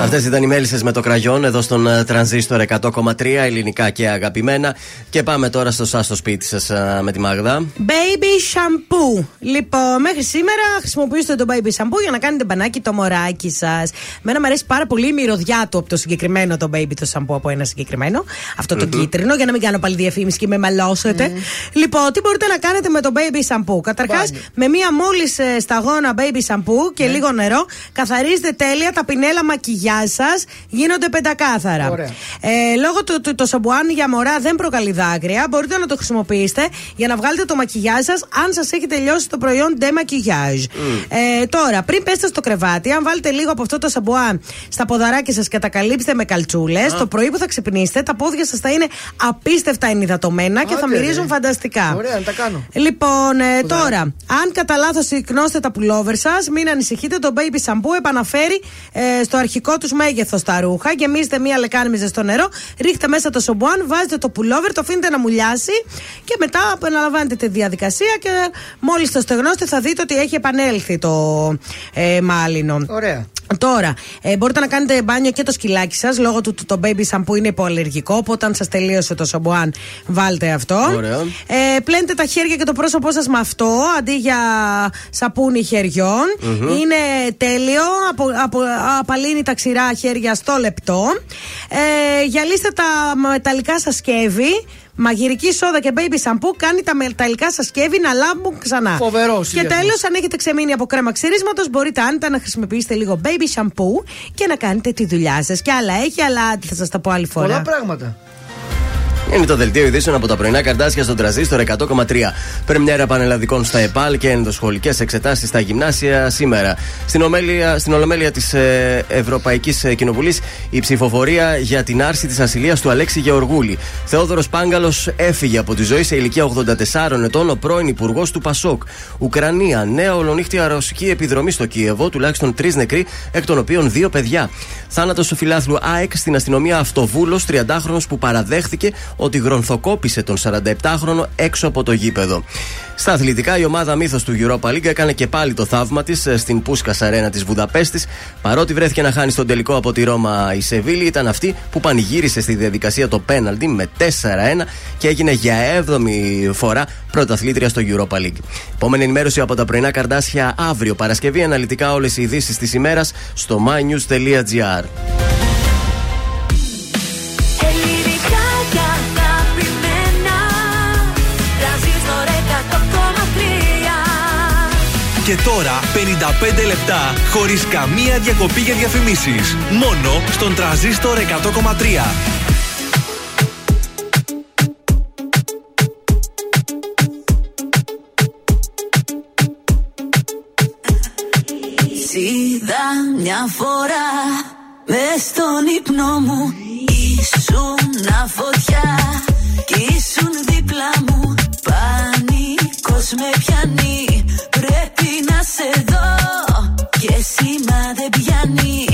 Speaker 2: Αυτές ήταν οι μέλισσες με το κραγιόν εδώ στον ε, τρανζίστορ 100,3 ελληνικά και αγαπημένα. Και πάμε τώρα στο σας στο σπίτι σας ε, με τη Μάγδα.
Speaker 3: Baby shampoo. Λοιπόν, μέχρι σήμερα χρησιμοποιήστε το baby shampoo για να κάνετε μπανάκι το μωράκι σας. Μένα μου αρέσει πάρα πολύ η μυρωδιά του από το συγκεκριμένο το baby το shampoo από ένα συγκεκριμένο. Αυτό το κίτρινο, για να μην κάνω πάλι διαφήμιση και με μαλώσετε. Λοιπόν, τι μπορείτε να κάνετε με το baby shampoo. Καταρχάς, με μία μόλις σταγόνα baby shampoo και λίγο νερό, καθαρίζετε τέλεια τα πινέλα μακιγιά σας, γίνονται πεντακάθαρα. Ε, λόγω του ότι το σαμπουάν για μωρά δεν προκαλεί δάκρυα, μπορείτε να το χρησιμοποιήσετε για να βγάλετε το μακιγιά σας αν σας έχει τελειώσει το προϊόν de maquillage. Ε, τώρα, πριν πέστε στο κρεβάτι, αν βάλετε λίγο από αυτό το σαμπουάν στα ποδαράκια σας και τα καλύψετε με καλτσούλες, το πρωί που θα ξυπνήσετε, τα πόδια σας θα είναι απίστευτα ενυδατωμένα και θα
Speaker 4: Άντε,
Speaker 3: μυρίζουν
Speaker 4: ρε.
Speaker 3: φανταστικά.
Speaker 4: Ωραία, να τα κάνω.
Speaker 3: Λοιπόν, ε, τώρα, αν κατά λάθος σηκνώσετε τα πουλόβερ σας, μην ανησυχείτε, το baby shampoo επαναφέρει ε, στο αρχικό τους μέγεθος τα ρούχα. Γεμίζετε μία λεκάνη με ζεστό νερό, ρίχτε μέσα το σομπουάν, βάζετε το πουλόβερ, το αφήνετε να μουλιάσει και μετά επαναλαμβάνετε τη διαδικασία και μόλις το στεγνώσετε θα δείτε ότι έχει επανέλθει το ε, μάλινο.
Speaker 4: Ωραία.
Speaker 3: Τώρα, ε, μπορείτε να κάνετε μπάνιο και το σκυλάκι σας λόγω του το baby shampoo είναι υποαλλεργικό. Οπότε, αν σας τελείωσε το σαμπουάν, βάλτε αυτό.
Speaker 2: Ωραία.
Speaker 3: Ε, πλένετε τα χέρια και το πρόσωπό σας με αυτό αντί για σαπούνι χεριών. Είναι τέλειο. Απο, απο, απαλύνει τα ξηρά χέρια στο λεπτό. Ε, γυαλίστε τα μεταλλικά σας σκεύη. Μαγειρική σόδα και baby shampoo κάνει τα μεταλλικά σας σκεύη να λάμπουν ξανά.
Speaker 4: Φοβερός
Speaker 3: Και
Speaker 4: συνδυασμός.
Speaker 3: τέλος, αν έχετε ξεμείνει από κρέμα ξυρίσματο, μπορείτε άνετα να χρησιμοποιήσετε λίγο baby shampoo και να κάνετε τη δουλειά σας. Και άλλα έχει, αλλά θα σας τα πω άλλη φορά.
Speaker 4: Πολλά πράγματα.
Speaker 2: Είναι το δελτίο ειδήσεων από τα πρωινά καρτάσια στον τραζίστορ 100,3. Πρεμιέρα πανελλαδικών στα ΕΠΑΛ και ενδοσχολικές εξετάσεις στα γυμνάσια σήμερα. Στην, ομέλεια, στην Ολομέλεια της ε, Ευρωπαϊκής Κοινοβουλής η ψηφοφορία για την άρση της ασυλίας του Αλέξη Γεωργούλη. Θεόδωρος Πάγκαλος έφυγε από τη ζωή σε ηλικία 84 ετών ο πρώην υπουργός του Πασόκ. Ουκρανία, νέα ολονύχτια ρωσική επιδρομή στο Κίεβο, τουλάχιστον τρεις νεκροί, εκ των οποίων δύο παιδιά. Θάνατος του φιλάθλου ΑΕΚ στην αστυνομία Αυτοβούλος, 30χρονο που παραδέχθηκε ότι γρονθοκόπησε τον 47χρονο έξω από το γήπεδο. Στα αθλητικά, η ομάδα μύθος του Europa League έκανε και πάλι το θαύμα της στην Πούσκα Αρένα της Βουδαπέστης. Παρότι βρέθηκε να χάνει στον τελικό από τη Ρώμα η Σεβίλη, ήταν αυτή που πανηγύρισε στη διαδικασία το πέναλτι με 4-1 και έγινε για 7η φορά πρωταθλήτρια στο Europa League. Επόμενη ενημέρωση από τα πρωινά καρδάσια αύριο Παρασκευή. Αναλυτικά όλες οι ειδήσεις της ημέρας στο mynews.gr.
Speaker 5: Και
Speaker 1: τώρα 55 λεπτά χωρίς καμία διακοπή για διαφημίσεις. Μόνο στον τραζίστορ 100,3.
Speaker 8: Σ' είδα μια φορά μες στον ύπνο μου Ήσουν φωτιά κι ήσουν δίπλα μου Πανικός με πιάνει πρέπει να σε δω Και σήμα δεν πιάνει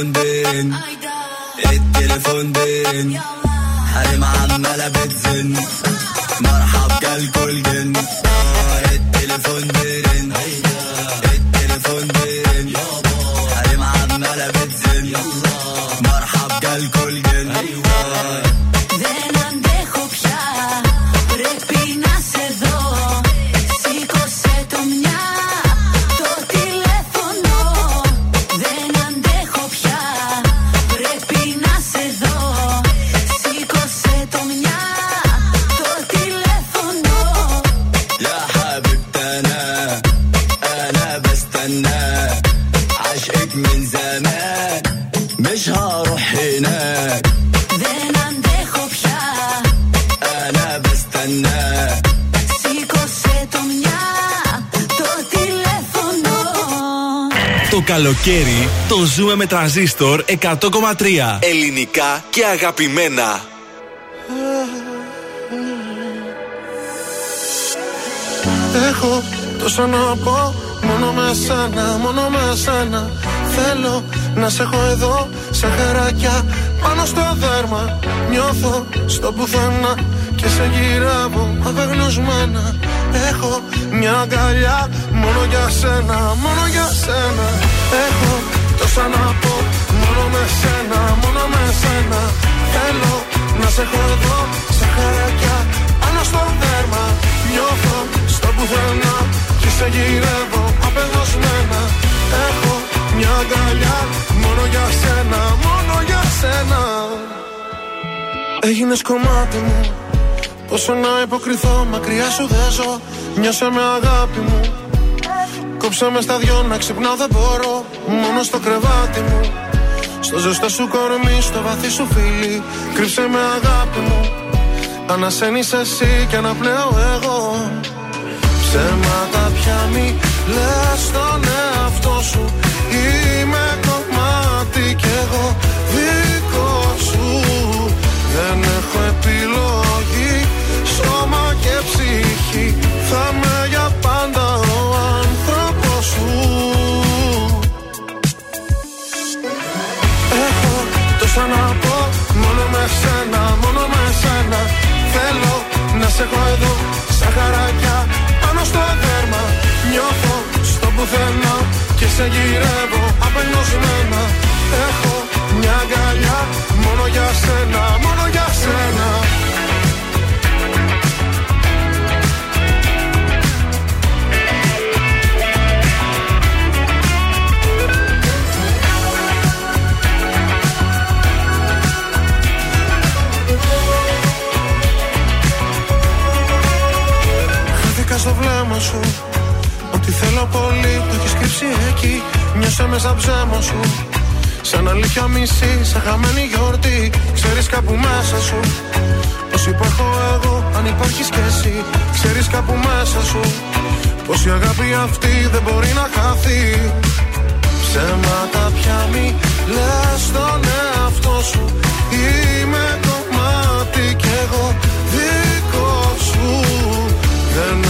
Speaker 6: التليفون بين التليفون بين حريم عمالة بتزن.
Speaker 1: Καλοκαίρι το ζούμε με τραζίστορ 100,3. Ελληνικά και αγαπημένα.
Speaker 14: Έχω τόσα να πω Μόνο με σένα, μόνο με σένα Θέλω να σε έχω εδώ Σαν χαράκια πάνω στο δέρμα Νιώθω στο πουθενά και σε γυρεύω απεγνωσμένα Έχω μια αγκαλιά μόνο για σένα, μόνο για σένα. Έχω τόσα να πω μόνο με σένα, μόνο με σένα. Θέλω να σε έχω εδώ σε χαρακιά πάνω στο δέρμα. Νιώθω στο πουθενά και σε γυρεύω απεγνωσμένα. Έχω μια αγκαλιά μόνο για σένα, μόνο για σένα. Έγινες κομμάτι μου Πόσο να υποκριθώ, μακριά σου δεν ζω. Νιώσε με αγάπη μου. Κόψε με στα δυο να ξυπνάω δεν μπορώ. Μόνο στο κρεβάτι μου. Στο ζεστό σου κορμί, στο βαθύ σου φίλι. Κρύψε με αγάπη μου. Ανασένεις εσύ και αναπνέω εγώ. Ψέματα πια μη λες στον εαυτό σου. Είμαι κομμάτι κι εγώ δικό σου. Δεν έχω επιλογή. Σώμα και ψυχή Θα με για πάντα ο άνθρωπος σου. Έχω τόσα να πω Μόνο με σένα, μόνο με σένα. Θέλω να σε έχω εδώ Σαν χαράκια πάνω στο δέρμα. Νιώθω στο πουθενά Και σε γυρεύω απελπισμένα. Έχω μια αγκαλιά Μόνο για σένα, μόνο για σένα στο βλέμμα σου. Ότι θέλω πολύ το έχεις κρύψει εκεί. Νιώσα μέσα ψέμα σου. Σαν αλήθεια μισή, σαν χαμένη γιορτή. Ξέρεις κάπου μέσα σου. Πως υπάρχω εγώ, αν υπάρχεις κι εσύ Ξέρεις κάπου μέσα σου. Πως η αγάπη αυτή δεν μπορεί να χαθεί. Ψέματα πια μη λες στον εαυτό σου. Είμαι κομμάτι κι εγώ δικό σου. Δεν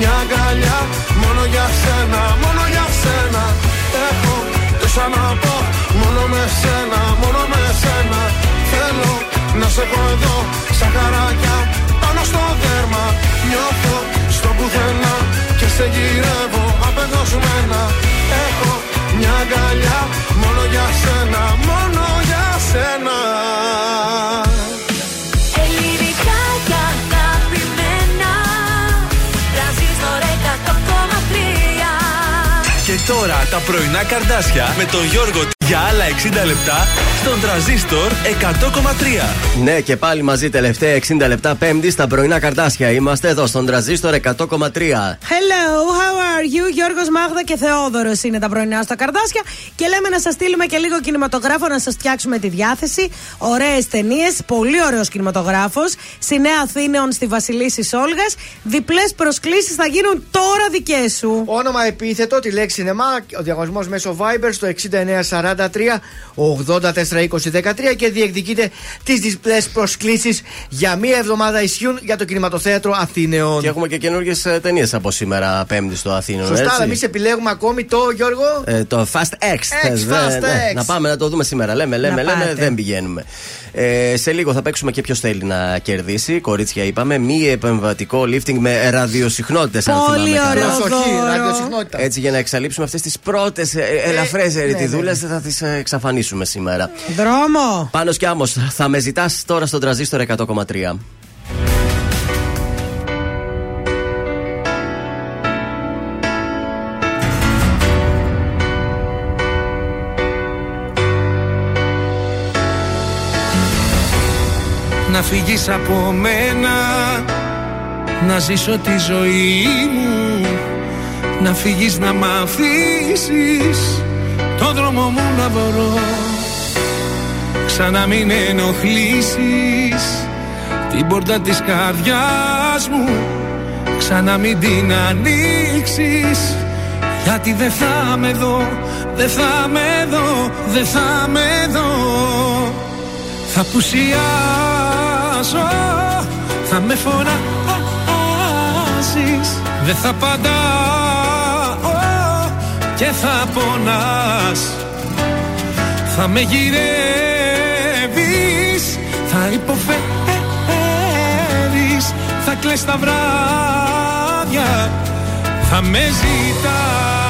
Speaker 14: μια αγκαλιά. Μόνο για σένα, μόνο για σένα. Έχω τόσα να πω Μόνο με σένα, μόνο με σένα. Θέλω να σε έχω εδώ Σαν χαράκια πάνω στο δέρμα. Νιώθω στο πουθενά Και σε γυρεύω απεγνωσμένα. Έχω μια αγκαλιά Μόνο για σένα, μόνο για σένα
Speaker 1: τώρα τα πρωινά καρδάσια με τον Γιώργο για άλλα 60 λεπτά στον τραζίστορ 100,3.
Speaker 2: Ναι, και πάλι μαζί τελευταία 60 λεπτά Πέμπτη στα πρωινά καρτάσια. Είμαστε εδώ στον τραζίστορ 100,3.
Speaker 3: Hello, how are you? Γιώργος Μάγδα και Θεόδωρος είναι τα πρωινά στα καρδάσια. Και λέμε να σας στείλουμε και λίγο κινηματογράφο να σας φτιάξουμε τη διάθεση. Ωραίες ταινίες, πολύ ωραίος κινηματογράφος. Στη Νέα Αθήνεων στη Βασιλίση Σόλγας. Διπλές προσκλήσεις θα γίνουν τώρα δικές σου.
Speaker 4: Όνομα επίθετο, τη λέξη σινεμά, ο διαγωνισμός μέσω Viber στο 6943 842013 και διεκδικείτε τι διπλέ προσκλήσει για μία εβδομάδα ισχύουν για το κινηματοθέατρο Αθήνεων.
Speaker 2: Και έχουμε και καινούργιε ταινίε από σήμερα Πέμπτη στο Αθήνα.
Speaker 4: Σωστά, αλλά εμεί επιλέγουμε ακόμη το Γιώργο.
Speaker 2: Ε, το Fast X. θες, δε,
Speaker 4: Fast
Speaker 2: ναι.
Speaker 4: X.
Speaker 2: Να πάμε να το δούμε σήμερα. Λέμε, λέμε,
Speaker 3: Να
Speaker 2: λέμε,
Speaker 3: πάτε.
Speaker 2: δεν πηγαίνουμε. Ε, σε λίγο θα παίξουμε και ποιο θέλει να κερδίσει. Κορίτσια, είπαμε. Μη επεμβατικό lifting με ραδιοσυχνότητε.
Speaker 3: Πολύ ωραίο
Speaker 4: Προσοχή,
Speaker 3: δώρο.
Speaker 4: ραδιοσυχνότητα.
Speaker 2: Έτσι για να εξαλείψουμε αυτέ τι πρώτε ελαφρέ ερητιδούλε θα τι εξαφανίσουμε σήμερα.
Speaker 3: Δρόμο.
Speaker 2: Πάνω και άμμος, θα με ζητάς τώρα στον τραζίστορ 100,3.
Speaker 7: Να φύγεις από μένα Να ζήσω τη ζωή μου Να φύγεις να μ' αφήσεις Το δρόμο μου να βρω Ξανά μην ενοχλήσεις
Speaker 6: την πόρτα της καρδιάς μου. Ξανά μην την ανοίξεις Γιατί δεν θα με δω, δεν θα με δω, δεν θα με δω. Θα πουσιάσω, θα με φωνάζεις Δεν θα παντάω και θα πονάς Θα με γυρεύεις, θα υποφέρεις θα κλαις τα βράδια Θα με ζητάς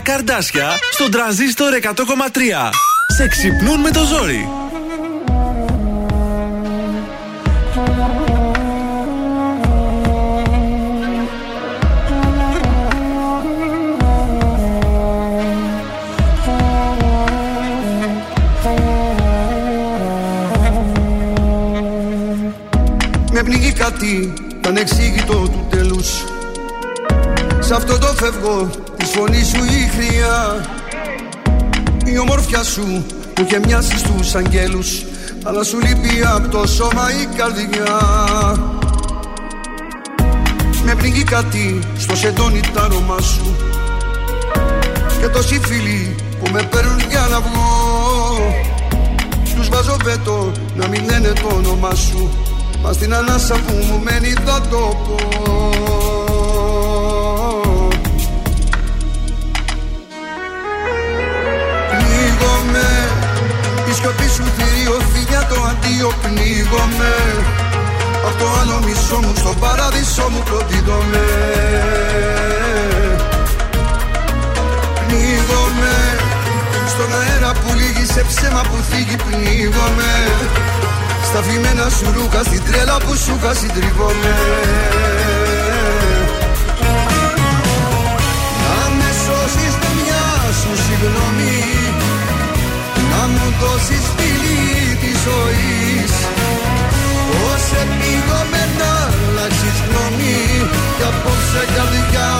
Speaker 1: πρωινά καρδάσια στον τραζίστορ 100,3. Σε ξυπνούν με το ζόρι.
Speaker 18: Με πνίγει κάτι ανεξήγητο του τέλους Σ' αυτό το φεύγω φωνής σου η χρειά Η ομορφιά σου που είχε μοιάσει στους αγγέλους Αλλά σου λείπει από το σώμα η καρδιά. Με πνίγει κάτι στο σεντόνι τα άρωμά σου. Και τόσοι φίλοι που με παίρνουν για να βγω. Τους βάζω βέτο να μην λένε το όνομά σου. Μα στην ανάσα που μου μένει θα το πω φιλιά το αντίο πνίγομαι Απ' το άλλο μισό μου στον παράδεισό μου προδίδομαι Πνίγομαι στον αέρα που λύγει σε ψέμα που θίγει πνίγομαι Στα φημένα σου ρούχα στην τρέλα που σου συντριβόμαι Να με σώσεις με μια σου συγγνώμη να μου δώσεις φίλη της ζωής Πώς επίγομαι να αλλάξεις γνώμη. Κι απόψε καρδιά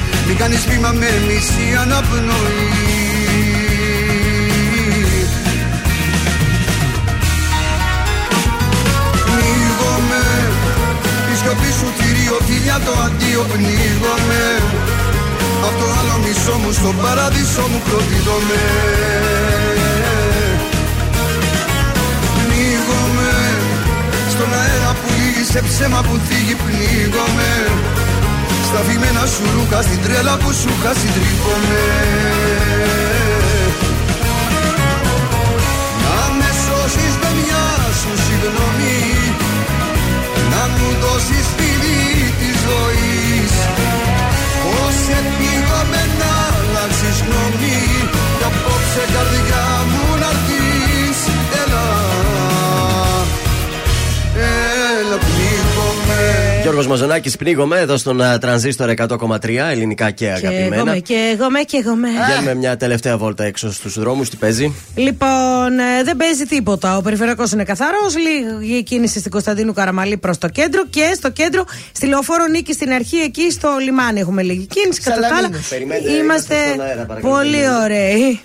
Speaker 18: Μην κάνεις βήμα με μισή αναπνοή. Πνίγομαι Η σιωπή σου θηρίο φιλιά το αντίο πνίγομαι. Απ' το άλλο μισό μου στον παράδεισο μου προδίδομαι Πνίγομαι Στον αέρα που λύγει σε ψέμα που θίγει πνίγομαι Στα φημένα σου ρούχα στην τρέλα που σου είχα συντρίβομαι Να με σώσεις με μια σου συγγνώμη Να μου δώσεις φίλη της ζωής. Πώς επίγομαι να αλλάξεις γνώμη Κι απόψε καρδιά πνίγομαι
Speaker 2: Γιώργος Μαζονάκης πνίγομαι εδώ στον α, τρανζίστορ 100,3 ελληνικά και
Speaker 3: Και εγώ
Speaker 2: αγαπημένα.
Speaker 3: με, και εγώ με, και εγώ με.
Speaker 2: Βγαίνουμε μια τελευταία βόλτα έξω στους δρόμους, τι παίζει;
Speaker 3: Λοιπόν, ε, δεν παίζει τίποτα. Ο περιφερειακός είναι καθαρός. Λίγη κίνηση στην Κωνσταντίνου Καραμαλή προς το κέντρο και στο κέντρο στη λεωφόρο Νίκη στην αρχή εκεί στο λιμάνι έχουμε λίγη κίνηση. Κατά τα άλλα,
Speaker 2: Περιμένετε,
Speaker 3: είμαστε
Speaker 2: είμαστε στον αέρα, παρακαλώ.
Speaker 3: πολύ ωραίοι.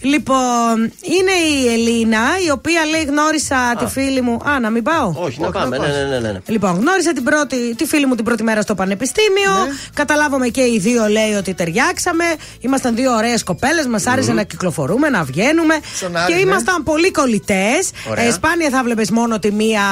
Speaker 3: Λοιπόν, είναι η Ελίνα η οποία λέει γνώρισα τη φίλη μου. Α, να μην πάω.
Speaker 2: Όχι, να πάμε. Ναι, ναι, ναι, ναι, ναι.
Speaker 3: Λοιπόν, γνώρισα την πρώτη, τη φίλη μου την πρώτη μέρα στο πανεπιστήμιο.
Speaker 2: Ναι.
Speaker 3: Καταλάβαμε και οι δύο, λέει, ότι ταιριάξαμε. Ήμασταν δύο ωραίες κοπέλες. Μας άρεσε να κυκλοφορούμε, να βγαίνουμε.
Speaker 4: Ψωνάρι,
Speaker 3: και
Speaker 4: ναι.
Speaker 3: ήμασταν πολύ κολλητές.
Speaker 2: Ωραία.
Speaker 3: Ε, σπάνια θα βλέπεις μόνο τη μία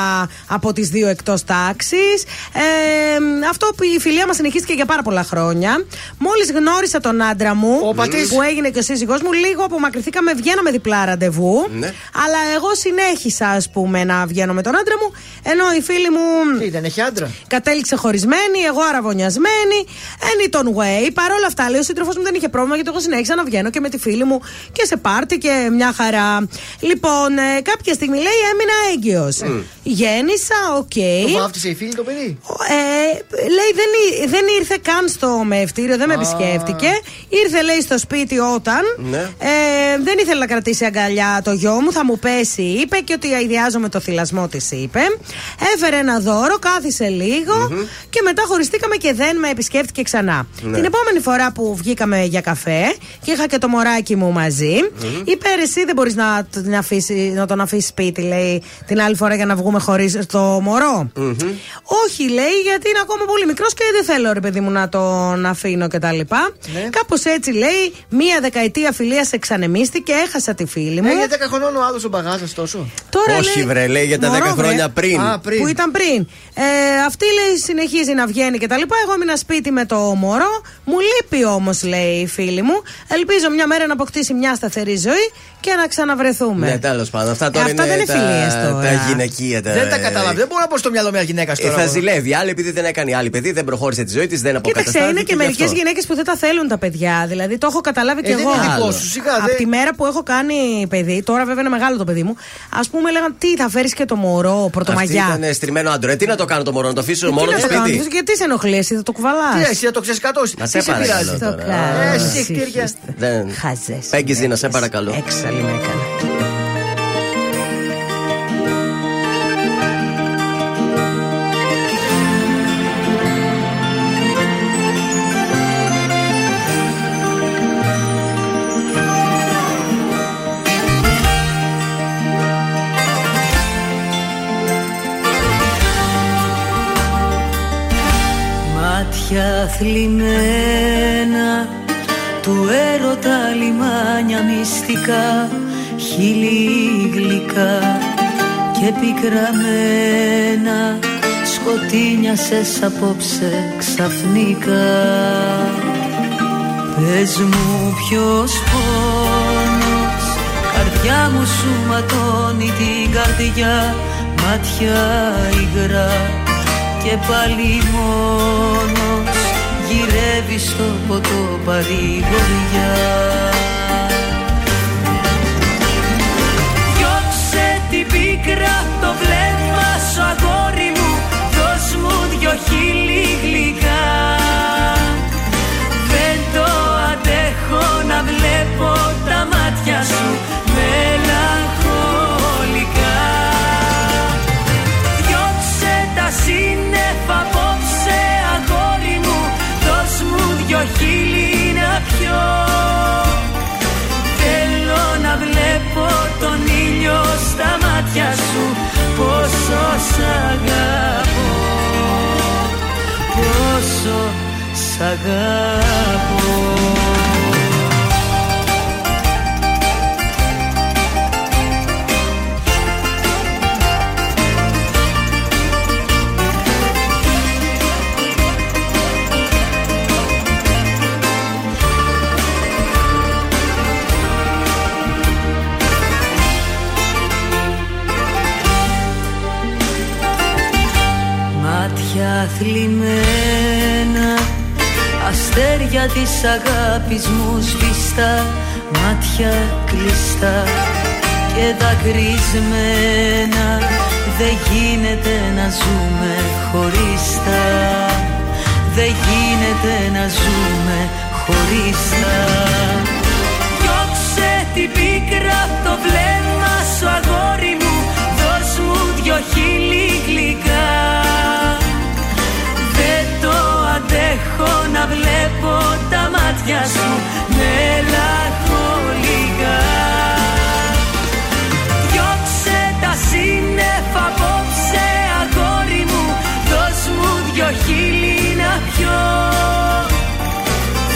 Speaker 3: από τις δύο εκτός τάξης. Ε, αυτό που η φιλία μας συνεχίστηκε για πάρα πολλά χρόνια. Μόλις γνώρισα τον άντρα μου,
Speaker 4: πατής.
Speaker 3: που έγινε και ο σύζυγός μου, λίγο απομακρυνθήκαμε, βγαίναμε διπλά ραντεβού.
Speaker 2: Ναι.
Speaker 3: Αλλά εγώ συνέχισα, ας πούμε, να βγαίνω με τον άντρα μου, ενώ η φίλη μου.
Speaker 4: Τι, δεν έχει άντρα;
Speaker 3: Κατέληξε χωρισμένη, εγώ αραβωνιασμένη. Anyway, παρόλα αυτά, λέει ο σύντροφος μου δεν είχε πρόβλημα γιατί εγώ συνέχισα να βγαίνω και με τη φίλη μου και σε πάρτι και μια χαρά. Λοιπόν, ε, κάποια στιγμή λέει έμεινα έγκυος. Γέννησα, οκ.
Speaker 4: Το βάφτισε η φίλη το παιδί;
Speaker 3: Ε, λέει δεν, ή- δεν ήρθε καν στο μαιευτήριο, δεν με επισκέφτηκε. Ήρθε, λέει, στο σπίτι όταν.
Speaker 2: Ναι.
Speaker 3: Ε, δεν ήθελε να κρατήσει αγκαλιά το γιο μου, θα μου πέσει, είπε και ότι αηδιάζω με το θηλασμό της, είπε. Έφερε ένα δώρο, κάθισε λίγο και μετά χωριστήκαμε και δεν με επισκέφτηκε ξανά.
Speaker 2: Ναι.
Speaker 3: Την επόμενη φορά που βγήκαμε για καφέ και είχα και το μωράκι μου μαζί, είπε «Ρε, εσύ δεν μπορείς να, την αφήσει- να τον αφήσει σπίτι, λέει, την άλλη φορά για να βγούμε χωρίς το μωρό. Όχι, λέει, γιατί είναι ακόμα πολύ μικρός και δεν θέλω, ρε παιδί μου, να τον αφήνω κτλ.
Speaker 4: Ναι.
Speaker 3: Κάπως έτσι, λέει, μία δεκαετία φιλία εξανεμίστηκε, έχασα τη φίλη μου.
Speaker 4: Ε, για 10 χρονών ο άλλος ο μπαγάζας τόσο.
Speaker 3: Τώρα
Speaker 2: Όχι,
Speaker 3: λέει,
Speaker 2: βρε, λέει για τα
Speaker 3: μωρό,
Speaker 2: 10
Speaker 3: βρε.
Speaker 2: χρόνια πριν.
Speaker 4: Α, πριν.
Speaker 3: Που ήταν πριν. Ε, αυτή λέει συνεχίζει να βγαίνει και τα λοιπά. Εγώ έμεινα σπίτι με το μωρό. Μου λείπει όμως, λέει η φίλη μου. Ελπίζω μια μέρα να αποκτήσει μια σταθερή ζωή και να ξαναβρεθούμε.
Speaker 2: Ναι, τέλος πάντων. Αυτά τώρα
Speaker 3: Αυτά
Speaker 2: είναι,
Speaker 3: δεν είναι
Speaker 2: τα,
Speaker 3: φιλίες τώρα.
Speaker 2: τα γυναικεία. Τα,
Speaker 4: Δεν τα καταλαβαίνω. Δεν μπορώ να πω στο μυαλό μια γυναίκα
Speaker 2: Ε,
Speaker 4: τώρα.
Speaker 2: θα
Speaker 4: εγώ.
Speaker 2: ζηλεύει. Άλλη επειδή δεν έκανε άλλη παιδί, δεν προχώρησε τη ζωή της, δεν
Speaker 3: Κοίταξε,
Speaker 2: αποκαταστάθηκε.
Speaker 3: είναι και
Speaker 2: γι'
Speaker 3: μερικές
Speaker 2: αυτό.
Speaker 3: γυναίκες που δεν τα θέλουν τα παιδιά. Δηλαδή το έχω καταλάβει και
Speaker 4: Ε, δεν
Speaker 3: εγώ.
Speaker 4: είναι δικό
Speaker 2: Άλλο.
Speaker 4: σου, σιγά.
Speaker 3: Από
Speaker 4: δεν-
Speaker 3: τη μέρα που έχω κάνει παιδί, τώρα βέβαια είναι μεγάλο το παιδί μου, ας πούμε λέγαν τι θα φέρεις και το μωρό,
Speaker 2: Αυτή
Speaker 3: πρωτομαγιά.
Speaker 2: ήταν στριμμένο άντρο. Ε, τι να το κάνω το μωρό, να το αφήσω
Speaker 3: Ε,
Speaker 2: μόνο
Speaker 3: τι να
Speaker 2: στο
Speaker 3: το κάνω,
Speaker 2: σπίτι.
Speaker 3: γιατί σε ενοχλείς, εσύ θα το κουβαλάς.
Speaker 4: Τι εσύ θα το ξεσκατώσεις.
Speaker 2: Να
Speaker 4: Τι
Speaker 2: σε
Speaker 4: σε
Speaker 2: παρακαλώ
Speaker 4: πειράζει;
Speaker 2: τώρα.
Speaker 4: Ε, εσύ κτίρια.
Speaker 2: Δεν.
Speaker 3: Χαζέ.
Speaker 2: Πέγγι Ζήνα, σε παρακαλώ.
Speaker 3: Έξαλλη με έκανε.
Speaker 5: Μάτια θλιμμένα του έρωτα λιμάνια μυστικά χείλη γλυκά και πικραμένα σκοτίνιασες απόψε ξαφνικά. Πες μου ποιος πόνος Καρδιά μου σου ματώνει την καρδιά Μάτια υγρά και πάλι μόνος Γυρεύει στο ποτό παρηγοριά Διώξε την πίκρα το βλέμμα σου αγόρι μου Δώσ' μου δυο χείλη γλυκά. Δεν το αντέχω να βλέπω τα μάτια σου μελαγχολικά δυο χείλη να πιω Θέλω να βλέπω τον ήλιο στα μάτια σου. Πόσο σ' αγαπώ. Πόσο σ' αγαπώ. Θλιμμένα Αστέρια της αγάπης μου σβηστά Μάτια κλειστά και δακρυσμένα. Δεν γίνεται να ζούμε χωριστά. Δεν γίνεται να ζούμε χωριστά. Διώξε την πίκρα από το βλέμμα σου αγόρι μου. Δώσ' μου δυο χείλη γλυκά. Δεν το αντέχω να βλέπω τα μάτια σου. Μελαγχολικά Διώξε τα σύννεφα απόψε αγόρι μου. Δώσ' μου δυο χείλη να πιω.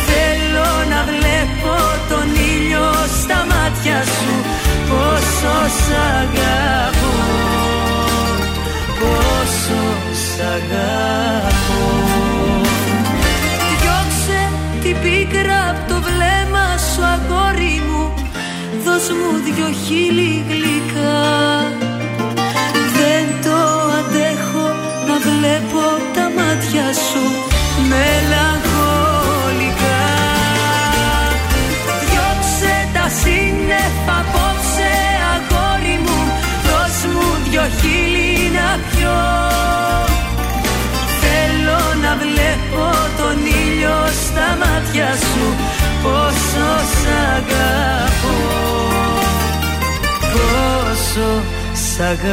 Speaker 5: Θέλω να βλέπω τον ήλιο στα μάτια σου. Πόσο σ' αγαπώ Δώσ' μου δυο χείλη γλυκά. Δεν το αντέχω να βλέπω τα μάτια σου μελαγχολικά. Διώξε τα σύννεφα απόψε αγόρι μου. Δώσ' μου δυο χείλη να πιω. Θέλω να βλέπω τον ήλιο στα μάτια σου. Πόσο σ' αγαπώ Πόσο σ' αγαπώ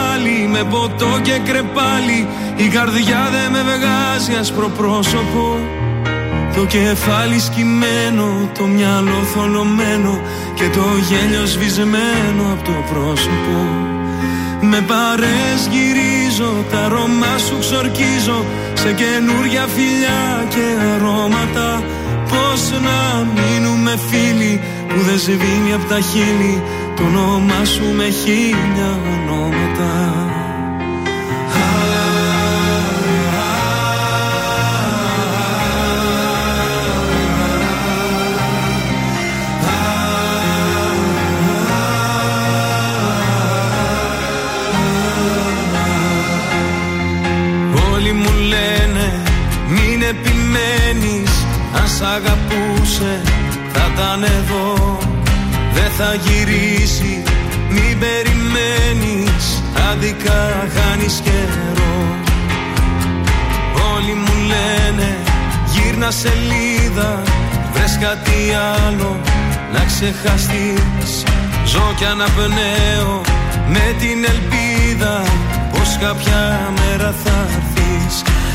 Speaker 7: πάλι με ποτό και κρεπάλι. Η καρδιά δεν με βγάζει άσπρο πρόσωπο. Το κεφάλι σκυμμένο, το μυαλό θολωμένο Και το γέλιο σβησμένο από το πρόσωπο. Με παρές γυρίζω, τα αρώμα σου ξορκίζω. Σε καινούρια φιλιά και αρώματα Πώς να μείνουμε φίλοι που δεν σβήνει από τα χείλη. Το όνομά σου με χίλια επιμένεις Αν σ' αγαπούσε θα ήταν εδώ. Δεν θα γυρίσει μην περιμένεις Άδικα χάνεις καιρό. Όλοι μου λένε γύρνα σελίδα Βρες κάτι άλλο να ξεχαστείς. Ζω κι αναπνέω με την ελπίδα Πως κάποια μέρα θα έρθεις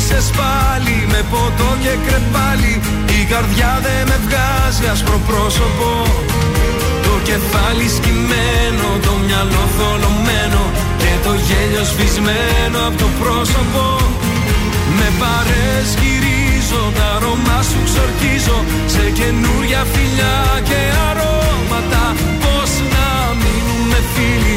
Speaker 7: ξενύχτησες πάλι με ποτό και κρεπάλι. Η καρδιά δεν με βγάζει άσπρο πρόσωπο. Το κεφάλι σκυμμένο, το μυαλό θολωμένο Και το γέλιο σβησμένο από το πρόσωπο. Με παρέσκυρίζω, τα αρώμα σου ξορκίζω. Σε καινούρια φιλιά και αρώματα Πώς να μείνουμε φίλοι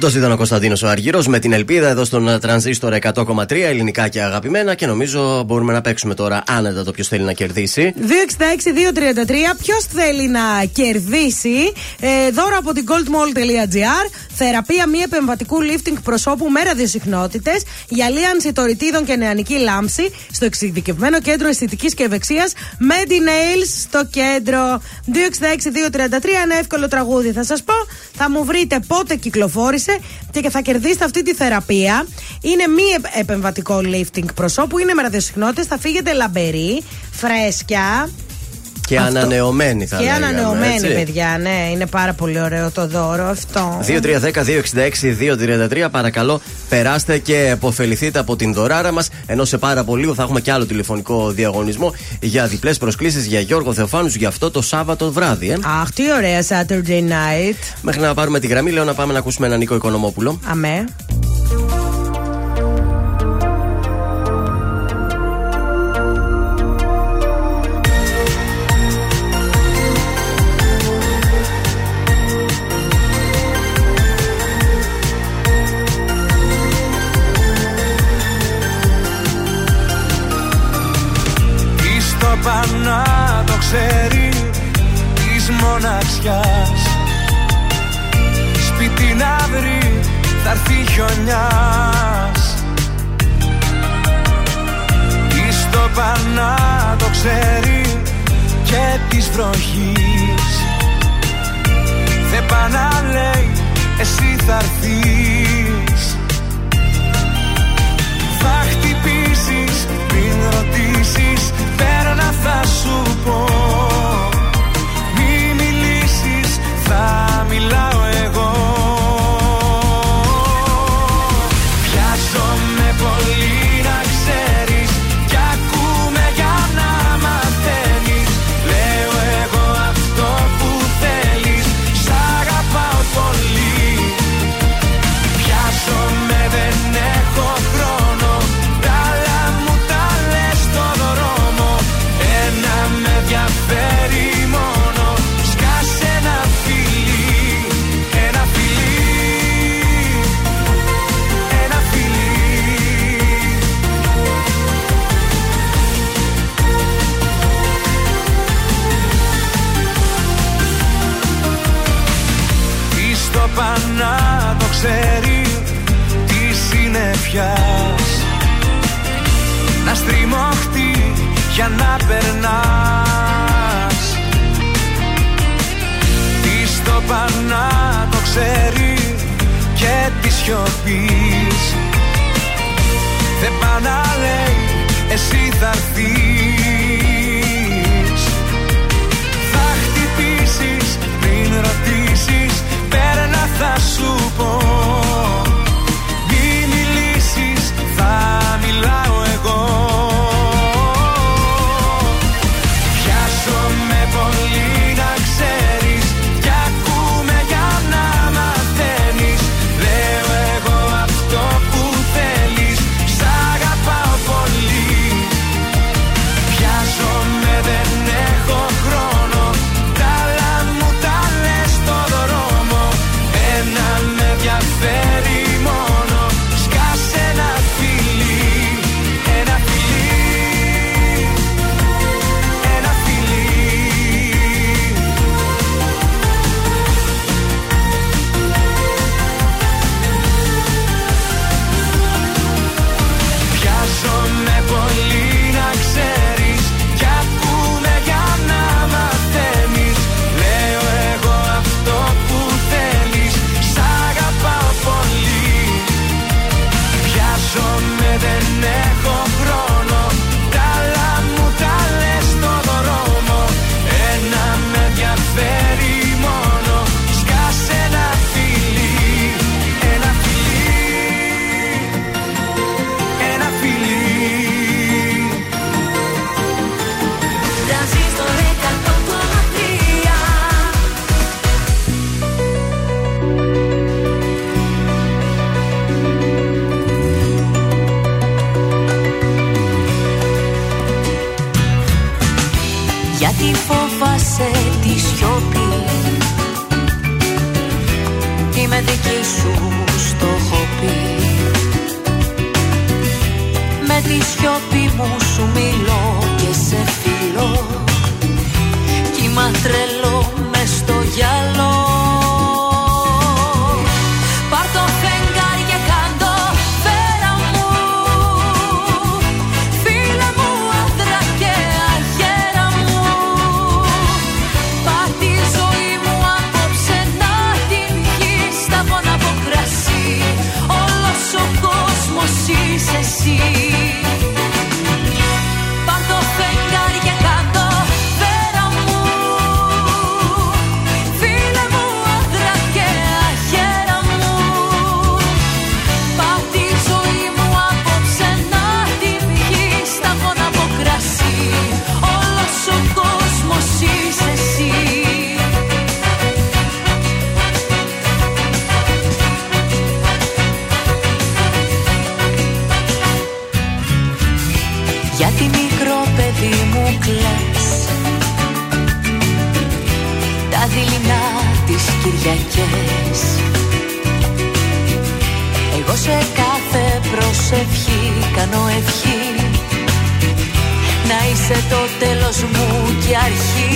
Speaker 2: Αυτός ήταν ο Κωνσταντίνος ο Αργυρό με την ελπίδα εδώ στον τρανζίστορ 100,3 ελληνικά και αγαπημένα και νομίζω μπορούμε να παίξουμε τώρα άνετα το ποιος θέλει να κερδίσει.
Speaker 3: 266-233, ποιος θέλει να κερδίσει ε, δώρο από την goldmall.gr θεραπεία μη επεμβατικού lifting προσώπου με ραδιοσυχνότητε, γυαλίανση τορυτίδων και νεανική λάμψη στο εξειδικευμένο κέντρο αισθητικής και ευεξίας Medinails στο κέντρο. 266-233, ένα εύκολο τραγούδι θα σας πω. Θα μου βρείτε πότε κυκλοφόρησε και θα κερδίσετε αυτή τη θεραπεία. Είναι μη επεμβατικό lifting προσώπου, είναι με ραδιοσυχνότητες, θα φύγετε λαμπερή, φρέσκια.
Speaker 2: Και αυτό. ανανεωμένη θα
Speaker 3: Και ανανεωμένη, έτσι. παιδιά, ναι. Είναι πάρα πολύ ωραίο το δώρο αυτό.
Speaker 2: 2-3-10-266-233. Παρακαλώ, περάστε και επωφεληθείτε από την δωράρα μας. Ενώ σε πάρα πολύ θα έχουμε και άλλο τηλεφωνικό διαγωνισμό για διπλές προσκλήσεις για Γιώργο Θεοφάνους για αυτό το Σάββατο βράδυ. Ε.
Speaker 3: Αχ, τι ωραία Saturday night.
Speaker 2: Μέχρι να πάρουμε τη γραμμή, λέω να πάμε να ακούσουμε έναν Νίκο Οικονομόπουλο.
Speaker 3: Αμέ.
Speaker 7: Μοναξιάς Σπίτι να βρει θα έρθει χιονιάς. Της το να το ξέρει και της βροχής. Δεν πά να λέει εσύ θα έρθεις. Θα χτυπήσεις πριν ρωτήσεις Πέρνα θα σου πω να το ξέρει Τι συννεφιάς Να στριμωχτεί για να περνάς. Της το να το ξέρει Και τη σιωπής. Δεν πά να λέει εσύ θα έρθεις θα σου πω
Speaker 5: τέλος μου και αρχή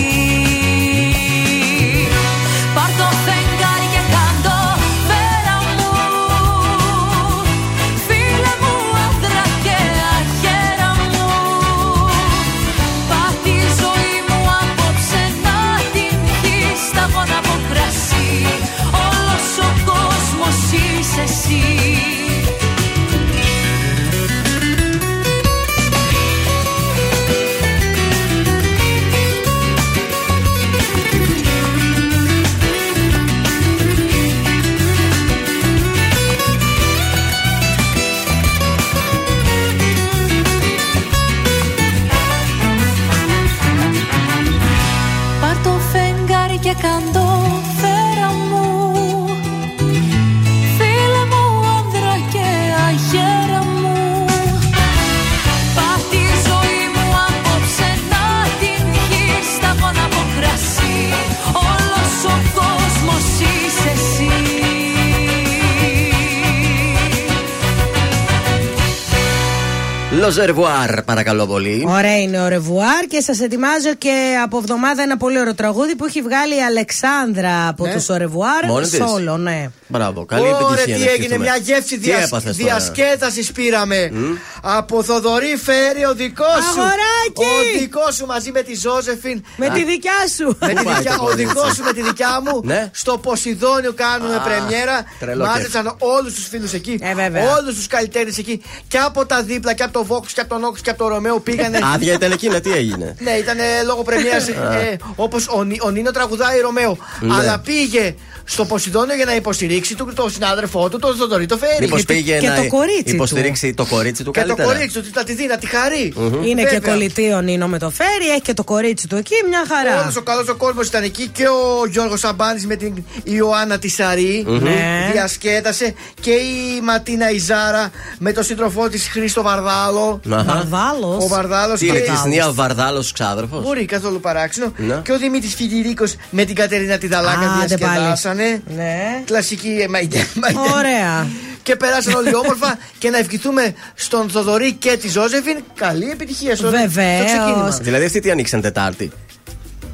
Speaker 2: Λοζερβουάρ, παρακαλώ πολύ.
Speaker 3: Ωραία είναι ο ρεβουάρ και σας ετοιμάζω και από εβδομάδα ένα πολύ ωραίο τραγούδι που έχει βγάλει η Αλεξάνδρα από
Speaker 4: Ναι.
Speaker 3: τους ο ρεβουάρ.
Speaker 2: Μόνη της;
Speaker 3: Σόλο, ναι.
Speaker 2: Μπράβο, καλή
Speaker 4: Ωραία,
Speaker 2: επιτυχία.
Speaker 4: τι
Speaker 2: να
Speaker 4: έγινε,
Speaker 2: ευχηθούμε.
Speaker 4: μια γεύση
Speaker 2: Τι
Speaker 4: διασ...
Speaker 2: έπαθες τώρα;
Speaker 4: διασκέδασης πήραμε. Από Θοδωρή Φέρι, ο δικός σου.
Speaker 3: Αγοράκι!
Speaker 4: Ο δικός σου μαζί με τη Ζώζεφιν.
Speaker 3: Με τη δικιά σου.
Speaker 4: Με τη
Speaker 2: Πού πάει
Speaker 4: δικιά,
Speaker 2: το
Speaker 4: ο
Speaker 2: κορίτσι;
Speaker 4: δικός σου με τη δικιά μου.
Speaker 2: Ναι.
Speaker 4: Στο Ποσειδόνιο κάνουμε
Speaker 2: Α,
Speaker 4: πρεμιέρα.
Speaker 2: τρελό
Speaker 4: Μάζεψαν όλους τους φίλους εκεί.
Speaker 3: Ε, βέβαια.
Speaker 4: Όλους τους καλλιτέχνες εκεί. Και από τα δίπλα και από το Vox και από το Nox και από το Ρωμαίο πήγανε.
Speaker 2: Άδεια ήταν εκείνα, τι έγινε;
Speaker 4: Ναι, ήταν λόγω πρεμιέρα. ε, Όπως ο, Νι- ο Νίνο τραγουδάει Ρωμαίο.
Speaker 2: Ναι.
Speaker 4: Αλλά πήγε στο Ποσειδόνιο για να υποστηρίξει τον, τον συνάδελφό του, τον Θοδωρή το Φέρρη.
Speaker 2: Μήπως πήγε
Speaker 3: και
Speaker 2: να
Speaker 3: το κορίτσι του.
Speaker 2: υποστηρίξει το κορίτσι του
Speaker 4: Και το
Speaker 2: καλύτερα.
Speaker 4: κορίτσι του, να τη δει, να τη χαρεί.
Speaker 3: Είναι και
Speaker 4: Βέβαια.
Speaker 3: κολλητή ο Νίνο με το Φέρρη, έχει και το κορίτσι του εκεί, μια χαρά.
Speaker 4: Όλος ο καλός ο κόσμος ήταν εκεί και ο Γιώργος Σαμπάνης με την Ιωάννα Τισαρή.
Speaker 3: Ναι.
Speaker 4: Διασκέτασε και η Ματίνα Ιζάρα με τον σύντροφό της Χρήστο Βαρδάλο.
Speaker 2: Αχα.
Speaker 3: Βαρδάλος.
Speaker 4: Ο Βαρδάλος
Speaker 2: Τι είναι, της Νία Βαρδάλος ξάδερφος;
Speaker 4: Μπορεί καθόλου παράξενο.
Speaker 2: Ναι.
Speaker 4: Και ο Δημήτρης Φιτηρίκο με την Κατερίνα τη Δαλάκα
Speaker 3: Άντε πάλι.
Speaker 4: διασκεδάσανε.
Speaker 3: Ναι.
Speaker 4: Κλασική ε, μαϊντέ. μαϊντέ.
Speaker 3: Ωραία.
Speaker 4: Και περάσαν όλοι όμορφα και να ευχηθούμε στον Θοδωρή και τη Ζώζεφιν καλή επιτυχία στο,
Speaker 3: Βεβαίως.
Speaker 4: στο ξεκίνημα.
Speaker 2: Δηλαδή αυτοί τι ανοίξαν Τετάρτη;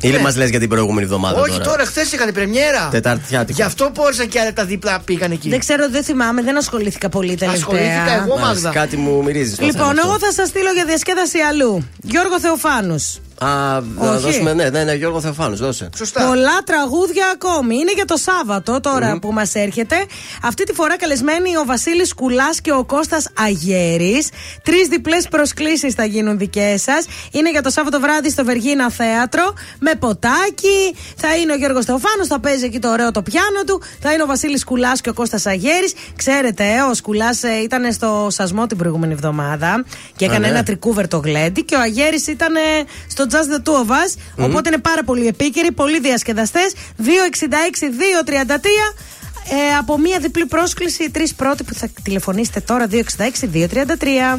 Speaker 2: Ή
Speaker 4: Ναι.
Speaker 2: μας λες για την προηγούμενη εβδομάδα
Speaker 4: Όχι τώρα, χθες είχαν πρεμιέρα.
Speaker 2: Τεταρτιάτικο.
Speaker 4: Γι' αυτό μπόρεσαν και άλλα τα δίπλα πήγαν εκεί.
Speaker 3: Δεν ξέρω, δεν θυμάμαι, δεν ασχολήθηκα πολύ τελευταία.
Speaker 4: Ασχολήθηκα εγώ,
Speaker 2: Μάλιστα,
Speaker 4: Μάγδα.
Speaker 2: Κάτι μου μυρίζεις. στο
Speaker 3: Λοιπόν,
Speaker 2: θέμα
Speaker 3: εγώ
Speaker 2: αυτό.
Speaker 3: θα σας στείλω για διασκέδαση αλλού. Γιώργο Θεοφάνους.
Speaker 2: Α, να
Speaker 3: Όχι.
Speaker 2: δώσουμε. Ναι, ναι, ναι, Γιώργο Θεοφάνου, δώσε.
Speaker 4: Σωστά.
Speaker 3: Πολλά τραγούδια ακόμη. Είναι για το Σάββατο τώρα που μας έρχεται. Αυτή τη φορά καλεσμένοι ο Βασίλης Κουλάς και ο Κώστας Αγέρης. Τρεις διπλές προσκλήσεις θα γίνουν δικές σας. Είναι για το Σάββατο βράδυ στο Βεργίνα Θέατρο. Με ποτάκι. Θα είναι ο Γιώργος Θεοφάνος, θα παίζει εκεί το ωραίο το πιάνο του. Θα είναι ο Βασίλης Κουλάς και ο Κώστας Αγέρης. Ξέρετε, ε, ο Σκουλάς ήταν στο Σασμό την προηγούμενη εβδομάδα και έκανε
Speaker 2: ναι.
Speaker 3: ένα τρικούβερ το γλέντι. Και ο Αγέρης ήταν ε, στο Just the Two of Us. Οπότε είναι πάρα πολύ επίκαιροι, πολύ διασκεδαστές. 266-233. Ε, από μία διπλή πρόσκληση, οι τρεις πρώτοι που θα τηλεφωνήσετε τώρα, 266-233.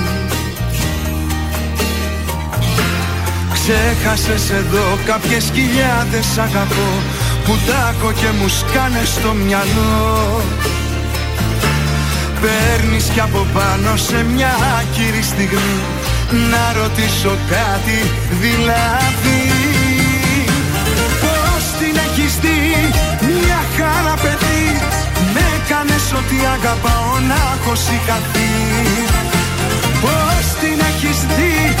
Speaker 7: Ξέχασες εδώ κάποιες χιλιάδες αγαπώ Που τάκω και μου σκάνε στο μυαλό. Παίρνεις κι από πάνω σε μια άκυρη στιγμή Να ρωτήσω κάτι δηλαδή. Πώς την έχεις δει μια χαρά παιδί Με κάνες ότι αγαπάω να έχω συγχαθεί. Πώς την έχεις δει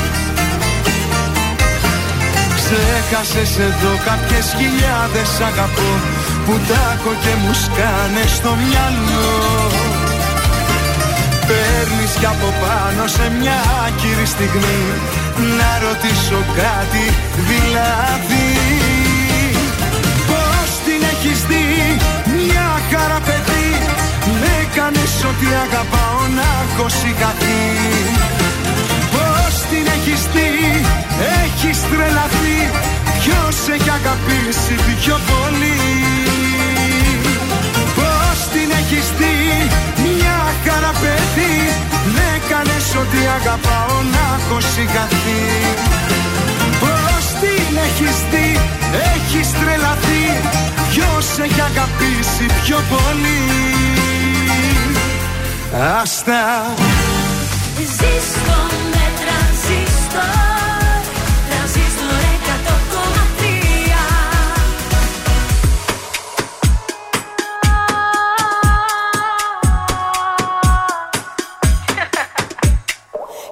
Speaker 7: Ξέχασες εδώ κάποιες χιλιάδες αγαπώ Που τάκω και μου σκάνε στο μυαλό. Παίρνεις κι από πάνω σε μια άκυρη στιγμή Να ρωτήσω κάτι δηλαδή. Πώς την έχεις δει μια χαρά παιδί Με κάνεις ότι αγαπάω να έχω συγχαθεί. Πώς την έχεις δει έχεις τρελαθεί. Ποιος έχει αγαπήσει πιο πολύ; Πώς την έχεις δει μια χαρά παιδί Με κάνες ότι αγαπάω να έχω συγχαθεί Πώς την έχεις δει έχεις τρελαθεί. Ποιος έχει αγαπήσει πιο πολύ; Άστα.
Speaker 21: Ζήστο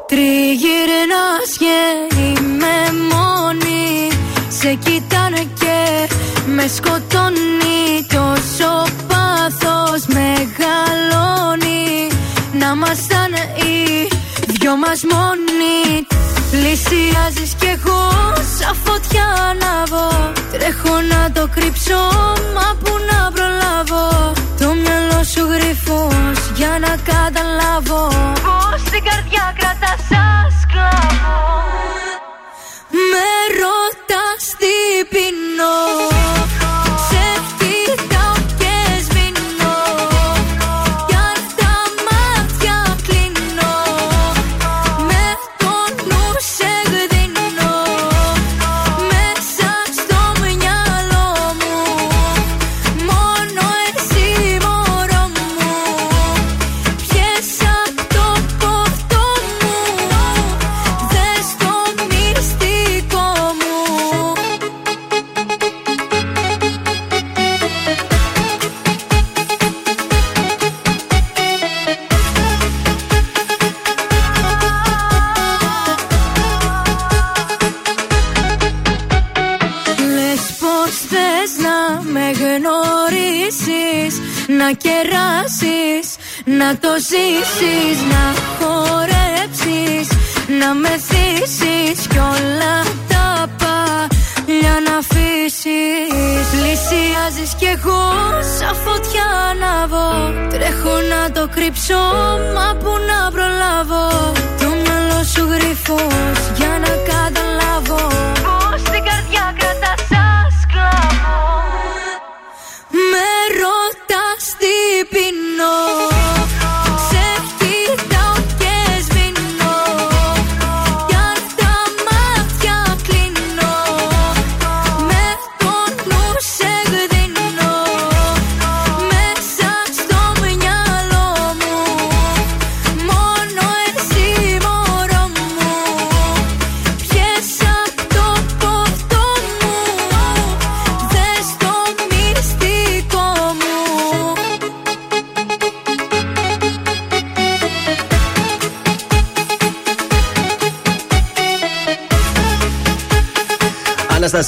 Speaker 8: Τριγυρνάς και είμαι μόνη Σε κοιτάνε και με σκοτώνει. Τόσο πάθος μεγαλώνει Να μασταν οι δυο μας μόνοι Πλησιάζεις κι εγώ σαν φωτιά ανάβω Τρέχω να το κρύψω μα που να προλάβω. Το μυαλό σου γρυφός για να καταλάβω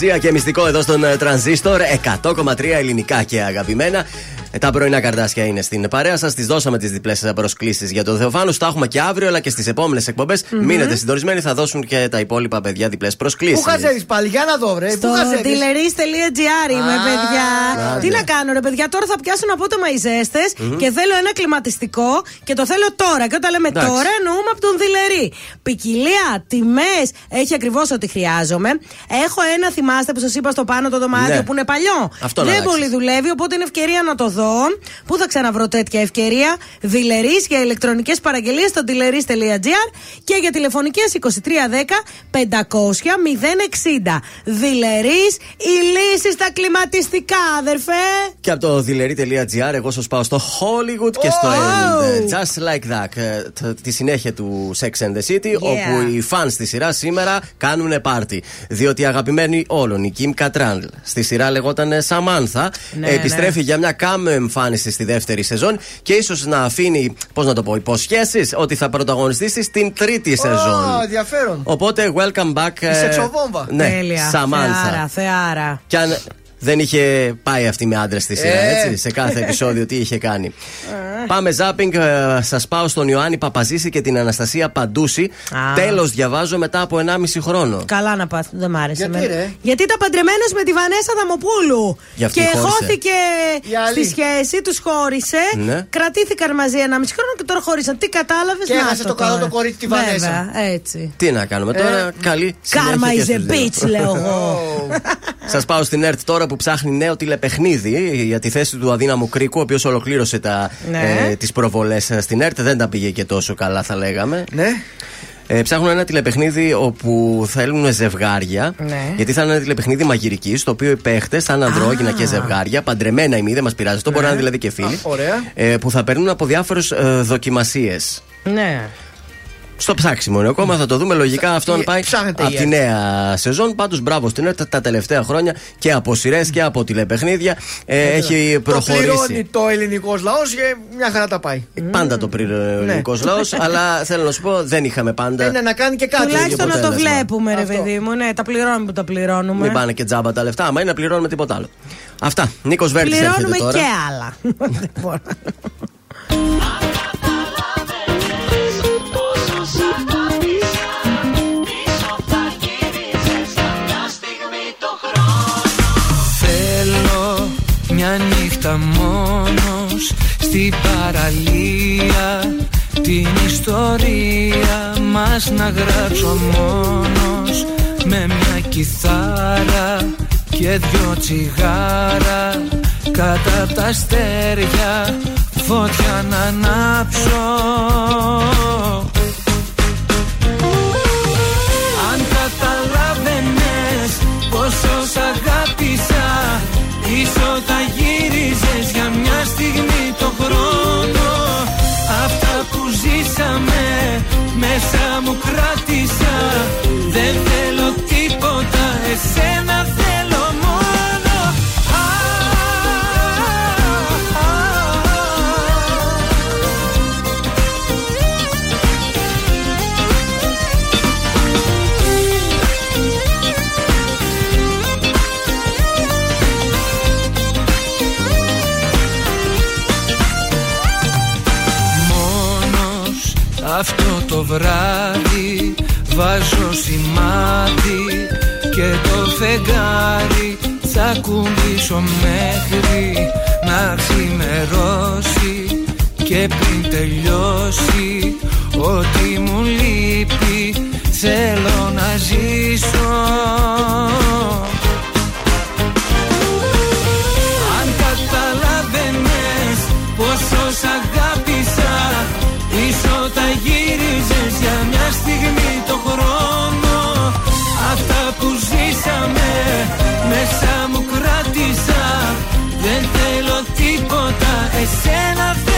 Speaker 2: Αναστασία και μυστικό εδώ στον ε, Τρανζίστορ 100,3 ελληνικά και αγαπημένα. Ε, Τα πρωινά καρδάσια είναι στην παρέα σας. Τις δώσαμε τις διπλές προσκλήσεις για τον Θεοφάνους. Τα έχουμε και αύριο, αλλά και στις επόμενες εκπομπές. Μείνετε συντονισμένοι, θα δώσουν και τα υπόλοιπα παιδιά διπλές προσκλήσεις.
Speaker 4: Πού χαζεύεις πάλι, για να δω, βρε.
Speaker 3: Στο
Speaker 4: Πού χαζεύεις;
Speaker 3: dealeries.gr είμαι,
Speaker 4: Α,
Speaker 3: παιδιά.
Speaker 2: άντε.
Speaker 3: Τι να κάνω, ρε παιδιά, τώρα θα πιάσουν απότομα οι ζέστες και θέλω ένα κλιματιστικό και το θέλω τώρα. Και όταν λέμε
Speaker 2: Εντάξει.
Speaker 3: τώρα, εννοούμε από τον Δηλερή. Ποικιλία, τιμές, έχει ακριβώς ό,τι χρειάζομαι. Έχω ένα, θυμάστε που σας είπα στο πάνω το δωμάτιο
Speaker 2: Ναι.
Speaker 3: που είναι παλιό.
Speaker 2: Αυτό να
Speaker 3: Δεν
Speaker 2: αλλάξεις.
Speaker 3: πολύ δουλεύει, οπότε είναι ευκαιρία να το δω. Πού θα ξαναβρω τέτοια ευκαιρία. Δηλερή για ηλεκτρονικές παραγγελίες στο dealeries.gr και για τηλεφωνικές 2310 500 060. Δηλερή, οι λύσει στα κλιματιστικά, αδερφέ.
Speaker 2: Και από το dealery.gr εγώ σας πάω στο Hollywood και στο
Speaker 3: Oh!
Speaker 2: End. Just like that. Ε, τ- Τη συνέχεια του Sex and the City, όπου οι fans στη σειρά σήμερα κάνουν πάρτι. Διότι η αγαπημένη όλων, η Kim Cattrall, στη σειρά λεγόταν Samantha,
Speaker 3: Ναι,
Speaker 2: επιστρέφει για μια κάμεο εμφάνιση στη δεύτερη σεζόν και ίσως να αφήνει, πώς να το πω, υποσχέσεις ότι θα πρωταγωνιστήσει στην τρίτη σεζόν.
Speaker 4: Α, ενδιαφέρον.
Speaker 2: Οπότε, welcome back.
Speaker 4: Η
Speaker 2: ε,
Speaker 4: σεξοβόμβα.
Speaker 2: Ναι,
Speaker 3: Τέλεια.
Speaker 2: Samantha.
Speaker 3: Θεάρα, θεάρα.
Speaker 2: Κι αν δεν είχε πάει αυτή με άντρες στη σειρά,
Speaker 4: Ε.
Speaker 2: έτσι, σε κάθε επεισόδιο τι είχε κάνει. Πάμε ζάπινγκ. Ε, Σας πάω στον Ιωάννη Παπαζήση και την Αναστασία Παντούση.
Speaker 3: Α.
Speaker 2: Τέλος διαβάζω μετά από 1,5 χρόνο.
Speaker 3: Καλά να πάθει, δεν μ' άρεσε.
Speaker 4: Γιατί,
Speaker 3: εμένα.
Speaker 4: ρε;
Speaker 3: Γιατί ήταν παντρεμένο με τη Βανέσα Δαμοπούλου.
Speaker 2: Γι' αυτή
Speaker 3: και
Speaker 2: χώρισε.
Speaker 3: χώθηκε
Speaker 4: Η άλλη.
Speaker 3: στη σχέση, τους χώρισε.
Speaker 2: Ναι.
Speaker 3: Κρατήθηκαν μαζί ένα μισή χρόνο και τώρα χώρισαν. Τι κατάλαβες,
Speaker 4: Και έχασε το καλό το κορίτσι τη Βανέσα.
Speaker 3: Βέβαια, έτσι.
Speaker 2: Τι να κάνουμε τώρα, καλή
Speaker 3: Κάρμα
Speaker 2: συνέχεια
Speaker 3: is
Speaker 2: και
Speaker 3: a
Speaker 2: στους δύο.
Speaker 3: bitch, λέω εγώ.
Speaker 2: Σας πάω στην ΕΡΤ τώρα που ψάχνει νέο τηλεπαιχνίδι για τη θέση του αδύναμου Κρίκου, ο οποίος ολοκλήρωσε τα,
Speaker 3: Ναι.
Speaker 2: ε, τις προβολές ε, στην ΕΡΤ. Δεν τα πήγε και τόσο καλά, θα λέγαμε.
Speaker 4: Ναι.
Speaker 2: Ε, ψάχνουν ένα τηλεπαιχνίδι όπου θέλουν ζευγάρια.
Speaker 3: Ναι.
Speaker 2: Γιατί θα είναι ένα τηλεπαιχνίδι μαγειρικής, στο οποίο οι παίχτες θα είναι ανδρόγυνα και ζευγάρια, παντρεμένα ημί, δεν μας πειράζει. Αυτό μπορεί να είναι δηλαδή και φίλοι.
Speaker 4: Α, ωραία.
Speaker 2: Ε, που θα παίρνουν από διάφορε δοκιμασίες.
Speaker 3: Ναι.
Speaker 2: Στο ψάξιμο είναι ακόμα, θα το δούμε λογικά αυτό αν
Speaker 4: Ε,
Speaker 2: πάει
Speaker 4: ψάχνετε
Speaker 2: από
Speaker 4: η
Speaker 2: τη
Speaker 4: ΕΡΤ.
Speaker 2: νέα σεζόν. Πάντως μπράβο στην ΕΡΤ τα τελευταία χρόνια και από σειρές και από τηλεπαιχνίδια ε, έχει
Speaker 4: Το πληρώνει
Speaker 2: προχωρήσει.
Speaker 4: το ελληνικός λαός και μια χαρά τα πάει.
Speaker 2: Πάντα το πληρώνει ο
Speaker 4: Ναι.
Speaker 2: ελληνικό λαός, αλλά θέλω να σου πω δεν είχαμε πάντα.
Speaker 4: Είναι να κάνει και κάτι.
Speaker 3: Τουλάχιστον να το
Speaker 2: αποτέλεσμα.
Speaker 3: βλέπουμε, ρε
Speaker 4: Αυτό.
Speaker 3: παιδί μου. Ναι, τα πληρώνουμε που τα πληρώνουμε.
Speaker 2: Μην πάνε και τζάμπα τα λεφτά, άμα είναι να πληρώνουμε τίποτα άλλο. Αυτά. Νίκος Βέρτης έρχεται
Speaker 3: Πληρώνουμε
Speaker 2: τώρα.
Speaker 3: και άλλα.
Speaker 5: νύχτα μόνος στην παραλία Την ιστορία μας να γράψω μόνος Με μια κιθάρα και δυο τσιγάρα. Κάτω απ' τα αστέρια φωτιά να ανάψω. Αν καταλάβαινες πόσο σ' αγάπησα μέσα μου κράτησα. Δεν θέλω τίποτα, εσένα βράδυ βάζω σημάδι και το φεγγάρι. Θα τσακουμίσω μέχρι να ξημερώσει και πριν τελειώσει ό,τι μου λείπει θέλω να ζήσω. Σα μου κράτησα Δεν θέλω τίποτα. Εσένα θέλω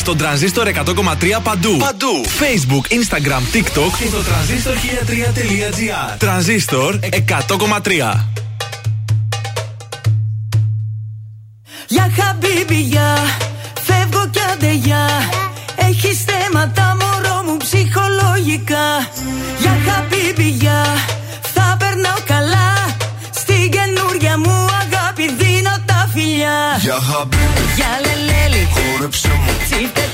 Speaker 1: στον τρανζίστορ 100,3 παντού. Παντού. Facebook, Instagram, TikTok και στο τρανζίστορ 1003.gr. Τρανζίστορ 100,3.
Speaker 13: Για χαμπίμπια, φεύγω κι αντεγιά. Έχεις θέματα, μωρό μου ψυχολογικά. Για χαμπίμπια, θα περνάω καλά. Στην καινούρια μου αγάπη δίνω τα φιλιά.
Speaker 22: Για
Speaker 13: χαμπίμπια. corruption.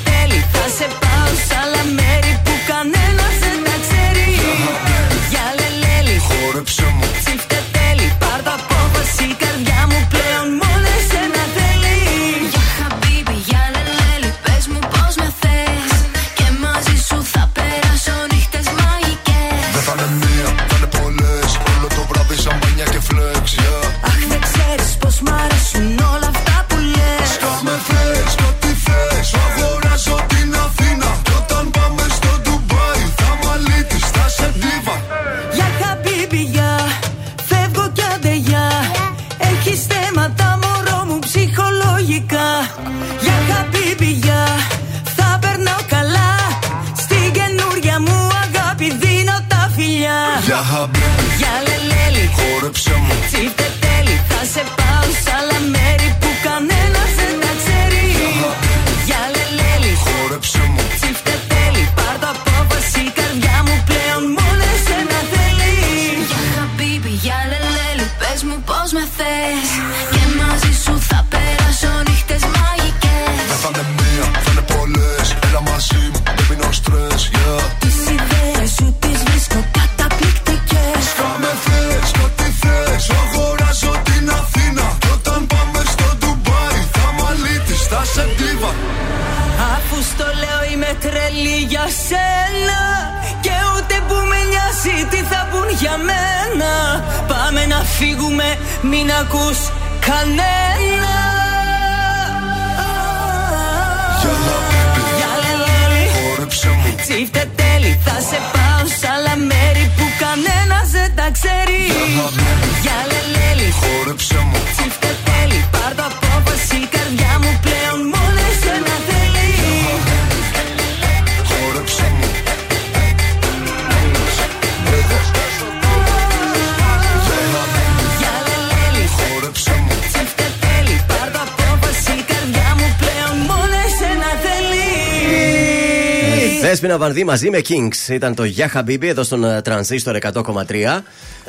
Speaker 2: Δέσπινα Βανδύ μαζί με Kings. Ήταν το Γεια Χαμπίμπι εδώ στον ε, Transistor 100,3.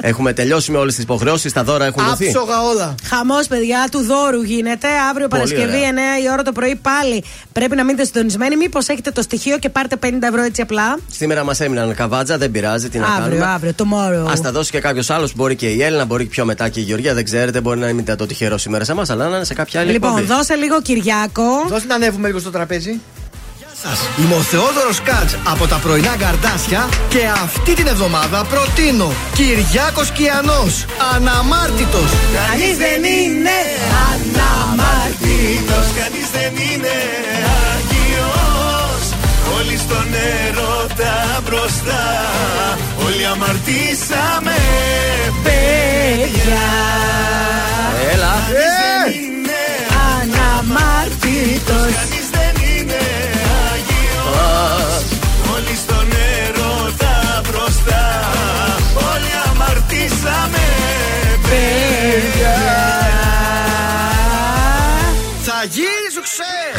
Speaker 2: Έχουμε τελειώσει με όλες τις υποχρεώσεις. Τα δώρα έχουν δοθεί.
Speaker 4: Άψογα όλα.
Speaker 3: Χαμός, παιδιά, του δώρου γίνεται. Αύριο
Speaker 2: Πολύ
Speaker 3: Παρασκευή,
Speaker 2: ωραία.
Speaker 3: 9 η ώρα το πρωί πάλι. Πρέπει να μείνετε συντονισμένοι. Μήπως έχετε το στοιχείο και πάρτε 50 ευρώ έτσι απλά.
Speaker 2: Σήμερα μας έμειναν καβάτζα, δεν πειράζει. Τι να
Speaker 3: αύριο,
Speaker 2: κάνουμε.
Speaker 3: αύριο, tomorrow.
Speaker 2: Α τα δώσει και κάποιος άλλος. Μπορεί και η Έλληνα, μπορεί και πιο μετά και η Γεωργία. Δεν ξέρετε, μπορεί να μην ήταν το τυχερό σήμερα σε εμάς, αλλά να είναι σε κάποια άλλη
Speaker 3: Λοιπόν,
Speaker 2: εκπομπή.
Speaker 3: δώσε λίγο Κυριάκο.
Speaker 4: Δώσε να ανέβουμε λίγο στο τραπέζι. Σας. Είμαι ο Θεόδωρος Κάτς από τα πρωινά καρδάσια και αυτή την εβδομάδα προτείνω Κυριάκος Κιανός, αναμάρτητος.
Speaker 19: Κανείς δεν είναι αναμάρτητος
Speaker 6: Κανείς δεν είναι άγιος Όλοι στον έρωτα μπροστά Όλοι αμαρτήσαμε παιδιά
Speaker 2: Έλα.
Speaker 6: Κανείς δεν είναι
Speaker 19: Αναμάρτητος
Speaker 6: αμαρτήσαμε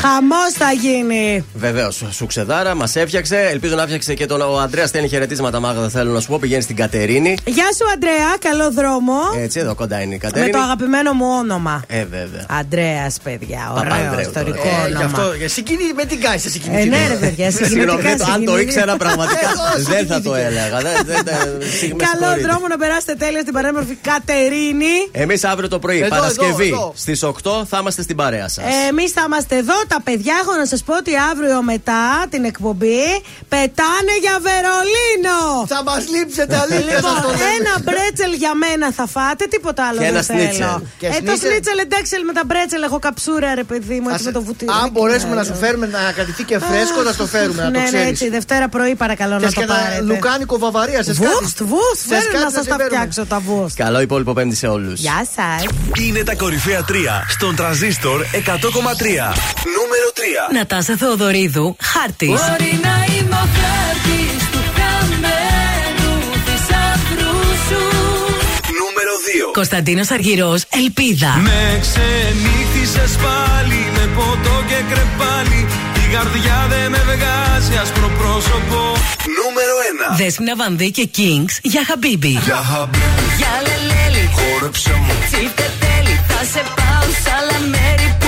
Speaker 6: Χαμός
Speaker 4: θα γίνει.
Speaker 2: Βεβαίως, σου ξεδάρα, μας έφτιαξε. Ελπίζω να έφτιαξε και τον. Ο Αντρέα στέλνει χαιρετίσματα, μάγα θέλω να σου πω. Πηγαίνει στην Κατερίνη.
Speaker 3: Γεια σου, Αντρέα. Καλό δρόμο.
Speaker 2: Έτσι, εδώ κοντά είναι η
Speaker 3: Με
Speaker 2: Κατερίνη.
Speaker 3: το αγαπημένο μου όνομα.
Speaker 2: Ε, βέβαια.
Speaker 3: Αντρέα, παιδιά. Ωραίο
Speaker 2: Παπανδρέου
Speaker 3: ιστορικό
Speaker 2: τώρα.
Speaker 4: Ε, γι'
Speaker 3: όνομα.
Speaker 4: αυτό, για συγκινή, με την κάνεις σε
Speaker 3: Ε,
Speaker 4: συγκινητική.
Speaker 3: ναι, ρε παιδιά,
Speaker 2: Συγγνώμη,
Speaker 3: συγκινητικά
Speaker 2: αν το
Speaker 3: συγκινητικά.
Speaker 2: ήξερα πραγματικά
Speaker 4: Εγώ
Speaker 2: δεν θα το
Speaker 4: συγκινήθηκε.
Speaker 2: έλεγα. Δεν- δεν- δεν- συγ- με
Speaker 3: Καλό
Speaker 2: συγχωρείτε.
Speaker 3: δρόμο να περάσετε τέλεια στην παρέμορφη Κατερίνη.
Speaker 2: Εμείς αύριο το πρωί,
Speaker 4: Εδώ,
Speaker 2: Παρασκευή,
Speaker 4: εδώ, εδώ.
Speaker 2: στις 8 θα είμαστε στην παρέα σας.
Speaker 3: Εμείς θα είμαστε εδώ. Τα παιδιά έχω να σας πω ότι αύριο μετά την εκπομπή πετάνε για Βερολίνο.
Speaker 4: Θα μας λείψετε αλήθεια.
Speaker 3: Λοιπόν,
Speaker 4: σας το λέμε.
Speaker 3: ένα μπρέτσελ για μένα θα φάτε, τίποτα άλλο
Speaker 2: Και
Speaker 3: δεν
Speaker 2: ένα
Speaker 3: θέλω.
Speaker 2: σνίτσελ.
Speaker 4: Και
Speaker 3: Ε, το
Speaker 4: σνίτσελ.
Speaker 3: σνίτσελ εντάξει με τα μπρέτσελ έχω καψούρα ρε παιδί μου, έτσι
Speaker 4: Ας-
Speaker 3: με το βουτύρι.
Speaker 4: Αν
Speaker 3: δεν
Speaker 4: μπορέσουμε να
Speaker 3: κοιτάω.
Speaker 4: σου φέρουμε να κρατηθεί και φρέσκο, να το φέρουμε, να το
Speaker 3: Ναι, ναι,
Speaker 4: ξέρεις.
Speaker 3: έτσι, Δευτέρα πρωί παρακαλώ να
Speaker 4: Θες
Speaker 3: το
Speaker 4: και ένα
Speaker 3: πάρετε.
Speaker 4: λουκάνικο βαβαρία, σε
Speaker 3: Βούστ, βούστ,
Speaker 4: Θες
Speaker 3: φέρε
Speaker 4: κάτι
Speaker 3: να
Speaker 4: να
Speaker 3: σας
Speaker 4: σε
Speaker 3: τα
Speaker 4: φέρουμε.
Speaker 3: φτιάξω τα βούστ.
Speaker 2: Καλό υπόλοιπο πέμπτη σε όλους.
Speaker 3: Γεια σας.
Speaker 1: Είναι τα κορυφαία τρία στον τραζίστορ 100,3. Νούμερο 3.
Speaker 10: Νατάσα Θεοδωρίδου, χάρτης.
Speaker 23: Μπορεί να είμαι ο χάρτης του χαμένου θησαυρού σου
Speaker 1: Νούμερο 2.
Speaker 10: Κωνσταντίνος Αργυρός, ελπίδα.
Speaker 7: Με ξενύχτησες πάλι με ποτό και κρεπάλι Η καρδιά δεν με βγάζει άσπρο πρόσωπο
Speaker 1: Νούμερο 1.
Speaker 10: Δέσποινα Βανδύ και Kings για Χαμπίμπι.
Speaker 7: Για χαμπίπι,
Speaker 23: Για λελέλη
Speaker 7: χόρεψε μου
Speaker 23: Τσίφτε τέλει Θα σε πάω σ' άλλα μέρη Που